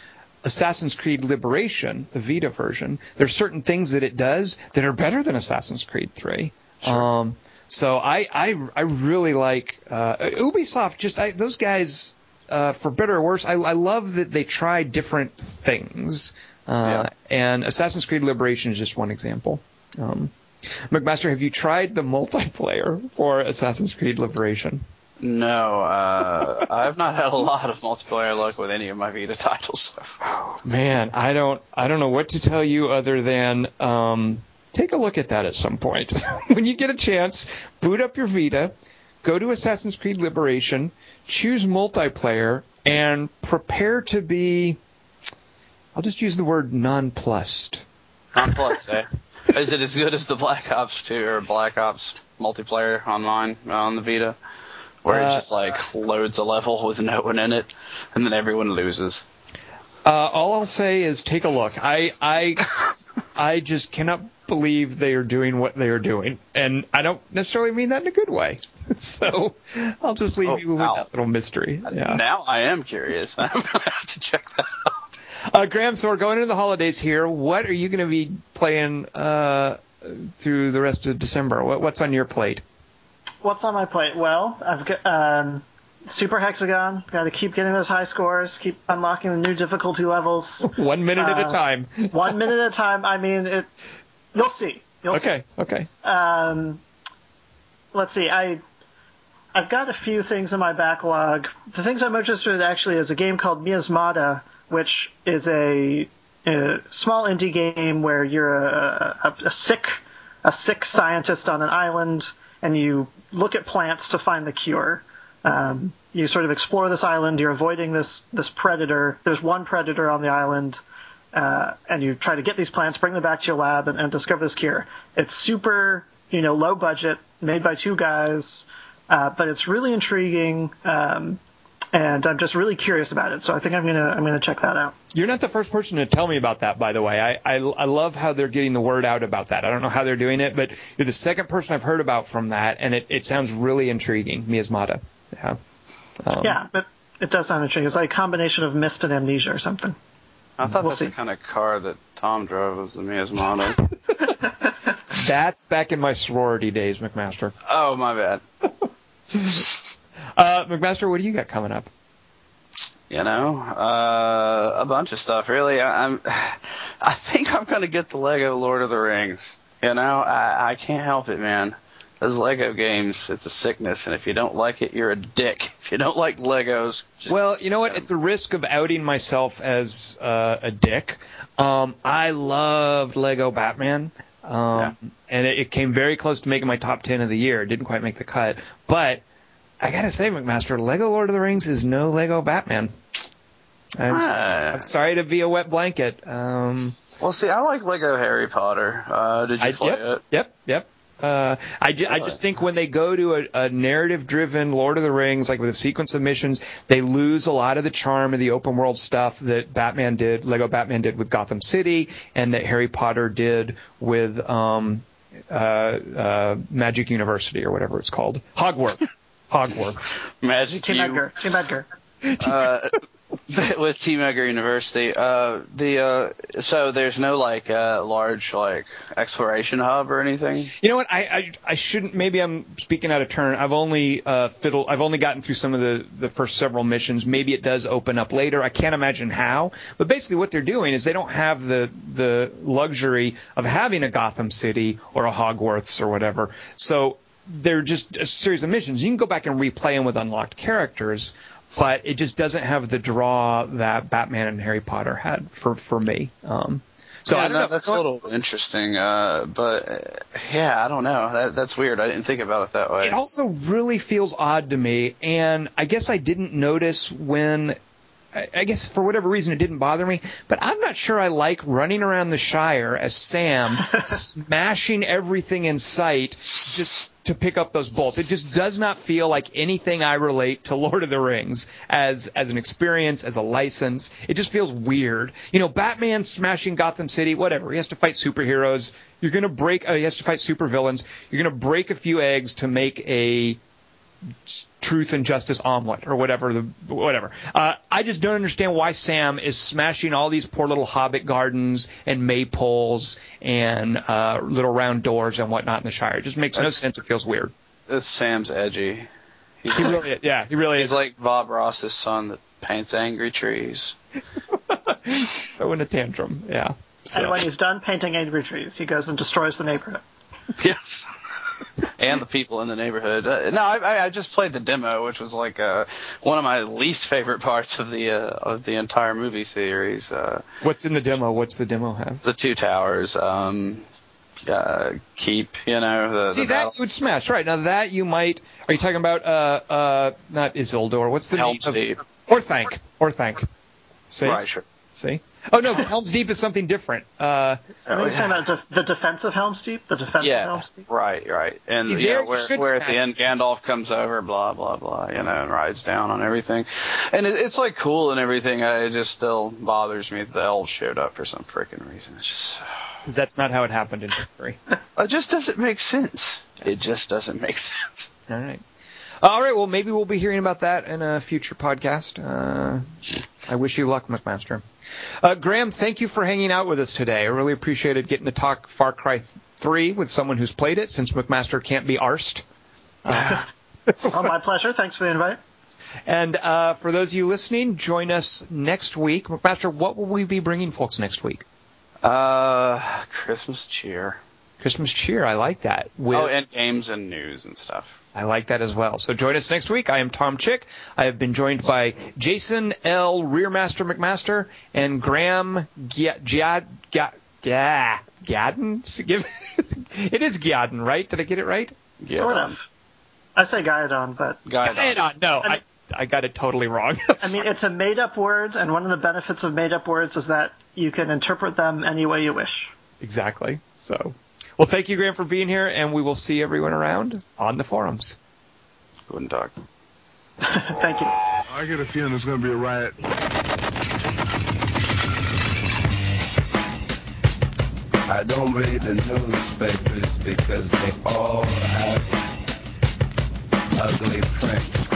[SPEAKER 1] Assassin's Creed Liberation, the Vita version, there's certain things that it does that are better than Assassin's Creed 3. Um, so I, I, I really like uh, Ubisoft. Just I, those guys, uh, for better or worse, I, I love that they try different things. Uh,
[SPEAKER 2] Yeah.
[SPEAKER 1] And Assassin's Creed Liberation is just one example. Um, McMaster, have you tried the multiplayer for Assassin's Creed Liberation?
[SPEAKER 2] No, uh, [LAUGHS] I've not had a lot of multiplayer luck with any of my Vita titles so far.
[SPEAKER 1] Man, I don't, I don't know what to tell you other than um, take a look at that at some point [LAUGHS] when you get a chance. Boot up your Vita, go to Assassin's Creed Liberation, choose multiplayer, and prepare to be. I'll just use the word nonplussed.
[SPEAKER 2] Nonplus, eh? Is it as good as the Black Ops 2 or Black Ops multiplayer online uh, on the Vita? Where
[SPEAKER 1] Uh,
[SPEAKER 2] it just like loads a level with no one in it, and then everyone loses.
[SPEAKER 1] Uh, all I'll say is take a look. I I [LAUGHS] I just cannot believe they are doing what they are doing, and I don't necessarily mean that in a good way. [LAUGHS] so I'll just leave
[SPEAKER 2] Oh,
[SPEAKER 1] you with
[SPEAKER 2] wow.
[SPEAKER 1] that little mystery. Yeah.
[SPEAKER 2] Now I am curious. [LAUGHS] I'm gonna have to check that out.
[SPEAKER 1] Uh, Graham, so we're going into the holidays here. What are you going to be playing uh, through the rest of December? What, what's on your plate?
[SPEAKER 3] What's on my plate? Well, I've got um, Super Hexagon. Got to keep getting those high scores. Keep unlocking the new difficulty levels. [LAUGHS]
[SPEAKER 1] One minute at a
[SPEAKER 3] Uh,
[SPEAKER 1] time. [LAUGHS]
[SPEAKER 3] One minute at a time. I mean, it. You'll see. You'll see.
[SPEAKER 1] Okay, okay.
[SPEAKER 3] um, let's see. I I've got a few things in my backlog. The things I'm interested in actually is a game called Miasmata, which is a, a small indie game where you're a, a, a sick a sick scientist on an island and you look at plants to find the cure. Um, you sort of explore this island. You're avoiding this this predator. There's one predator on the island uh, and you try to get these plants, bring them back to your lab, and, and discover this cure. It's super, you know, low budget, made by two guys, uh, but it's really intriguing, um, and I'm just really curious about it. So I think I'm gonna I'm gonna check that out.
[SPEAKER 1] You're not the first person to tell me about that, by the way. I, I, I love how they're getting the word out about that. I don't know how they're doing it, but you're the second person I've heard about from that, and it, it sounds really intriguing. Miasmata. Yeah. Um,
[SPEAKER 3] Yeah, but it does sound intriguing. It's like a combination of mist and amnesia or something.
[SPEAKER 2] I thought
[SPEAKER 3] We'll
[SPEAKER 2] that's
[SPEAKER 3] see.
[SPEAKER 2] the kind of car that Tom drove was the Miasmata. [LAUGHS]
[SPEAKER 1] That's back in my sorority days, McMaster.
[SPEAKER 2] oh my bad. [LAUGHS]
[SPEAKER 1] Uh, McMaster, what do you got coming up?
[SPEAKER 2] You know, uh, a bunch of stuff. Really, I, I'm. [SIGHS] I think I'm gonna get the Lego Lord of the Rings. You know, I, I can't help it, man. Those Lego games, it's a sickness, and if you don't like it, you're a dick. [LAUGHS] If you don't like Legos, just,
[SPEAKER 1] Well, you know what? At the risk of outing myself as uh, a dick, um, I loved Lego Batman. Um, And it, it came very close to making my top 10 of the year. It didn't quite make the cut. But I got to say, McMaster, Lego Lord of the Rings is no Lego Batman. I'm,
[SPEAKER 2] Ah.
[SPEAKER 1] I'm sorry to be a wet blanket. Um,
[SPEAKER 2] well, see, I like Lego Harry Potter. Uh, did you
[SPEAKER 1] I,
[SPEAKER 2] play
[SPEAKER 1] yep,
[SPEAKER 2] it?
[SPEAKER 1] Yep, yep. Uh, I, ju- I just think when they go to a, a narrative-driven Lord of the Rings, like with a sequence of missions, they lose a lot of the charm of the open world stuff that Batman did, Lego Batman did with Gotham City, and that Harry Potter did with um, uh, uh, Magic University or whatever it's called, Hogwarts. [LAUGHS] Hogwarts.
[SPEAKER 2] Magic
[SPEAKER 3] Team
[SPEAKER 2] U.
[SPEAKER 3] Edgar. Team Edgar.
[SPEAKER 2] uh, [LAUGHS] with Team Edgar University. Uh, the uh, so there's no like uh, large like exploration hub or anything.
[SPEAKER 1] You know what? I, I I shouldn't. Maybe I'm speaking out of turn. I've only uh, fiddled. I've only gotten through some of the the first several missions. Maybe it does open up later. I can't imagine how. But basically, what they're doing is they don't have the the luxury of having a Gotham City or a Hogwarts or whatever. So they're just a series of missions. You can go back and replay them with unlocked characters. But it just doesn't have the draw that Batman and Harry Potter had for for me. Um, so
[SPEAKER 2] yeah,
[SPEAKER 1] I don't
[SPEAKER 2] no,
[SPEAKER 1] know.
[SPEAKER 2] that's a little interesting. Uh, but uh, yeah, I don't know. That, that's weird. I didn't think about it that way.
[SPEAKER 1] It also really feels odd to me, and I guess I didn't notice when. I I guess for whatever reason it didn't bother me, but I'm not sure I like running around the Shire as Sam, [LAUGHS] smashing everything in sight just to pick up those bolts. It just does not feel like anything I relate to [LAUGHS] Lord of the Rings as as an experience, as a license. It just feels weird. You know, Batman smashing Gotham City, whatever. He has to fight superheroes. You're gonna break. Uh, he has to fight supervillains. You're gonna break a few eggs to make a truth and justice omelet or whatever the whatever. Uh, I just don't understand why Sam is smashing all these poor little hobbit gardens and maypoles and uh, little round doors and whatnot in the Shire. It just makes no sense. It feels weird.
[SPEAKER 2] This Sam's edgy. He's
[SPEAKER 1] He
[SPEAKER 2] like,
[SPEAKER 1] really, yeah, he really
[SPEAKER 2] he's
[SPEAKER 1] is
[SPEAKER 2] like Bob Ross's son that paints angry trees. [LAUGHS]
[SPEAKER 1] throwing a tantrum. Yeah. So-
[SPEAKER 3] And when he's done painting angry trees, he goes and destroys the neighborhood. [LAUGHS]
[SPEAKER 2] Yes. And the people in the neighborhood. Uh, no, I, I- just played the demo, which was like uh, one of my least favorite parts of the uh, of the entire movie series. Uh,
[SPEAKER 1] What's in the demo? What's the demo have?
[SPEAKER 2] the two towers, um, uh, keep, you know, the,
[SPEAKER 1] See
[SPEAKER 2] the
[SPEAKER 1] that you would smash right now. That you might. Are you talking about uh uh not Isildur? What's the
[SPEAKER 2] Helm's
[SPEAKER 1] name?
[SPEAKER 2] Deep.
[SPEAKER 1] Of, Orthanc or thank. See.
[SPEAKER 2] Right, sure.
[SPEAKER 1] See. Oh no, Helm's Deep is something different. Uh,
[SPEAKER 3] I think you're talking about def- the defense of Helm's Deep. The defense of Helm's Deep.
[SPEAKER 2] right, right. And
[SPEAKER 1] See,
[SPEAKER 2] you
[SPEAKER 1] there
[SPEAKER 2] know,
[SPEAKER 1] you
[SPEAKER 2] where,
[SPEAKER 1] should
[SPEAKER 2] where at the end Gandalf comes over, blah blah blah, you know, and rides down on everything, and it, it's like cool and everything. uh, It just still bothers me that the elves showed up for some freaking reason. It's just,
[SPEAKER 1] because [SIGHS] that's not how it happened in history.
[SPEAKER 2] it just doesn't make sense. It just doesn't make sense.
[SPEAKER 1] All right. All right. Well, maybe we'll be hearing about that in a future podcast. Uh, I wish you luck, McMaster. Uh, Graham, thank you for hanging out with us today. I really appreciated getting to talk Far Cry 3 with someone who's played it, since McMaster can't be arsed. [LAUGHS]
[SPEAKER 3] Oh, my pleasure. Thanks for the invite.
[SPEAKER 1] And uh, for those of you listening, join us next week. McMaster, what will we be bringing folks next week?
[SPEAKER 2] Uh, Christmas cheer.
[SPEAKER 1] Christmas cheer. I like that. With,
[SPEAKER 2] Oh, and games and news and stuff.
[SPEAKER 1] I like that as well. So join us next week. I am Tom Chick. I have been joined by Jason L. Rearmaster McMaster and Graham Giad Giad Giad Gadden. It is Giadden, right? Did I get it right?
[SPEAKER 2] Yeah.
[SPEAKER 3] I say Gaidon, but
[SPEAKER 2] Guy
[SPEAKER 1] Giadon. No, I I got it totally wrong. [LAUGHS]
[SPEAKER 3] I mean it's a made-up word, and one of the benefits of made-up words is that you can interpret them any way you wish.
[SPEAKER 1] exactly. So, well, thank you, Graham, for being here, and we will see everyone around on the forums.
[SPEAKER 2] Guten Tag. [LAUGHS]
[SPEAKER 3] Thank you.
[SPEAKER 4] I get a feeling there's going to be a riot.
[SPEAKER 5] I don't read the newspapers because they all have ugly prints.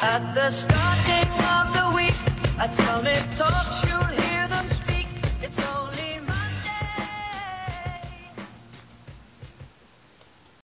[SPEAKER 6] At the starting of the week, I'd slowly talk, you'll hear